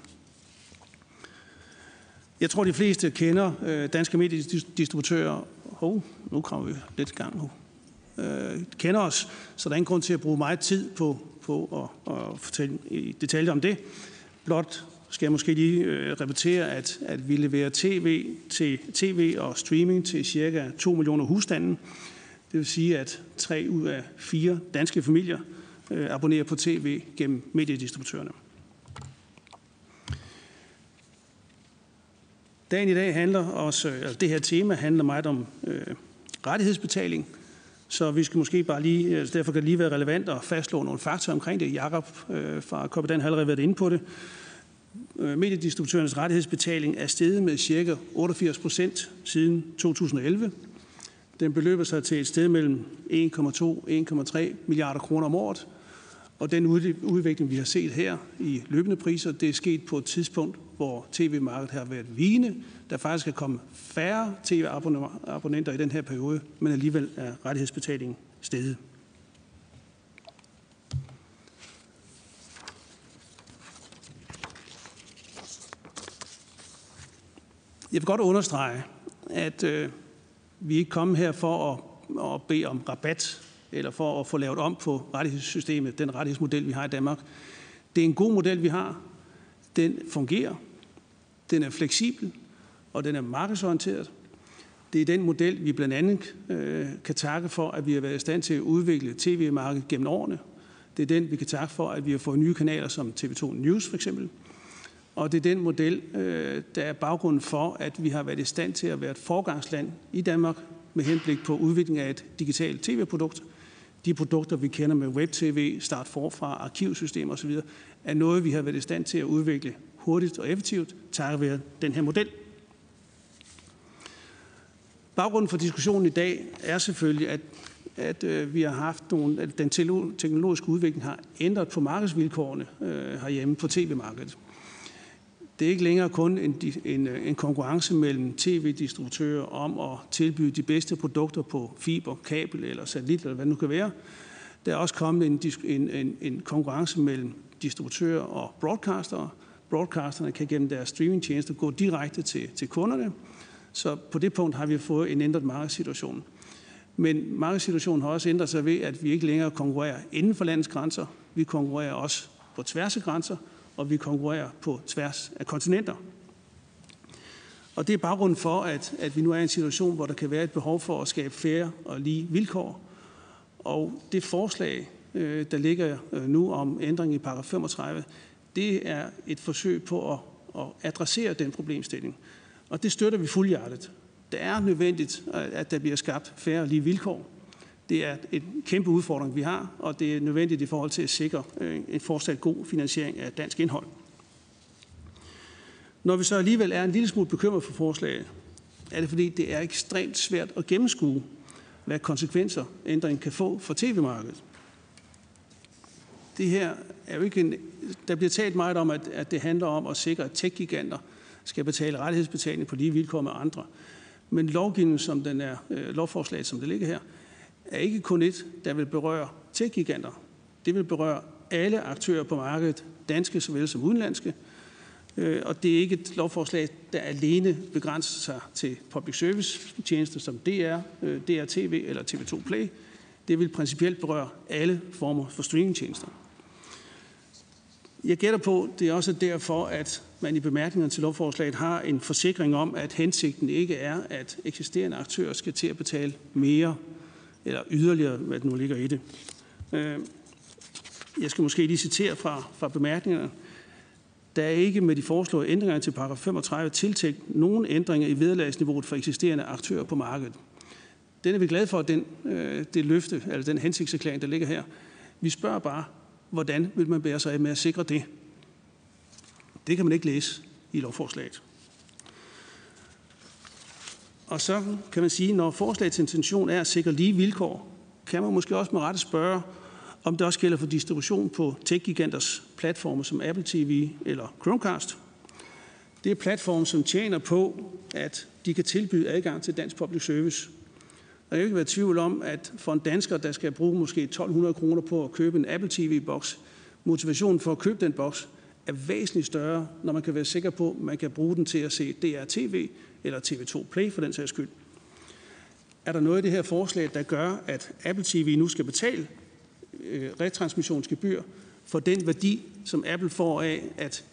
Jeg tror, de fleste kender øh, danske mediedistributører. Hov, nu kommer vi lidt i gang nu. Øh, kender os, så der er ingen grund til at bruge meget tid på, på at, at fortælle i detaljer om det. Blot skal jeg måske lige øh, repetere, at, at vi leverer tv, til, tv og streaming til cirka 2 millioner husstande. Det vil sige, at tre ud af fire danske familier øh, abonnerer på tv gennem mediedistributørerne. Dagen i dag handler også, øh, altså det her tema handler meget om øh, rettighedsbetaling, så vi skal måske bare lige, øh, altså derfor kan det lige være relevant at fastslå nogle fakta omkring det. Jakob øh, fra Koppedan har allerede været inde på det. Øh, mediedistributørernes rettighedsbetaling er steget med ca. 88 procent siden 2011. Den beløber sig til et sted mellem 1,2 og 1,3 milliarder kroner om året. Og den udvikling, vi har set her i løbende priser, det er sket på et tidspunkt, hvor tv-markedet har været vigende. Der faktisk er kommet færre tv-abonnenter i den her periode, men alligevel er rettighedsbetalingen steget. Jeg vil godt understrege, at øh, vi ikke kommet her for at, at bede om rabat eller for at få lavet om på rettighedssystemet, den rettighedsmodel, vi har i Danmark. Det er en god model, vi har. Den fungerer. Den er fleksibel, og den er markedsorienteret. Det er den model, vi blandt andet øh, kan takke for, at vi har været i stand til at udvikle tv-markedet gennem årene. Det er den, vi kan takke for, at vi har fået nye kanaler som TV2 News for eksempel. Og det er den model, øh, der er baggrunden for, at vi har været i stand til at være et forgangsland i Danmark med henblik på udvikling af et digitalt tv-produkt. De produkter, vi kender med web-tv, start forfra, arkivsystemer osv., er noget, vi har været i stand til at udvikle hurtigt og effektivt, takket være den her model. Baggrunden for diskussionen i dag er selvfølgelig, at, at øh, vi har haft nogle, at den teknologiske udvikling har ændret på markedsvilkårene øh, herhjemme på tv-markedet. Det er ikke længere kun en, en, øh, en konkurrence mellem tv-distributører om at tilbyde de bedste produkter på fiber, kabel eller satellit, eller hvad det nu kan være. Der er også kommet en, en, en, en konkurrence mellem distributører og broadcastere. Broadcasterne kan gennem deres streamingtjenester gå direkte til, til kunderne. Så på det punkt har vi fået en ændret markedssituation. Men markedssituationen har også ændret sig ved, at vi ikke længere konkurrerer inden for landets grænser. Vi konkurrerer også på tværs af grænser, og vi konkurrerer på tværs af kontinenter. Og det er baggrunden for, at, at vi nu er i en situation, hvor der kan være et behov for at skabe færre og lige vilkår. Og det forslag, øh, der ligger øh, nu om ændring i paragraf 35, det er et forsøg på at, at adressere den problemstilling. Og det støtter vi fuldhjertet. Det er nødvendigt, øh, at der bliver skabt færre og lige vilkår. Det er en kæmpe udfordring, vi har, og det er nødvendigt i forhold til at sikre øh, en fortsat god finansiering af dansk indhold. Når vi så alligevel er en lille smule bekymret for forslaget, er det fordi, det er ekstremt svært at gennemskue, hvad konsekvenser ændringen kan få for tv-markedet. Det her er jo ikke en, der bliver talt meget om, at, at det handler om at sikre, at tech-giganter skal betale rettighedsbetaling på lige vilkår med andre. Men lovgivningen, som den er, øh, lovforslaget, som det ligger her, er ikke kun et, der vil berøre tech-giganter. Det vil berøre alle aktører på markedet, danske såvel som udenlandske. Øh, og det er ikke et lovforslag, der alene begrænser sig til public service tjenester som DR, øh, DRTV eller TV2 Play. Det vil principielt berøre alle former for streamingtjenester. Jeg gætter på, det er også derfor, at man i bemærkningerne til lovforslaget har en forsikring om, at hensigten ikke er, at eksisterende aktører skal til at betale mere eller yderligere, hvad det nu ligger i det. Øh, jeg skal måske lige citere fra, fra bemærkningerne. Der er ikke med de foreslåede ændringer til paragraf 35 tiltænkt nogen ændringer i vederlagsniveauet for eksisterende aktører på markedet. Den er vi glade for, den, øh, det løfte, eller den hensigtserklæring, der ligger her. Vi spørger bare, hvordan vil man bære sig af med at sikre det? Det kan man ikke læse i lovforslaget. Og så kan man sige, når forslagets intention er at sikre lige vilkår, kan man måske også med rette spørge, om det også gælder for distribution på tech-giganters platforme som Apple TV eller Chromecast. Det er platforme, som tjener på, at de kan tilbyde adgang til dansk public service. Og jeg vil ikke være i tvivl om, at for en dansker, der skal bruge måske 1200 kroner på at købe en Apple TV-boks, motivationen for at købe den boks er væsentligt større, når man kan være sikker på, at man kan bruge den til at se DRTV eller TV2 Play for den sags skyld. Er der noget i det her forslag, der gør, at Apple TV nu skal betale øh, retransmissionsgebyr for den værdi, som Apple får af, at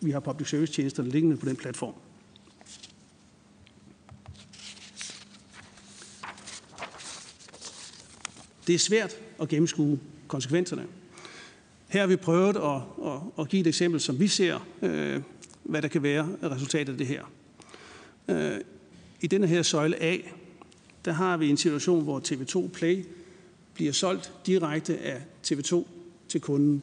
vi har public service tjenester liggende på den platform? Det er svært at gennemskue konsekvenserne. Her har vi prøvet at, at, at give et eksempel, som vi ser, øh, hvad der kan være resultatet af det her. Øh, I denne her søjle A, der har vi en situation, hvor TV2 Play bliver solgt direkte af TV2 til kunden.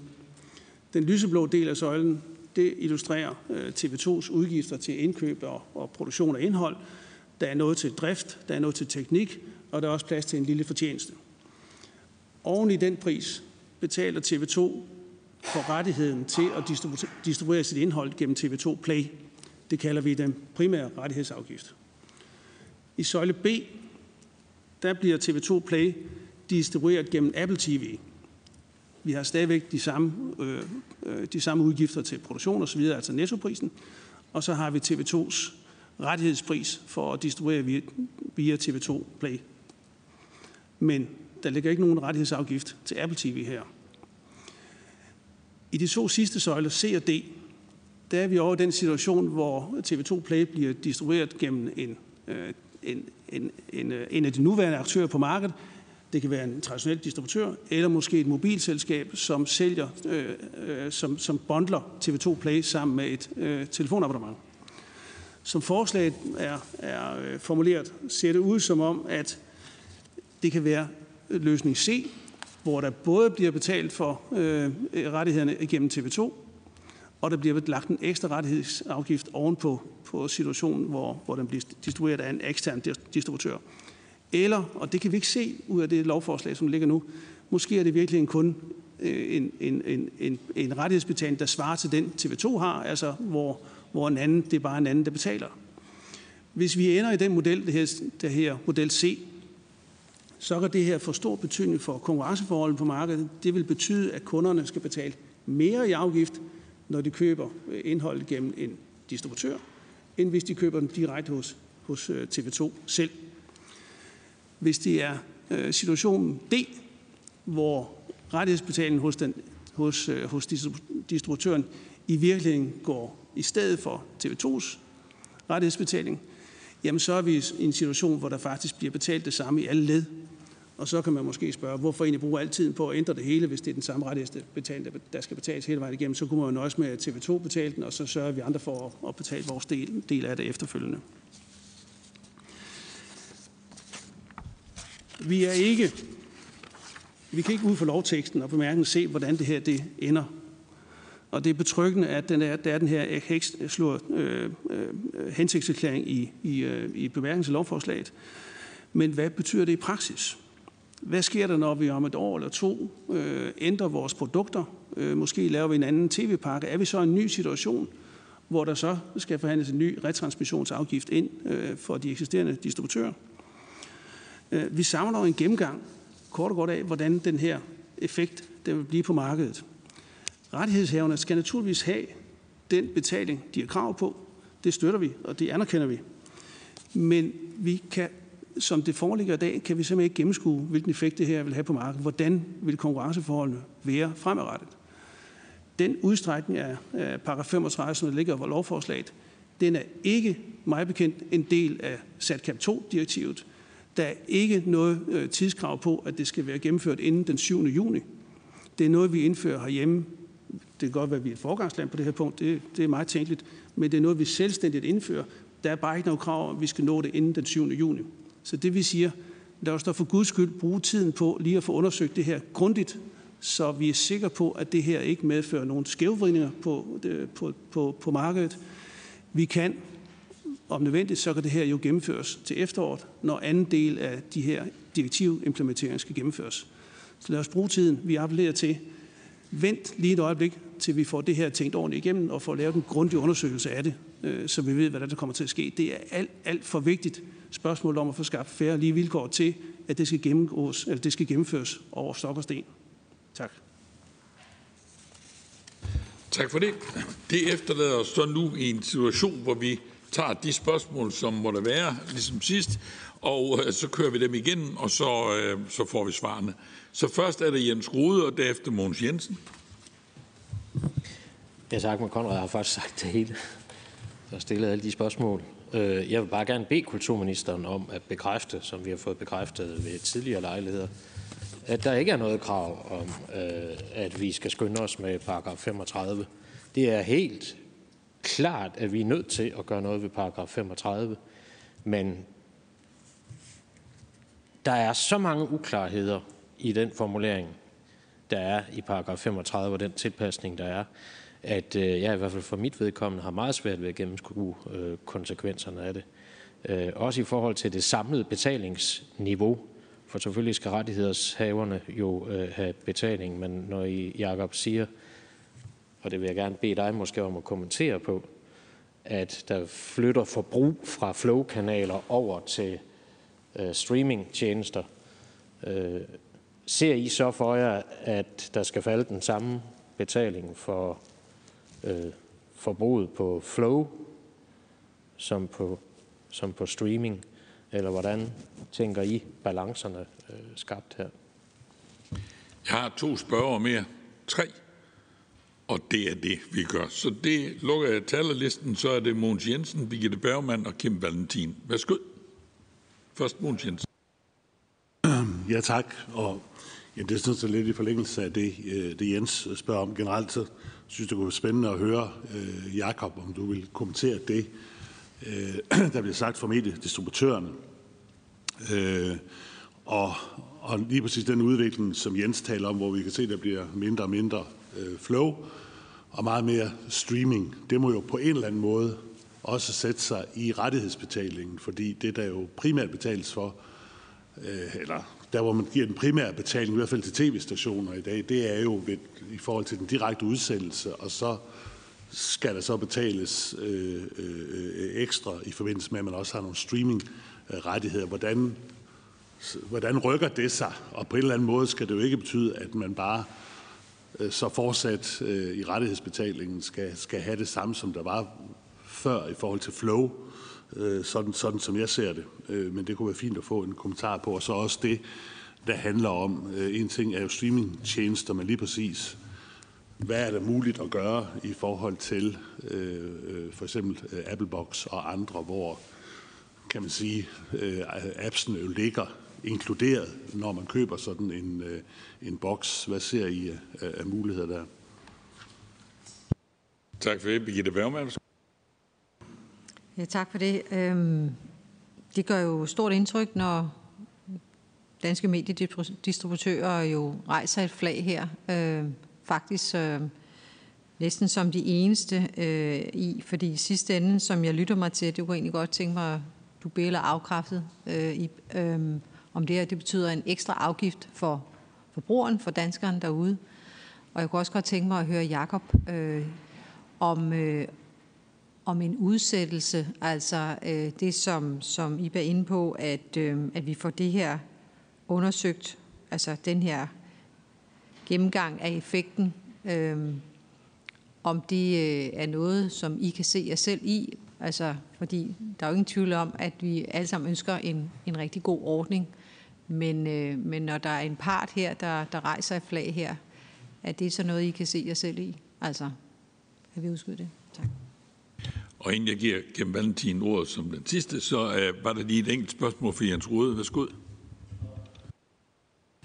Den lyseblå del af søjlen, det illustrerer øh, TV2's udgifter til indkøb og, og produktion af indhold. Der er noget til drift, der er noget til teknik, og der er også plads til en lille fortjeneste. Oven i den pris betaler TV2 for rettigheden til at distribuere sit indhold gennem TV2 Play. Det kalder vi den primære rettighedsafgift. I søjle B, der bliver TV2 Play distribueret gennem Apple TV. Vi har stadigvæk de samme, øh, øh de samme udgifter til produktion osv., altså nettoprisen. Og så har vi TV2's rettighedspris for at distribuere via, via TV2 Play. Men der ligger ikke nogen rettighedsafgift til Apple TV her. I de to sidste søjler, C og D, der er vi over i den situation, hvor TV2 Play bliver distribueret gennem en, øh, en, en, en, øh, en af de nuværende aktører på markedet. Det kan være en traditionel distributør, eller måske et mobilselskab, som sælger, øh, øh, som, som bundler TV2 Play sammen med et øh, telefonabonnement. Som forslaget er, er øh, formuleret, ser det ud som om, at det kan være løsning C, hvor der både bliver betalt for øh, rettighederne igennem TV2, og der bliver lagt en ekstra rettighedsafgift ovenpå på situationen, hvor, hvor den bliver distribueret af en ekstern distributør. Eller, og det kan vi ikke se ud af det lovforslag, som ligger nu, måske er det virkelig en kun en, en, en, en, en rettighedsbetaling, der svarer til den TV2 har, altså hvor, hvor en anden, det er bare en anden, der betaler. Hvis vi ender i den model, det her, det her model C, så kan det her få stor betydning for konkurrenceforholdet på markedet. Det vil betyde, at kunderne skal betale mere i afgift, når de køber indholdet gennem en distributør, end hvis de køber den direkte hos, hos øh, TV2 selv. Hvis det er øh, situationen D, hvor rettighedsbetalingen hos, den, hos, øh, hos distributøren i virkeligheden går i stedet for TV2's rettighedsbetaling, jamen så er vi i en situation, hvor der faktisk bliver betalt det samme i alle led. Og så kan man måske spørge, hvorfor egentlig bruge al tiden på at ændre det hele, hvis det er den samme rettighedsbetaling, der skal betales hele vejen igennem. Så kunne man jo nøjes med, at TV2 betalte den, og så sørger vi andre for at betale vores del, del af det efterfølgende. Vi er ikke, vi kan ikke ud for lovteksten og bemærken se, hvordan det her det ender. Og det er betryggende, at den er, der er den her slår, øh, øh, hensigtserklæring i, i, øh, i bemærkningen til lovforslaget. Men hvad betyder det i praksis? Hvad sker der, når vi om et år eller to øh, ændrer vores produkter? Øh, måske laver vi en anden tv-pakke. Er vi så i en ny situation? hvor der så skal forhandles en ny retransmissionsafgift ind øh, for de eksisterende distributører. Øh, vi savner en gennemgang, kort og godt af, hvordan den her effekt den vil blive på markedet. Rettighedshaverne skal naturligvis have den betaling, de har krav på. Det støtter vi, og det anerkender vi. Men vi kan, som det foreligger i dag, kan vi simpelthen ikke gennemskue, hvilken effekt det her vil have på markedet. Hvordan vil konkurrenceforholdene være fremadrettet? Den udstrækning af, paragraf 35, som ligger i lovforslaget, den er ikke meget bekendt en del af SATCAP 2-direktivet. Der er ikke noget øh, tidskrav på, at det skal være gennemført inden den 7. juni. Det er noget, vi indfører herhjemme. Det kan godt være, at vi er et forgangsland på det her punkt. Det, det er meget tænkeligt. Men det er noget, vi selvstændigt indfører. Der er bare ikke noget krav om, at vi skal nå det inden den 7. juni. Så det vi siger, lad os da for guds skyld bruge tiden på lige at få undersøgt det her grundigt, så vi er sikre på, at det her ikke medfører nogen skævvridninger på, øh, på, på, på markedet. Vi kan, om nødvendigt, så kan det her jo gennemføres til efteråret, når anden del af de her direktivimplementeringer skal gennemføres. Så lad os bruge tiden. Vi appellerer til, vent lige et øjeblik, til vi får det her tænkt ordentligt igennem og får lavet en grundig undersøgelse af det, øh, så vi ved, hvad der kommer til at ske. Det er alt, alt for vigtigt spørgsmål om at få skabt færre lige vilkår til, at det skal, gennemgås, eller det skal gennemføres over stok og sten. Tak. Tak for det. Det efterlader os så nu i en situation, hvor vi tager de spørgsmål, som måtte være, ligesom sidst, og øh, så kører vi dem igen, og så, øh, så får vi svarene. Så først er det Jens Rode, og derefter Mogens Jensen. Ja, tak, men Konrad har faktisk sagt det hele. Der stillet alle de spørgsmål. Øh, jeg vil bare gerne bede kulturministeren om at bekræfte, som vi har fået bekræftet ved tidligere lejligheder, at der ikke er noget krav om, øh, at vi skal skynde os med paragraf 35. Det er helt klart, at vi er nødt til at gøre noget ved paragraf 35, men der er så mange uklarheder i den formulering, der er i paragraf 35, og den tilpasning, der er, at øh, jeg i hvert fald for mit vedkommende har meget svært ved at gennemskue øh, konsekvenserne af det. Øh, også i forhold til det samlede betalingsniveau, for selvfølgelig skal rettighedshaverne jo øh, have betaling, men når I, Jacob, siger, og det vil jeg gerne bede dig måske om at kommentere på, at der flytter forbrug fra flowkanaler over til øh, streaming-tjenester, øh, ser I så for jer, at der skal falde den samme betaling for øh, forbruget på flow som på, som på streaming? Eller hvordan tænker I balancerne øh, skabt her? Jeg har to spørger mere. Tre. Og det er det, vi gør. Så det lukker jeg talerlisten. Så er det Mogens Jensen, Birgitte Bergmann og Kim Valentin. Værsgo. Først Mogens Jensen. Ja, tak. Og ja, det er sådan set lidt i forlængelse af det, øh, det Jens spørger om. Generelt så synes det kunne være spændende at høre, øh, Jakob, om du vil kommentere det, øh, der bliver sagt fra mediedistributørerne. Øh, og, og lige præcis den udvikling, som Jens taler om, hvor vi kan se, der bliver mindre og mindre øh, flow og meget mere streaming, det må jo på en eller anden måde også sætte sig i rettighedsbetalingen, fordi det, der jo primært betales for, øh, eller der hvor man giver den primære betaling, i hvert fald til tv-stationer i dag, det er jo ved, i forhold til den direkte udsendelse, og så skal der så betales øh, øh, ekstra i forbindelse med, at man også har nogle streaming-rettigheder. Hvordan, hvordan rykker det sig? Og på en eller anden måde skal det jo ikke betyde, at man bare øh, så fortsat øh, i rettighedsbetalingen skal, skal have det samme, som der var før i forhold til flow, øh, Øh, sådan, sådan som jeg ser det. Øh, men det kunne være fint at få en kommentar på. Og så også det, der handler om, øh, en ting er jo streamingtjenester, men lige præcis, hvad er der muligt at gøre i forhold til øh, øh for eksempel øh, Applebox og andre, hvor kan man sige, øh, appsen jo ligger inkluderet, når man køber sådan en, øh, en boks. Hvad ser I af, af muligheder der? Tak for det, Birgitte Bergmann. Ja, tak for det. Øhm, det gør jo stort indtryk, når danske mediedistributører jo rejser et flag her. Øh, faktisk øh, næsten som de eneste øh, i, fordi i sidste ende, som jeg lytter mig til, det kunne egentlig godt tænke mig, du beder afkræftet, øh, i, øh, om det her det betyder en ekstra afgift for forbrugeren, for danskeren derude. Og jeg kunne også godt tænke mig at høre Jakob øh, om, øh, om en udsættelse, altså øh, det, som, som I er inde på, at, øh, at vi får det her undersøgt, altså den her gennemgang af effekten, øh, om det øh, er noget, som I kan se jer selv i, altså fordi der er jo ingen tvivl om, at vi alle sammen ønsker en, en rigtig god ordning, men, øh, men når der er en part her, der, der rejser et flag her, er det så noget, I kan se jer selv i? Altså, har vi udskudt det? Og inden jeg giver Kim Valentin ordet som den sidste, så øh, var der lige et enkelt spørgsmål for Jens Rode. Værsgo.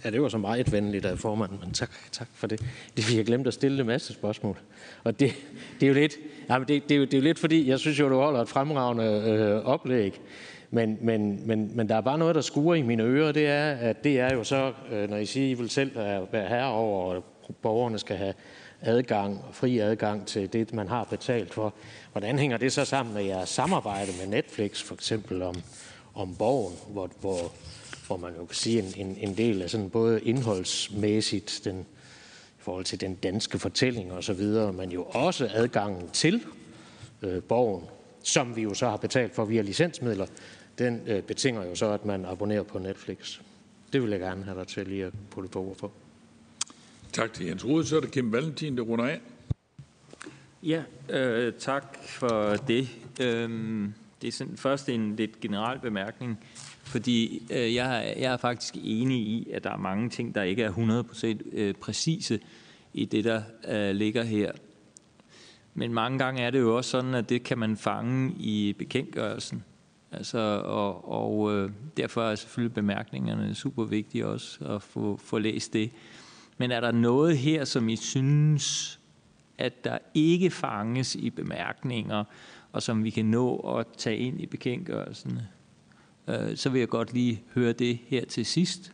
Ja, det var så meget venligt af formanden, men tak, tak for det. Det fik jeg glemt at stille en masse spørgsmål. Og det, det er jo lidt, ja, men det, det, er jo, det er jo lidt fordi, jeg synes jo, du holder et fremragende øh, oplæg. Men, men, men, men der er bare noget, der skuer i mine ører, det er, at det er jo så, øh, når I siger, at I vil selv være herre over, og borgerne skal have adgang, fri adgang til det, man har betalt for. Hvordan hænger det så sammen med jeres samarbejde med Netflix, for eksempel om, om borgen, hvor, hvor, hvor man jo kan sige en, en, en del af sådan både indholdsmæssigt, den, i forhold til den danske fortælling og så videre, men jo også adgangen til øh, borgen, som vi jo så har betalt for via licensmidler, den øh, betinger jo så, at man abonnerer på Netflix. Det vil jeg gerne have dig til lige at putte på ord for. Tak til Jens Rode. Så er det Kim Valentin, der runder af. Ja, øh, tak for det. Øhm, det er sådan, først en lidt generel bemærkning, fordi øh, jeg, jeg er faktisk enig i, at der er mange ting, der ikke er 100% øh, præcise i det, der øh, ligger her. Men mange gange er det jo også sådan, at det kan man fange i bekendtgørelsen. Altså, og og øh, derfor er selvfølgelig bemærkningerne super vigtige også at få, få læst det. Men er der noget her, som I synes, at der ikke fanges i bemærkninger, og som vi kan nå at tage ind i bekendtgørelsen? Øh, så vil jeg godt lige høre det her til sidst.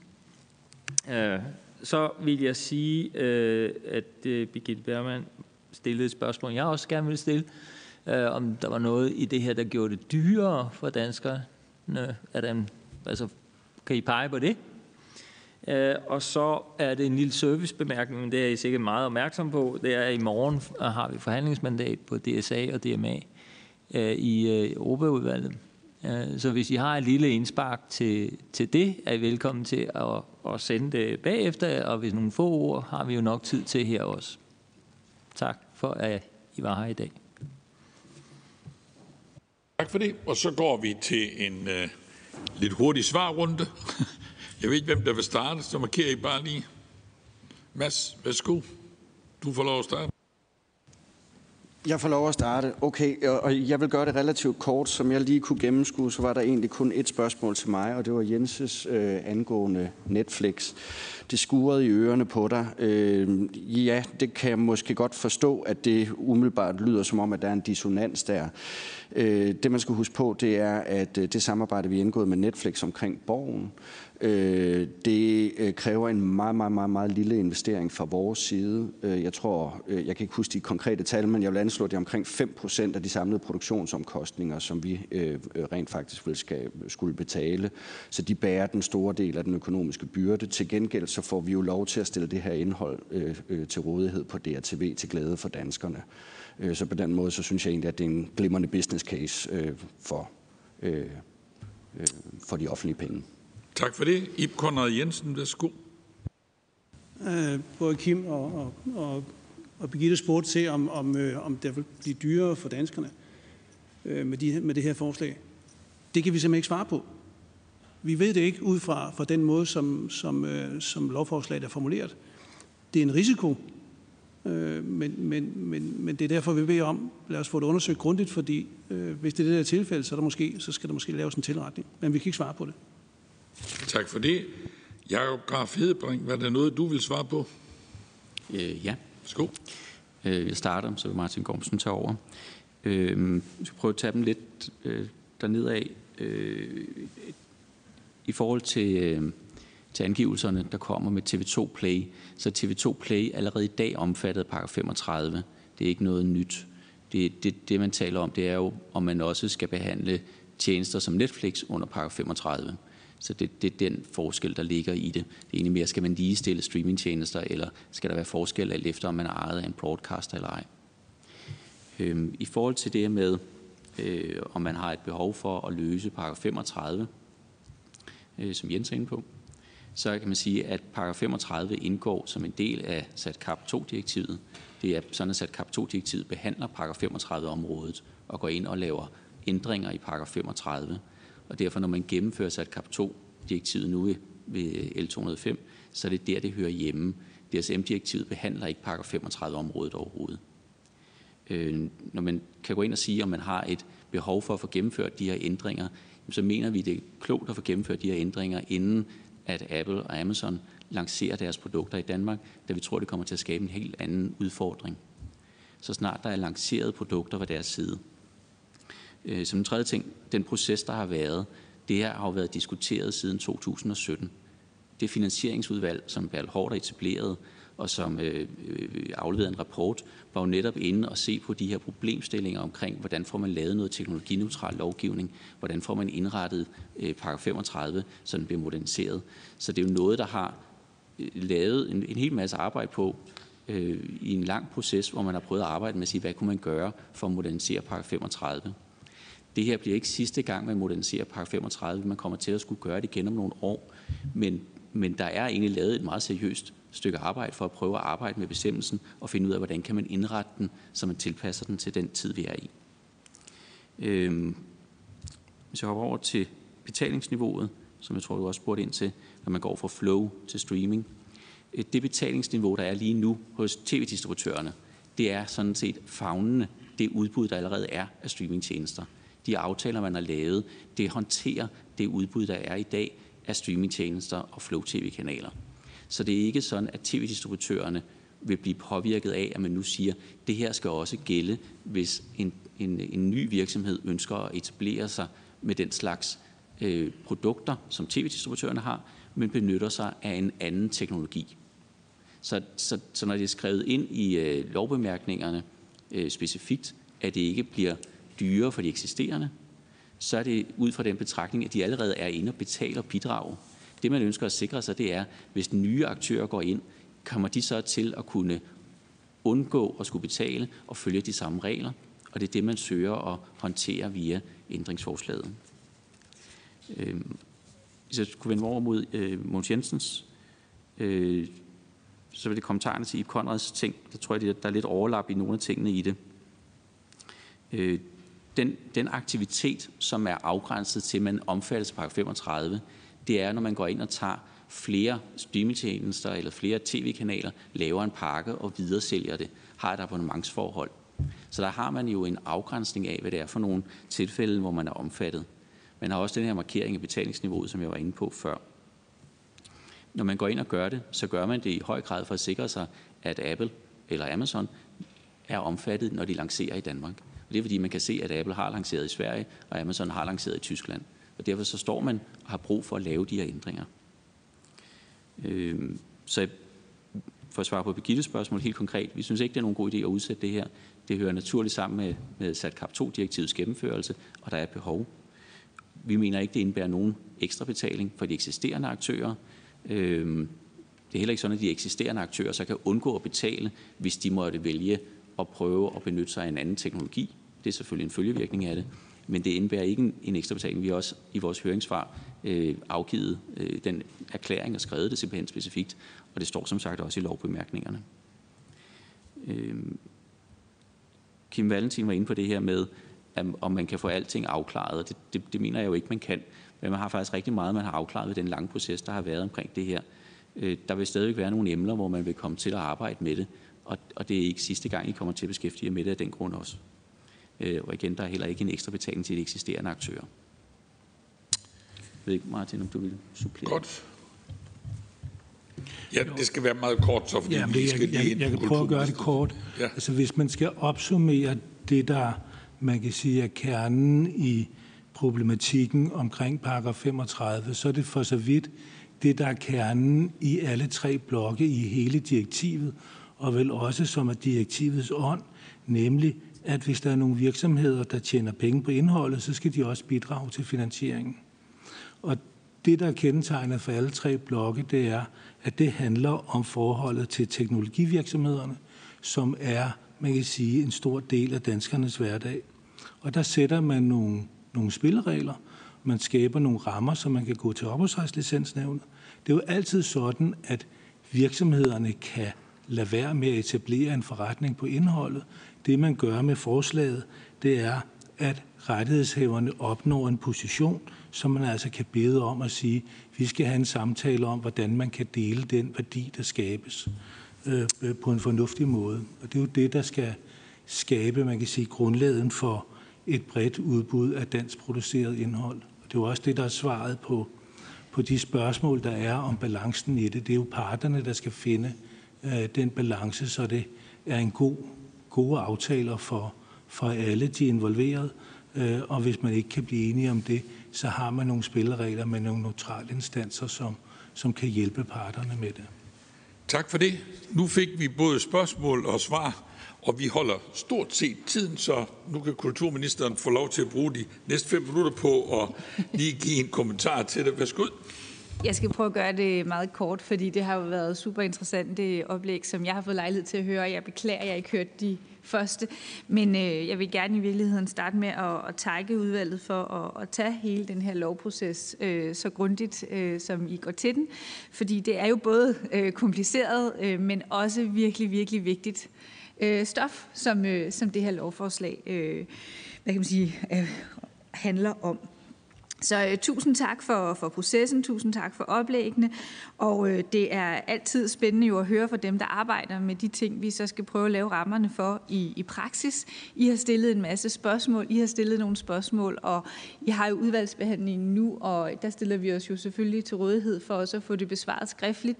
Øh, så vil jeg sige, øh, at Birgitte Bergman stillede et spørgsmål, jeg også gerne vil stille, om der var noget i det her, der gjorde det dyrere for danskerne. Er der en, altså, kan I pege på det? Øh, og så er det en lille servicebemærkning, men det er I sikkert meget opmærksom på. Det er, at i morgen øh, har vi forhandlingsmandat på DSA og DMA øh, i øh, Europaudvalget. Så hvis I har et lille indspark til, til det, er I velkommen til at, at sende det bagefter, og hvis nogle få ord har vi jo nok tid til her også. Tak for, at I var her i dag. Tak for det, og så går vi til en uh, lidt hurtig svarrunde. Jeg ved ikke, hvem der vil starte, så markerer I bare lige. Mads, værsgo. Du får lov at starte. Jeg får lov at starte. Okay, og jeg vil gøre det relativt kort. Som jeg lige kunne gennemskue, så var der egentlig kun et spørgsmål til mig, og det var Jenses øh, angående Netflix. Det skurede i ørerne på dig. Øh, ja, det kan jeg måske godt forstå, at det umiddelbart lyder som om, at der er en dissonans der. Øh, det man skal huske på, det er, at øh, det samarbejde, vi har indgået med Netflix omkring Borgen, Øh, Øh, det øh, kræver en meget, meget, meget, meget lille investering fra vores side. Øh, jeg tror, øh, jeg kan ikke huske de konkrete tal, men jeg vil anslå, at det er omkring 5% af de samlede produktionsomkostninger, som vi øh, rent faktisk vil skal, skulle betale. Så de bærer den store del af den økonomiske byrde. Til gengæld så får vi jo lov til at stille det her indhold til rådighed på DRTV til glæde for danskerne. Så på den måde, så synes jeg egentlig, at det er en glimrende business case for, for de offentlige penge. Tak for det. Ib Konrad Jensen, værsgo. Øh, både Kim og, og, og, og Birgitte spurgte til, om, om, øh, om det vil blive dyrere for danskerne øh, med, de, med det her forslag. Det kan vi simpelthen ikke svare på. Vi ved det ikke ud fra, fra den måde, som, som, øh, som lovforslaget er formuleret. Det er en risiko, øh, men, men, men, men det er derfor, vi beder om, lad os få det undersøgt grundigt, fordi øh, hvis det er det der tilfælde, så, er der måske, så skal der måske laves en tilretning. Men vi kan ikke svare på det. Tak for det. Jakob Graf Hedebring, var der noget, du vil svare på? Øh, ja. Skål. Øh, jeg starter, så vil Martin Gormsen tage over. Øh, jeg skal prøve at tage dem lidt øh, dernede af. Øh, I forhold til, øh, til angivelserne, der kommer med TV2 Play, så TV2 Play allerede i dag omfattet af paragraf 35. Det er ikke noget nyt. Det, det, det, man taler om, det er jo, om man også skal behandle tjenester som Netflix under paragraf 35. Så det, det er den forskel, der ligger i det. Det er egentlig mere, skal man ligestille streamingtjenester, eller skal der være forskel alt efter, om man er ejet af en broadcaster eller ej. Øhm, I forhold til det med øh, om man har et behov for at løse paragraf 35, øh, som Jens er inde på, så kan man sige, at paragraf 35 indgår som en del af SATCAP 2-direktivet. Det er sådan, at SATCAP 2-direktivet behandler paragraf 35-området og går ind og laver ændringer i paragraf 35. Og derfor, når man gennemfører SATCAP 2-direktivet nu ved, L205, så er det der, det hører hjemme. DSM-direktivet behandler ikke paragraf 35-området overhovedet. Øh, når man kan gå ind og sige, om man har et behov for at få gennemført de her ændringer, så mener vi, det er klogt at få gennemført de her ændringer, inden at Apple og Amazon lancerer deres produkter i Danmark, da vi tror, det kommer til at skabe en helt anden udfordring. Så snart der er lanceret produkter fra deres side. Øh, som en tredje ting, den proces, der har været, det her har jo været diskuteret siden 2017. Det finansieringsudvalg, som Bertel Hård har etableret, og som øh, øh, afleverede en rapport, var jo netop inde og se på de her problemstillinger omkring, hvordan får man lavet noget teknologineutral lovgivning, hvordan får man indrettet øh, paragraf 35, så den bliver moderniseret. Så det er jo noget, der har øh, lavet en, en hel masse arbejde på øh, i en lang proces, hvor man har prøvet at arbejde med at sige, hvad kunne man gøre for at modernisere paragraf 35. Det her bliver ikke sidste gang, man moderniserer pakke 35. Man kommer til at skulle gøre det igen om nogle år. Men, men der er egentlig lavet et meget seriøst stykke arbejde for at prøve at arbejde med bestemmelsen og finde ud af, hvordan kan man indrette den, så man tilpasser den til den tid, vi er i. Øhm, hvis jeg hopper over til betalingsniveauet, som jeg tror, du også spurgte ind til, når man går fra flow til streaming. Øh, det betalingsniveau, der er lige nu hos tv-distributørerne, det er sådan set fagnende det udbud, der allerede er af streamingtjenester. De aftaler, man har lavet, det håndterer det udbud, der er i dag af streamingtjenester og flow-tv-kanaler. Så det er ikke sådan, at tv-distributørerne vil blive påvirket af, at man nu siger, at det her skal også gælde, hvis en, en, en ny virksomhed ønsker at etablere sig med den slags øh, produkter, som tv-distributørerne har, men benytter sig af en anden teknologi. Så, så, så når det er skrevet ind i øh, lovbemærkningerne øh, specifikt, at det ikke bliver dyrere for de eksisterende, så er det ud fra den betragtning, at de allerede er inde og betaler bidrag det, man ønsker at sikre sig, det er, hvis nye aktører går ind, kommer de så til at kunne undgå at skulle betale og følge de samme regler. Og det er det, man søger at håndtere via ændringsforslaget. Øhm, hvis jeg skulle vende over mod øh, Måns Jensens, øh, så vil det kommentarerne til Ip Conrads ting. Der tror jeg, der er lidt overlap i nogle af tingene i det. Øh, den, den aktivitet, som er afgrænset til, at man omfattes af 35, det er, når man går ind og tager flere streamingtjenester eller flere tv-kanaler, laver en pakke og videresælger det, har et abonnementsforhold. Så der har man jo en afgrænsning af, hvad det er for nogle tilfælde, hvor man er omfattet. Man har også den her markering af betalingsniveauet, som jeg var inde på før. Når man går ind og gør det, så gør man det i høj grad for at sikre sig, at Apple eller Amazon er omfattet, når de lancerer i Danmark. Og det er fordi, man kan se, at Apple har lanceret i Sverige, og Amazon har lanceret i Tyskland. Og derfor så står man og har brug for at lave de her ændringer. Øh, så for at svare på Birgittes spørgsmål helt konkret, vi synes ikke, det er nogen god idé at udsætte det her. Det hører naturligt sammen med, med SATCAP 2-direktivets gennemførelse, og der er behov. Vi mener ikke, det indebærer nogen ekstra betaling for de eksisterende aktører. Øh, det er heller ikke sådan, at de eksisterende aktører så kan undgå at betale, hvis de måtte vælge at prøve at benytte sig af en anden teknologi. Det er selvfølgelig en følgevirkning af det men det indebærer ikke en, en ekstra betaling. Vi har også i vores høringssvar øh, afgivet øh, den erklæring og skrevet det simpelthen specifikt, og det står som sagt også i lovbemærkningerne. Øh, Kim Valentin var inde på det her med, om man kan få alting afklaret, og det, det, det mener jeg jo ikke, man kan. Men man har faktisk rigtig meget, man har afklaret ved den lange proces, der har været omkring det her. Øh, der vil stadigvæk være nogle emner, hvor man vil komme til at arbejde med det, og, og det er ikke sidste gang, I kommer til at beskæftige jer med det af den grund også. Øh, og igen, der er heller ikke en ekstra betaling til de eksisterende aktører. Jeg ved ikke, Martin, om du vil supplere? Godt. Ja, det skal være meget kort, så fordi ja, vi skal jeg, jeg, jeg kan prøve at gøre det kort. Ja. Altså, hvis man skal opsummere det, der man kan sige er kernen i problematikken omkring paragraf 35, så er det for så vidt det, der er kernen i alle tre blokke i hele direktivet, og vel også som er direktivets ånd, nemlig at hvis der er nogle virksomheder, der tjener penge på indholdet, så skal de også bidrage til finansieringen. Og det, der er kendetegnet for alle tre blokke, det er, at det handler om forholdet til teknologivirksomhederne, som er, man kan sige, en stor del af danskernes hverdag. Og der sætter man nogle, nogle spilleregler, man skaber nogle rammer, så man kan gå til ophavsretslicensnævnet. Det er jo altid sådan, at virksomhederne kan lade være med at etablere en forretning på indholdet. Det, man gør med forslaget, det er, at rettighedshaverne opnår en position, som man altså kan bede om at sige, vi skal have en samtale om, hvordan man kan dele den værdi, der skabes øh, øh på en fornuftig måde. Og det er jo det, der skal skabe, man kan sige, grundlaget for et bredt udbud af dansk produceret indhold. Og det er jo også det, der er svaret på, på de spørgsmål, der er om balancen i det. Det er jo parterne, der skal finde øh, Øh, den balance, så det er en god, gode aftaler for, for alle de involverede. Øh, og hvis man ikke kan blive enige om det, så har man nogle spilleregler med nogle neutrale instanser, som, som kan hjælpe parterne med det. Tak for det. Nu fik vi både spørgsmål og svar, og vi holder stort set tiden, så nu kan kulturministeren få lov til at bruge de næste fem minutter på at lige give en kommentar til det. Værsgo. Jeg skal prøve at gøre det meget kort, fordi det har jo været super interessant det oplæg, som jeg har fået lejlighed til at høre. Jeg beklager, at jeg ikke hørte de første, men øh, jeg vil gerne i virkeligheden starte med at, at takke udvalget for at, at tage hele den her lovproces øh, så grundigt, øh, som I går til den, fordi det er jo både øh, kompliceret, øh, men også virkelig, virkelig vigtigt øh, stof, som, øh, som det her lovforslag øh, hvad kan man sige, øh, handler om. Så øh, tusind tak for, for processen, tusind tak for oplæggene, og øh, det er altid spændende jo at høre fra dem, der arbejder med de ting, vi så skal prøve at lave rammerne for i, i praksis. I har stillet en masse spørgsmål, I har stillet nogle spørgsmål, og I har jo udvalgsbehandlingen nu, og der stiller vi os jo selvfølgelig til rådighed for også at få det besvaret skriftligt.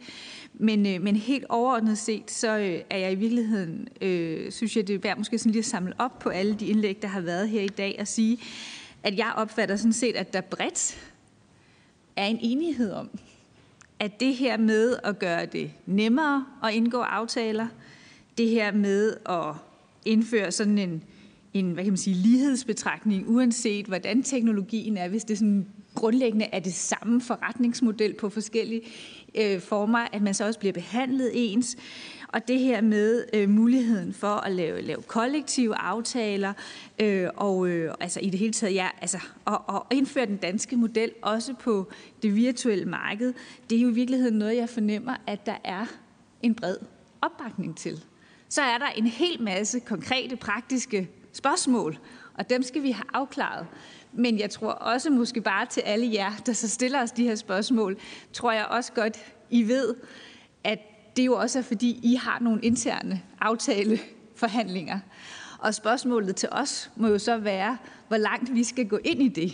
Men, øh, men helt overordnet set, så øh, er jeg i virkeligheden, øh, synes jeg, det er værd måske sådan lige at samle op på alle de indlæg, der har været her i dag, og sige, at jeg opfatter sådan set, at der bredt er en enighed om, at det her med at gøre det nemmere at indgå aftaler, det her med at indføre sådan en, en hvad kan man sige, lighedsbetragtning, uanset hvordan teknologien er, hvis det sådan grundlæggende er det samme forretningsmodel på forskellige øh, former, at man så også bliver behandlet ens. Og det her med øh, muligheden for at lave, lave kollektive aftaler, øh, og øh, altså i det hele taget, ja, altså, og, og indføre den danske model også på det virtuelle marked, det er jo i virkeligheden noget, jeg fornemmer, at der er en bred opbakning til. Så er der en hel masse konkrete, praktiske spørgsmål, og dem skal vi have afklaret. Men jeg tror også måske bare til alle jer, der så stiller os de her spørgsmål, tror jeg også godt, I ved, at jo også er, fordi I har nogle interne aftaleforhandlinger. Og spørgsmålet til os må jo så være, hvor langt vi skal gå ind i det.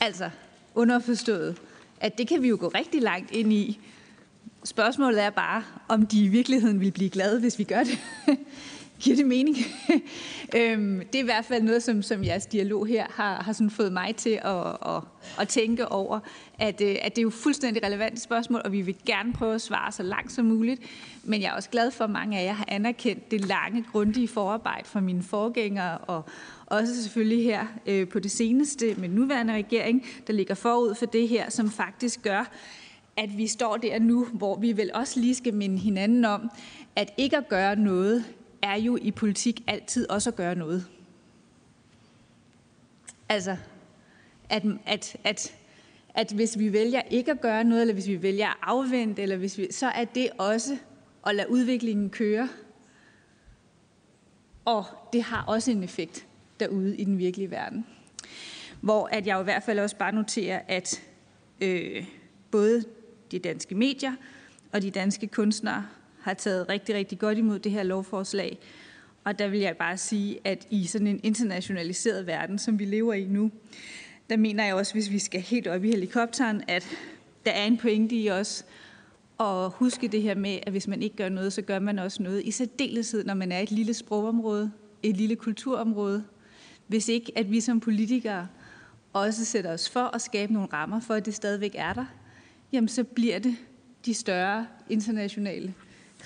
Altså underforstået, at det kan vi jo gå rigtig langt ind i. Spørgsmålet er bare, om de i virkeligheden vil blive glade, hvis vi gør det. Giver det mening? øhm, det er i hvert fald noget, som, som jeres dialog her har, har sådan fået mig til at, at, at tænke over, at, øh, at det er jo fuldstændig relevante spørgsmål, og vi vil gerne prøve at svare så langt som muligt. Men jeg er også glad for, at mange af jer har anerkendt det lange, grundige forarbejde fra mine forgængere, og også selvfølgelig her øh, på det seneste med nuværende regering, der ligger forud for det her, som faktisk gør, at vi står der nu, hvor vi vel også lige skal minde hinanden om, at ikke at gøre noget er jo i politik altid også at gøre noget. Altså, at, at, at, at hvis vi vælger ikke at gøre noget, eller hvis vi vælger at afvente, eller hvis vi, så er det også at lade udviklingen køre. Og det har også en effekt derude i den virkelige verden. Hvor at jeg i hvert fald også bare noterer, at øh, både de danske medier og de danske kunstnere har taget rigtig, rigtig godt imod det her lovforslag. Og der vil jeg bare sige, at i sådan en internationaliseret verden, som vi lever i nu, der mener jeg også, hvis vi skal helt op i helikopteren, at der er en pointe i os at huske det her med, at hvis man ikke gør noget, så gør man også noget. I særdeleshed, når man er et lille sprogområde, et lille kulturområde. Hvis ikke, at vi som politikere også sætter os for at skabe nogle rammer for, at det stadigvæk er der, jamen så bliver det de større internationale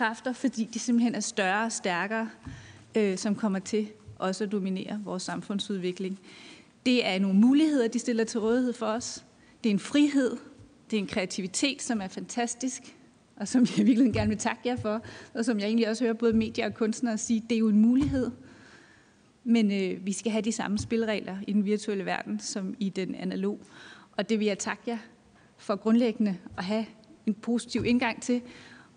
kræfter, fordi de simpelthen er større og stærkere, øh, som kommer til også at dominere vores samfundsudvikling. Det er nogle muligheder, de stiller til rådighed for os. Det er en frihed, det er en kreativitet, som er fantastisk, og som jeg virkelig gerne vil takke jer for, og som jeg egentlig også hører både medier og kunstnere sige, det er jo en mulighed. men øh, vi skal have de samme spilleregler i den virtuelle verden som i den analog. Og det vil jeg takke jer for grundlæggende at have en positiv indgang til.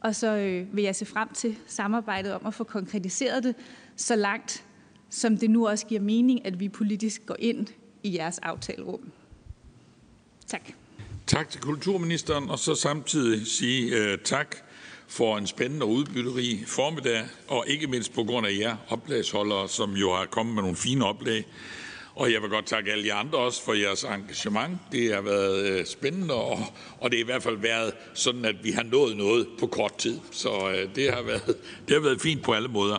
Og så øh, vil jeg se frem til samarbejdet om at få konkretiseret det så langt, som det nu også giver mening, at vi politisk går ind i jeres aftalerum. Tak. Tak til kulturministeren, og så samtidig sige uh, tak for en spændende og udbytterig formiddag, og ikke mindst på grund af jer oplægsholdere, som jo har kommet med nogle fine oplæg. Og jeg vil godt takke alle jer andre også for jeres engagement. Det har været øh, spændende, og, og det har i hvert fald været sådan, at vi har nået noget på kort tid. Så øh, det, har været, det har været fint på alle måder.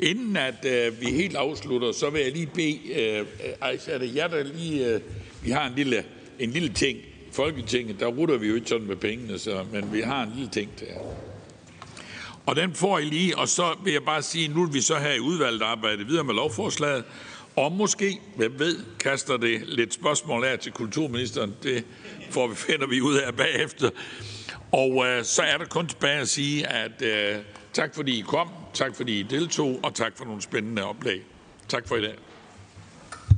Inden at øh, vi helt afslutter, så vil jeg lige bede, øh, Ejsa, er det jer, der lige, øh, vi har en lille, en lille ting. Folketinget, der rutter vi jo ikke sådan med pengene, så, men vi har en lille ting der. Og den får I lige, og så vil jeg bare sige, nu vil vi så her i udvalget arbejde videre med lovforslaget, og måske, hvem ved, kaster det lidt spørgsmål af til kulturministeren. Det får vi, finder vi ud af bagefter. Og øh, så er der kun tilbage at sige, at øh, tak fordi I kom, tak fordi I deltog, og tak for nogle spændende oplæg. Tak for i dag.